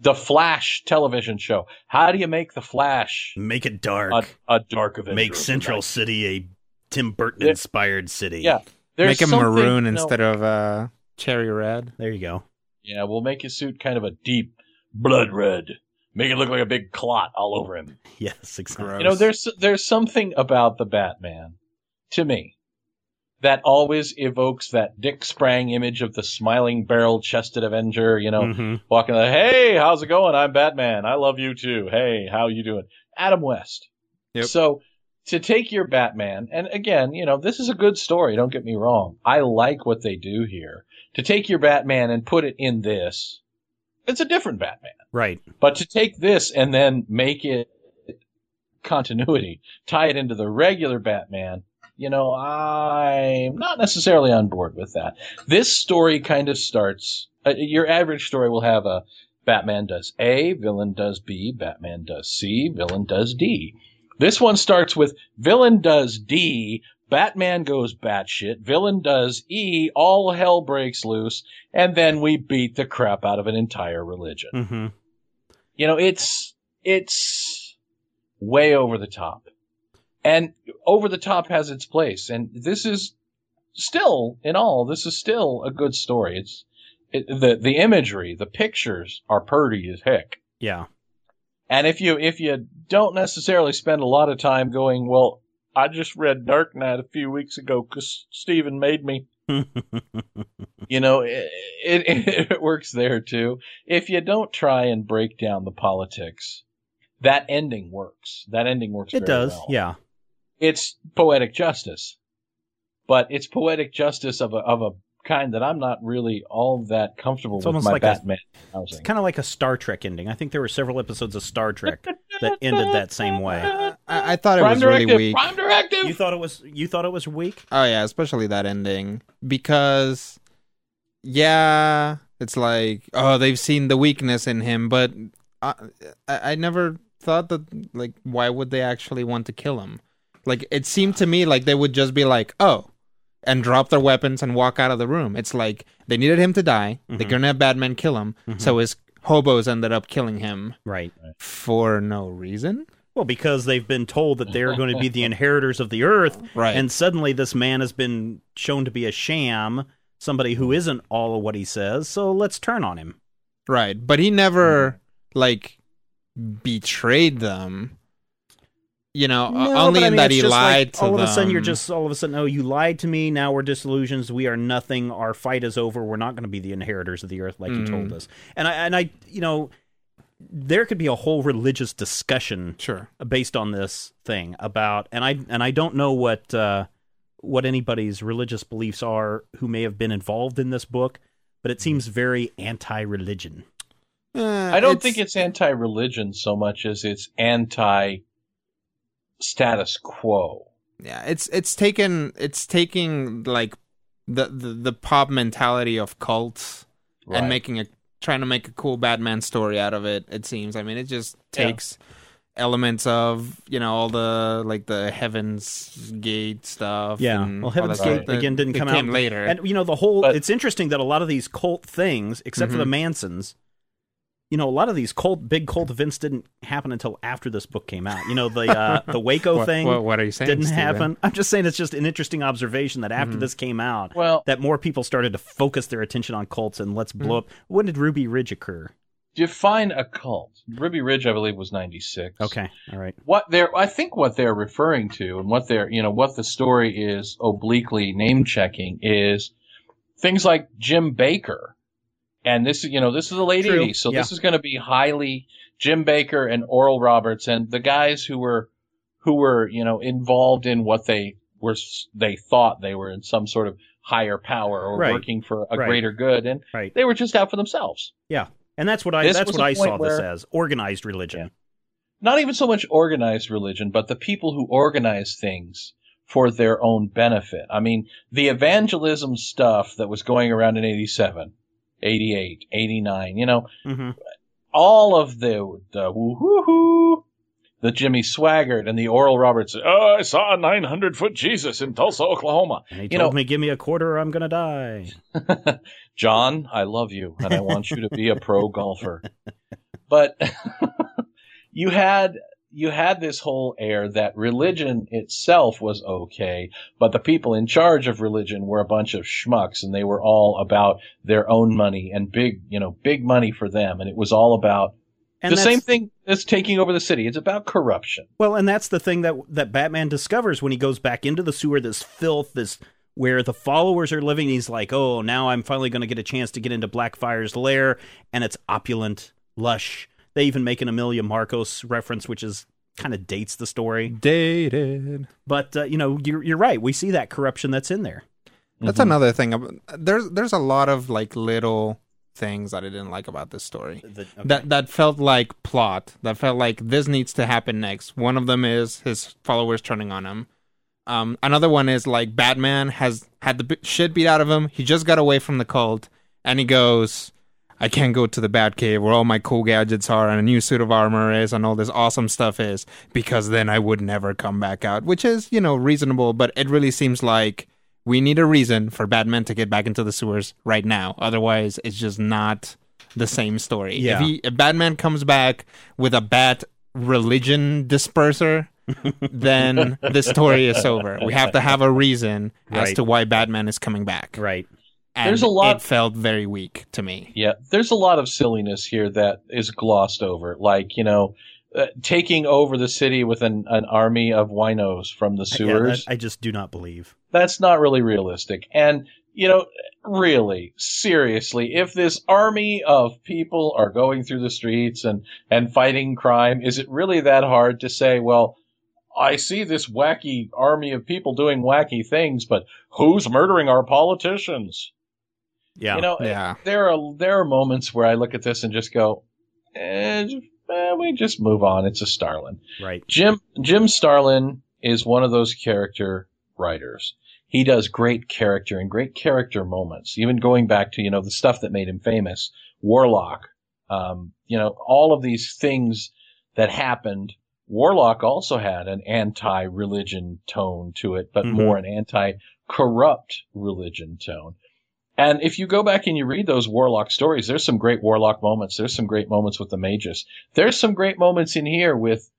Speaker 1: the Flash television show. How do you make the Flash
Speaker 2: make it dark.
Speaker 1: a, a dark Avenger?
Speaker 2: Make Central
Speaker 1: night?
Speaker 2: City a Tim Burton inspired city.
Speaker 1: Yeah, there's
Speaker 4: Make him
Speaker 1: something-
Speaker 4: maroon
Speaker 1: no,
Speaker 4: instead of uh, cherry red.
Speaker 2: There you go.
Speaker 1: Yeah, we'll make his suit kind of a deep blood red. Make it look like a big clot all over him.
Speaker 2: Yes, exactly.
Speaker 4: Gross.
Speaker 1: You know, there's there's something about the Batman to me that always evokes that Dick Sprang image of the smiling barrel chested Avenger. You know,
Speaker 2: Mhm.
Speaker 1: walking like, hey, how's it going? I'm Batman. I love you too. Hey, how you doing? Adam West.
Speaker 4: Yep.
Speaker 1: So to take your Batman, and again, you know, this is a good story. Don't get me wrong. I like what they do here. To take your Batman and put it in this, it's a different Batman.
Speaker 2: Right.
Speaker 1: But to take this and then make it continuity, tie it into the regular Batman, you know, I'm not necessarily on board with that. This story kind of starts. Uh, your average story will have a Batman does A, villain does B, Batman does C, villain does D. This one starts with villain does D, Batman goes batshit, villain does E, all hell breaks loose, and then we beat the crap out of an entire religion.
Speaker 2: Mm-hmm.
Speaker 1: You know, it's it's way over the top. And over the top has its place. And this is still, in all, this is still a good story. It's it, the the imagery, the pictures are pretty as heck.
Speaker 2: Yeah.
Speaker 1: And if you if you don't necessarily spend a lot of time going, well, I just read Dark Knight a few weeks ago because Steven made me. you know, it, it, it works there too. If you don't try and break down the politics, that ending works. That ending works.
Speaker 2: it does.
Speaker 1: well.
Speaker 2: Yeah.
Speaker 1: It's poetic justice, but it's poetic justice of a of a kind that I'm not really all that comfortable
Speaker 2: It's
Speaker 1: with
Speaker 2: almost
Speaker 1: my
Speaker 2: like a-
Speaker 1: Batman
Speaker 2: It's
Speaker 1: housing.
Speaker 2: kind of like a Star Trek ending. I think there were several episodes of Star Trek that ended that same way.
Speaker 4: I, I thought it
Speaker 1: Prime
Speaker 4: was
Speaker 1: directive.
Speaker 4: really weak.
Speaker 1: Prime directive.
Speaker 2: You thought it was you thought it was weak?
Speaker 4: Oh yeah, especially that ending because yeah, it's like oh they've seen the weakness in him, but I I, I never thought that like why would they actually want to kill him? Like it seemed to me like they would just be like oh and drop their weapons and walk out of the room. It's like they needed him to die. They're
Speaker 2: Mhm.
Speaker 4: gonna have Batman kill him, so his hobos ended up killing him
Speaker 2: Right.
Speaker 4: for no reason.
Speaker 2: Well, because they've been told that they're going to be the inheritors of the earth,
Speaker 4: Right.
Speaker 2: and suddenly this man has been shown to be a sham, somebody who isn't all of what he says. So let's turn on him.
Speaker 4: Right, but he never hmm. like betrayed them. You know,
Speaker 2: No,
Speaker 4: only
Speaker 2: but I
Speaker 4: in
Speaker 2: mean,
Speaker 4: that he
Speaker 2: just like,
Speaker 4: lied to the
Speaker 2: all
Speaker 4: them.
Speaker 2: of a sudden, you're just all of a sudden, oh, you lied to me. Now we're disillusioned. We are nothing. Our fight is over. We're not going to be the inheritors of the earth like you
Speaker 4: Mm.
Speaker 2: told us. And I and I, you know, there could be a whole religious discussion
Speaker 4: sure.
Speaker 2: based on this thing about and I and I don't know what uh, what anybody's religious beliefs are who may have been involved in this book, but it seems very anti-religion.
Speaker 4: Uh,
Speaker 1: I don't think it's anti-religion so much as it's anti-status quo.
Speaker 4: Yeah, it's it's taken it's taking like the the, the pop mentality of cults
Speaker 1: Right.
Speaker 4: and making a trying to make a cool Batman story out of it. It seems. I mean, it just
Speaker 1: Yeah.
Speaker 4: takes elements of you know all the like the Heaven's Gate stuff.
Speaker 2: Yeah.
Speaker 4: and
Speaker 2: Well, Heaven's
Speaker 1: Gate,
Speaker 4: stuff that-
Speaker 2: again, didn't
Speaker 4: that
Speaker 2: come
Speaker 4: came
Speaker 2: out-
Speaker 4: later.
Speaker 2: And you know the whole
Speaker 1: But-
Speaker 2: it's interesting that a lot of these cult things, except for the
Speaker 4: Mhm.
Speaker 2: Mansons, you know, a lot of these cult big cult events didn't happen until after this book came out. You know, the uh, the Waco
Speaker 4: what,
Speaker 2: thing
Speaker 4: what, what are you saying?
Speaker 2: didn't
Speaker 4: Steven?
Speaker 2: happen. I'm just saying it's just an interesting observation that after
Speaker 4: Mhm.
Speaker 2: this came out,
Speaker 1: Well,
Speaker 2: that more people started to focus their attention on cults and let's blow up. When did Ruby Ridge occur?
Speaker 1: define a cult. Ruby Ridge, I believe, was 96.
Speaker 2: Okay, all right.
Speaker 1: What they're, I think what they're referring to and what they're, you know, what the story is obliquely name checking is things like Jim Bakker. And this is, you know, this is the late
Speaker 2: True,
Speaker 1: 80s. So
Speaker 2: yeah.
Speaker 1: this is going to be highly Jim Bakker and Oral Roberts and the guys who were, who were, you know, involved in what they were, they thought they were in some sort of higher power or
Speaker 2: Right.
Speaker 1: working for a
Speaker 2: Right.
Speaker 1: greater good. And
Speaker 2: Right.
Speaker 1: they were just out for themselves.
Speaker 2: Yeah, and that's what I
Speaker 1: This
Speaker 2: that's what I saw
Speaker 1: point
Speaker 2: this as organized religion.
Speaker 1: not even so much organized religion, but the people who organize things for their own benefit. I mean, the evangelism stuff that was going around in 87, 88, 89, you know,
Speaker 2: hmm
Speaker 1: all of the, the woo-hoo-hoo, the Jimmy Swaggart and the Oral Roberts, oh, I saw a 900 foot Jesus in Tulsa, Oklahoma.
Speaker 2: And he
Speaker 1: You
Speaker 2: told
Speaker 1: know-
Speaker 2: me, "Give me a quarter, or I'm gonna die."
Speaker 1: John, I love you and I want you to be a pro golfer. But you had you had this whole air that religion itself was okay, but the people in charge of religion were a bunch of schmucks and they were all about their own money and big, you know, big money for them and it was all about
Speaker 2: And
Speaker 1: the same thing that's taking over the city. It's about corruption.
Speaker 2: Well, and that's the thing that that Batman discovers when he goes back into the sewer. This filth, this where the followers are living. He's like, "Oh, now I'm finally going to get a chance to get into Blackfire's lair, and it's opulent, lush." They even make an Imelda Marcos reference, which is kind of dates the story.
Speaker 4: Dated.
Speaker 2: But uh, you know, you're you're right. We see that corruption that's in there.
Speaker 4: That's another thing. There's there's a lot of like little things that I didn't like about this story.
Speaker 2: The- okay.
Speaker 4: That that felt like plot. That felt like this needs to happen next. One of them is his followers turning on him. Um, another one is like Batman has had the bi- shit beat out of him. He just got away from the cult, and he goes, "I can't go to the Batcave where all my cool gadgets are and a new suit of armor is and all this awesome stuff is because then I would never come back out." Which is you know reasonable, but it really seems like we need a reason for Batman to get back into the sewers right now. Otherwise, it's just not the same story.
Speaker 2: Yeah.
Speaker 4: If, he, if Batman comes back with a bat religion disperser, then the story is over. We have to have a reason as to why Batman is coming back.
Speaker 2: right.
Speaker 4: And
Speaker 1: There's a lot-
Speaker 4: It felt very weak to me.
Speaker 1: Yeah, there's a lot of silliness here that is glossed over, like you know, uh, taking over the city with an, an army of winos from the
Speaker 2: Yeah,
Speaker 1: sewers.
Speaker 2: that I just do not believe.
Speaker 1: That's not really realistic. And you know, really, seriously, if this army of people are going through the streets and and fighting crime, is it really that hard to say, well? I see this wacky army of people doing wacky things, but who's murdering our politicians?
Speaker 2: Yeah.
Speaker 1: You know,
Speaker 4: Yeah.
Speaker 1: there are there are moments where I look at this and just go, eh, eh, we just move on. It's a Starlin.
Speaker 2: right.
Speaker 1: Jim Jim Starlin is one of those character writers. He does great character and great character moments. Even going back to you know the stuff that made him famous, Warlock. Um, you know all of these things that happened. Warlock also had an anti-religion tone to it, but
Speaker 2: Mhm.
Speaker 1: more an anti-corrupt religion tone. And if you go back and you read those Warlock stories, there's some great Warlock moments. There's some great moments with the mages. There's some great moments in here with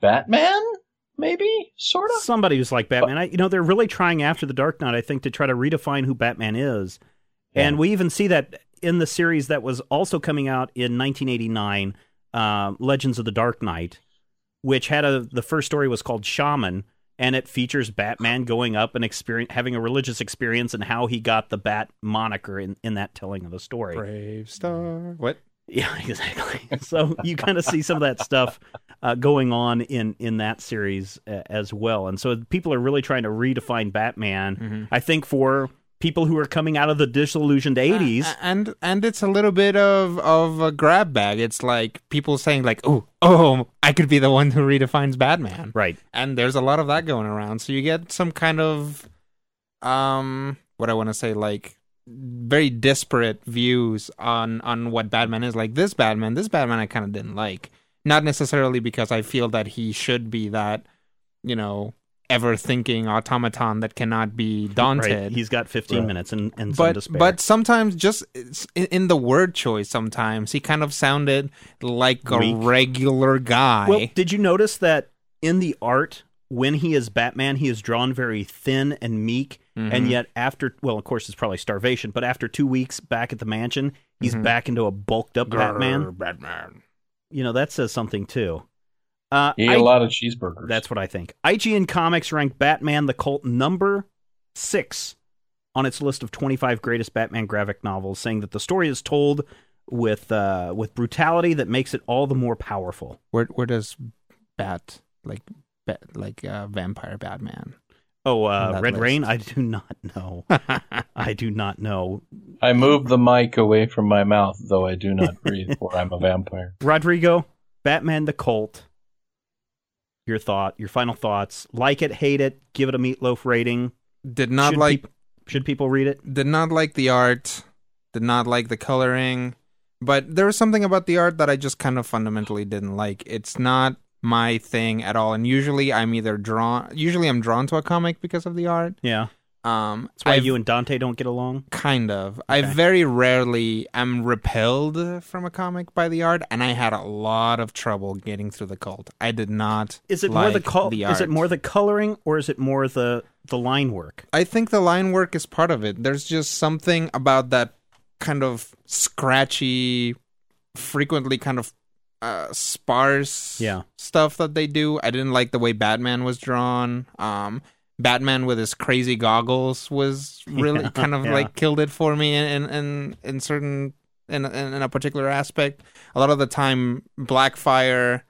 Speaker 1: Batman, maybe, sort of.
Speaker 2: Somebody who's like Batman. I, you know, they're really trying after the Dark Knight, I think, to try to redefine who Batman is. And we even see that in the series that was also coming out in 1989, um, Legends of the Dark Knight, which had a the first story was called Shaman, and it features Batman going up and experience having a religious experience and how he got the Bat moniker in, in that telling of the story.
Speaker 4: BraveStarr. What?
Speaker 2: Yeah, exactly. so you kind of see some of that stuff uh, going on in in that series uh, as well, and so people are really trying to redefine Batman.
Speaker 4: Mm-hmm.
Speaker 2: I think for people who are coming out of the disillusioned '80s,
Speaker 4: A- and and it's a little bit of of a grab bag. It's like people saying like, "Oh, oh, I could be the one who redefines Batman."
Speaker 2: right?
Speaker 4: and there's a lot of that going around so you get some kind of um what i want to say like very disparate views on on what batman is like this batman this batman i kind of didn't like not necessarily because i feel that he should be that you know ever thinking automaton that cannot be daunted
Speaker 2: Right. He's got 15
Speaker 1: Right.
Speaker 2: minutes and and some
Speaker 4: but
Speaker 2: despair.
Speaker 4: but sometimes just in, in the word choice sometimes he kind of sounded like a
Speaker 2: Weak.
Speaker 4: regular guy
Speaker 2: well, did you notice that in the art when he is Batman, he is drawn very thin and meek,
Speaker 4: Mm-hmm.
Speaker 2: and yet after well, of course, it's probably starvation, but after two weeks back at the mansion, he's
Speaker 4: Mhm.
Speaker 2: back into a bulked up Batman.
Speaker 4: Batman
Speaker 2: You know that says something too. Uh,
Speaker 1: He ate
Speaker 2: I-
Speaker 1: a lot of cheeseburgers.
Speaker 2: That's what I think. IGN Comics ranked Batman the Cult number six on its list of 25 greatest Batman graphic novels, saying that the story is told with uh, with brutality that makes it all the more powerful.
Speaker 4: Where where does Bat like bat, like uh, vampire Batman?
Speaker 2: Oh, uh, Red
Speaker 4: list.
Speaker 2: Rain? I do not know. I do not know.
Speaker 1: I moved the mic away from my mouth, though I do not breathe, for I'm a vampire.
Speaker 2: Rodrigo, Batman the Cult. Your thought, your final thoughts. Like it, hate it, give it a meatloaf rating.
Speaker 4: did not
Speaker 2: should
Speaker 4: like
Speaker 2: peop- should people read it?
Speaker 4: did not like the art. Did not like the coloring. But there was something about the art that I just kind of fundamentally didn't like. It's not my thing at all. And usually I'm either drawn. Usually I'm drawn to a comic because of the art.
Speaker 2: Yeah.
Speaker 4: Um,
Speaker 2: That's why
Speaker 4: I've-
Speaker 2: you and Dante don't get along.
Speaker 4: Kind of. I very rarely am repelled from a comic by the art, and I had a lot of trouble getting through the cult. I did not.
Speaker 2: Is it more the
Speaker 4: like
Speaker 2: col-
Speaker 4: the
Speaker 2: Is it more the coloring or is it more the the line work?
Speaker 4: I think the line work is part of it. There's just something about that kind of scratchy, frequently kind of uh, sparse
Speaker 2: Yeah.
Speaker 4: stuff that they do. I didn't like the way Batman was drawn. Um, Batman with his crazy goggles was really
Speaker 2: Yeah,
Speaker 4: kind of
Speaker 2: yeah.
Speaker 4: like killed it for me in in in certain in, in in a particular aspect. A lot of the time, Blackfire,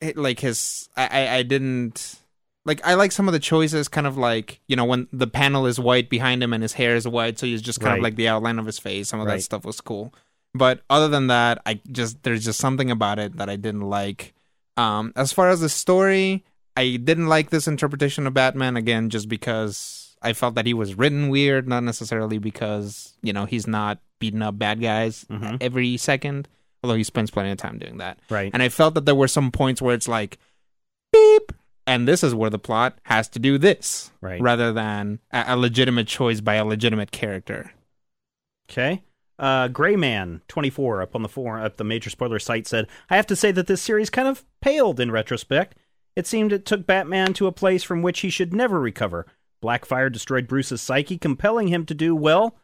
Speaker 4: it, like his, I I, I didn't like I like some of the choices, kind of like you know when the panel is white behind him and his hair is white, so he's just kind
Speaker 2: Right.
Speaker 4: of like the outline of his face. Some of
Speaker 2: Right.
Speaker 4: that stuff was cool, but other than that, I just there's just something about it that I didn't like. Um, as far as the story, I didn't like this interpretation of Batman again, just because I felt that he was written weird, not necessarily because you know he's not beating up bad guys
Speaker 2: Mhm.
Speaker 4: every second, although he spends plenty of time doing that.
Speaker 2: Right.
Speaker 4: And I felt that there were some points where it's like, beep, and this is where the plot has to do this,
Speaker 2: Right.
Speaker 4: rather than a, a legitimate choice by a legitimate character.
Speaker 2: Okay. Uh, Grayman twenty four up on the forum up the major spoiler site said, "I have to say that this series kind of paled in retrospect. It seemed it took Batman to a place from which he should never recover. Blackfire destroyed Bruce's psyche, compelling him to do well.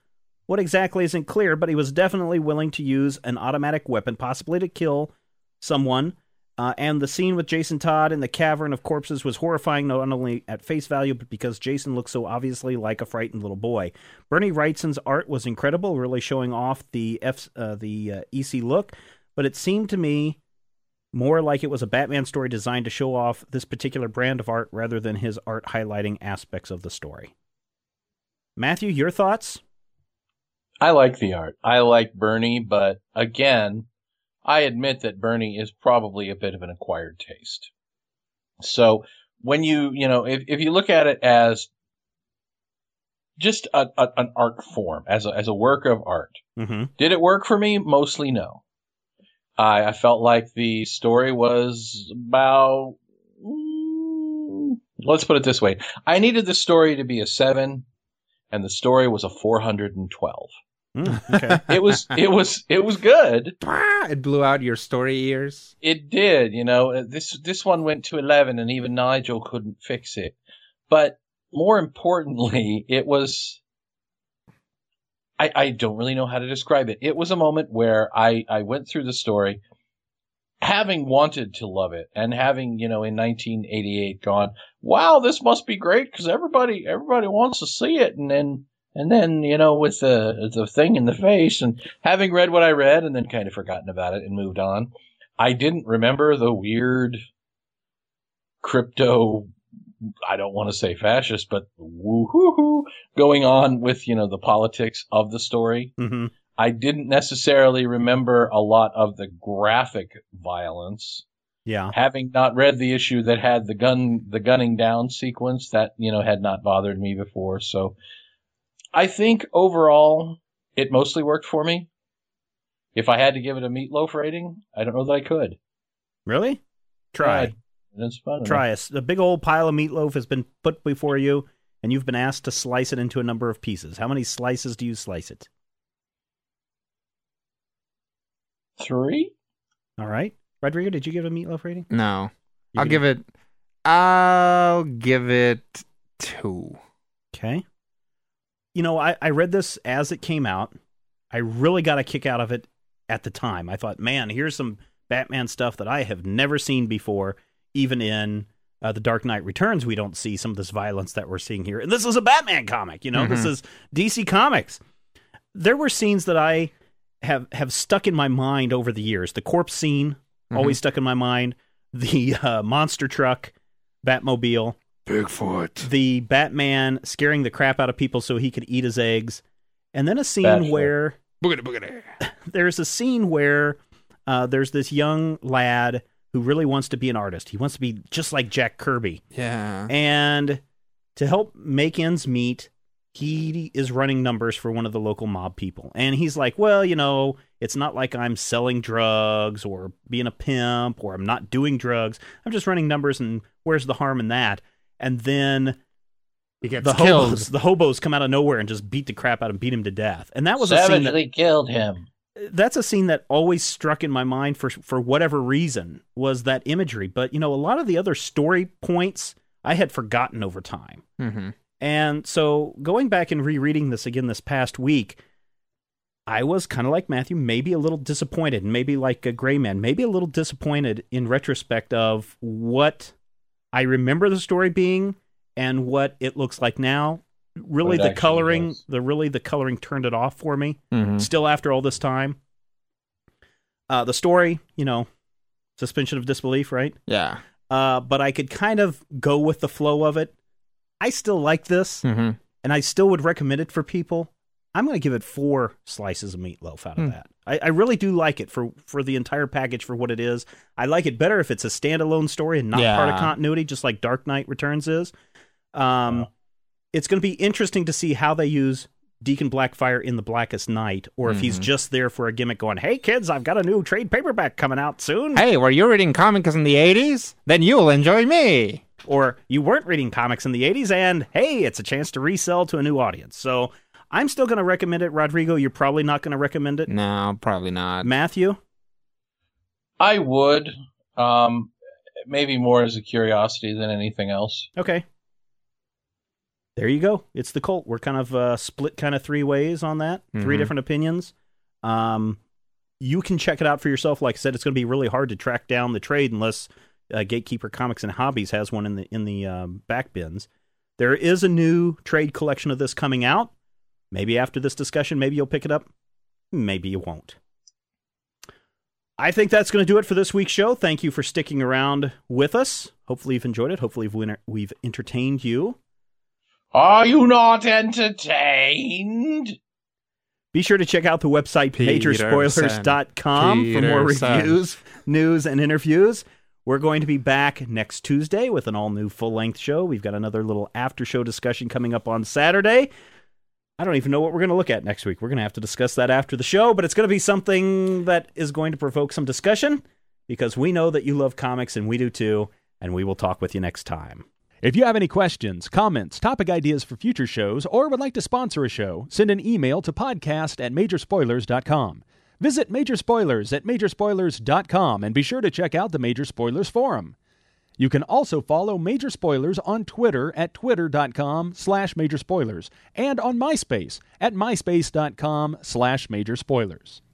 Speaker 2: What exactly isn't clear, but he was definitely willing to use an automatic weapon, possibly to kill someone. Uh, and the scene with Jason Todd in the cavern of corpses was horrifying, not only at face value, but because Jason looked so obviously like a frightened little boy. Bernie Wrightson's art was incredible, really showing off the F, uh, the uh, EC look, but it seemed to me more like it was a Batman story designed to show off this particular brand of art rather than his art highlighting aspects of the story. Matthew, your thoughts?
Speaker 1: I like the art. I like Bernie, but again, I admit that Bernie is probably a bit of an acquired taste. So when you, you know, if, if you look at it as just a, a, an art form, as a, as a work of art,
Speaker 2: Mm-hmm.
Speaker 1: did it work for me? Mostly no. I, I felt like the story was about, mm, let's put it this way. I needed the story to be a seven and the story was a 412.
Speaker 2: Mm, okay.
Speaker 1: It was, it was, it was good.
Speaker 4: it blew out your story ears.
Speaker 1: It did, you know, uh, this, this one went to 11 and even Nigel couldn't fix it. But more importantly, it was, I, I don't really know how to describe it. It was a moment where I, I went through the story having wanted to love it and having, you know, in 1988 gone, wow, this must be great because everybody, everybody wants to see it. And then, and then, you know, with the, the thing in the face and having read what I read and then kind of forgotten about it and moved on, I didn't remember the weird crypto I don't want to say fascist, but woo-hoo-hoo going on with, you know, the politics of the story.
Speaker 2: Mm-hmm.
Speaker 1: I didn't necessarily remember a lot of the graphic violence.
Speaker 2: Yeah.
Speaker 1: Having not read the issue that had the gun, the gunning down sequence that, you know, had not bothered me before. So I think overall it mostly worked for me. If I had to give it a meatloaf rating, I don't know that I could.
Speaker 2: Really? Try.
Speaker 1: It's fun.
Speaker 2: Try us. A big old pile of meatloaf has been put before you, and you've been asked to slice it into a number of pieces. How many slices do you slice it?
Speaker 1: Three?
Speaker 2: All right. Rodrigo, did you give a meatloaf rating?
Speaker 4: No,
Speaker 2: You
Speaker 4: I'll give it. I'll give it two.
Speaker 2: Okay. You know, I, I read this as it came out. I really got a kick out of it at the time. I thought, man, here's some Batman stuff that I have never seen before, even in uh, The Dark Knight Returns. We don't see some of this violence that we're seeing here. And this is a Batman comic, you know, this
Speaker 4: Mhm.
Speaker 2: is DC Comics. There were scenes that I have, have stuck in my mind over the years. The corpse scene, always stuck in my mind. The uh, monster truck, Batmobile
Speaker 4: Bigfoot.
Speaker 2: the Batman scaring the crap out of people so he could eat his eggs, and then a scene where
Speaker 4: Boogity boogity.
Speaker 2: there's a scene where uh, there's this young lad who really wants to be an artist. He wants to be just like Jack Kirby,
Speaker 4: Yeah.
Speaker 2: and to help make ends meet, he is running numbers for one of the local mob people. And he's like, well, you know, it's not like I'm selling drugs or being a pimp or I'm not doing drugs. I'm just running numbers, and where's the harm in that? And then
Speaker 4: He gets
Speaker 2: the
Speaker 4: killed.
Speaker 2: hobos, the hobos come out of nowhere and just beat the crap out of him, beat him to death. And that was a scene that,
Speaker 1: Savagely killed him.
Speaker 2: That's a scene that always struck in my mind for for whatever reason was that imagery. But you know, a lot of the other story points I had forgotten over time.
Speaker 4: Mm-hmm.
Speaker 2: And so going back and rereading this again this past week, I was kind of like Matthew, maybe a little disappointed, maybe like a gray man, maybe a little disappointed in retrospect of what I remember the story being and what it looks like now. Really, the coloring,
Speaker 1: was.
Speaker 2: the really the coloring turned it off for me.
Speaker 4: Mm-hmm.
Speaker 2: Still, after all this time, uh, the story, you know, suspension of disbelief, right?
Speaker 4: Yeah.
Speaker 2: uh, but I could kind of go with the flow of it. I still like this,
Speaker 4: Mm-hmm.
Speaker 2: and I still would recommend it for people. I'm going to give it four slices of meatloaf out of
Speaker 4: Hmm.
Speaker 2: that. I, I really do like it for for the entire package for what it is. I like it better if it's a standalone story and not part of continuity, just like Dark Knight Returns is. Um,
Speaker 1: Yeah.
Speaker 2: It's going to be interesting to see how they use Deacon Blackfire in the Blackest Night, or if he's
Speaker 4: Mhm.
Speaker 2: just there for a gimmick, going, "Hey kids, I've got a new trade paperback coming out soon,"
Speaker 4: Hey, were you reading comics in the 80s? Then you'll enjoy me.
Speaker 2: or you weren't reading comics in the 80s, and hey, it's a chance to resell to a new audience. So I'm still going to recommend it. Rodrigo, you're probably not going to recommend it.
Speaker 4: No, probably not.
Speaker 2: Matthew,
Speaker 1: I would. Um, maybe more as a curiosity than anything else.
Speaker 2: okay. There you go. It's the cult. We're kind of uh, split, kind of three ways on that. Three
Speaker 4: Mhm.
Speaker 2: different opinions. Um, you can check it out for yourself. Like I said, it's going to be really hard to track down the trade unless uh, Gatekeeper Comics and Hobbies has one in the in the um, back bins. There is a new trade collection of this coming out. Maybe after this discussion, maybe you'll pick it up. Maybe you won't. I think that's going to do it for this week's show. Thank you for sticking around with us. Hopefully, you've enjoyed it. Hopefully, we've, we've entertained you.
Speaker 1: Are you not entertained?
Speaker 2: Be sure to check out the website
Speaker 4: Peterson.
Speaker 2: majorspoilers.com for more reviews, news, and interviews. We're going to be back next Tuesday with an all new full length show. We've got another little after show discussion coming up on Saturday. I don't even know what we're going to look at next week. We're going to have to discuss that after the show, but it's going to be something that is going to provoke some discussion because we know that you love comics and we do too, and we will talk with you next time.
Speaker 3: If you have any questions, comments, topic ideas for future shows, or would like to sponsor a show, send an email to podcast at majorspoilers.com. Visit Major Spoilers at majorspoilers.com and be sure to check out the Major Spoilers Forum. You can also follow Major Spoilers on Twitter at twitter.com slash majorspoilers and on MySpace at myspace.com slash major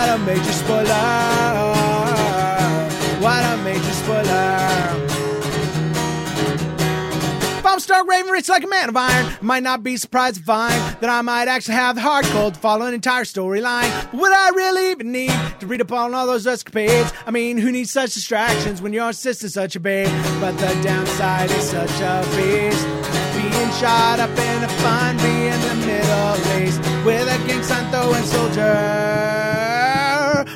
Speaker 5: What a major spoiler. What a major spoiler. If I'm Stark Raven, rich like a man of iron, might not be surprised to find that I might actually have the hard cold to follow an entire storyline. Would I really even need to read up on all those escapades? I mean, who needs such distractions when your sister's such a babe? But the downside is such a beast. Being shot up in a fun bee in the Middle East with a gang throwing soldier.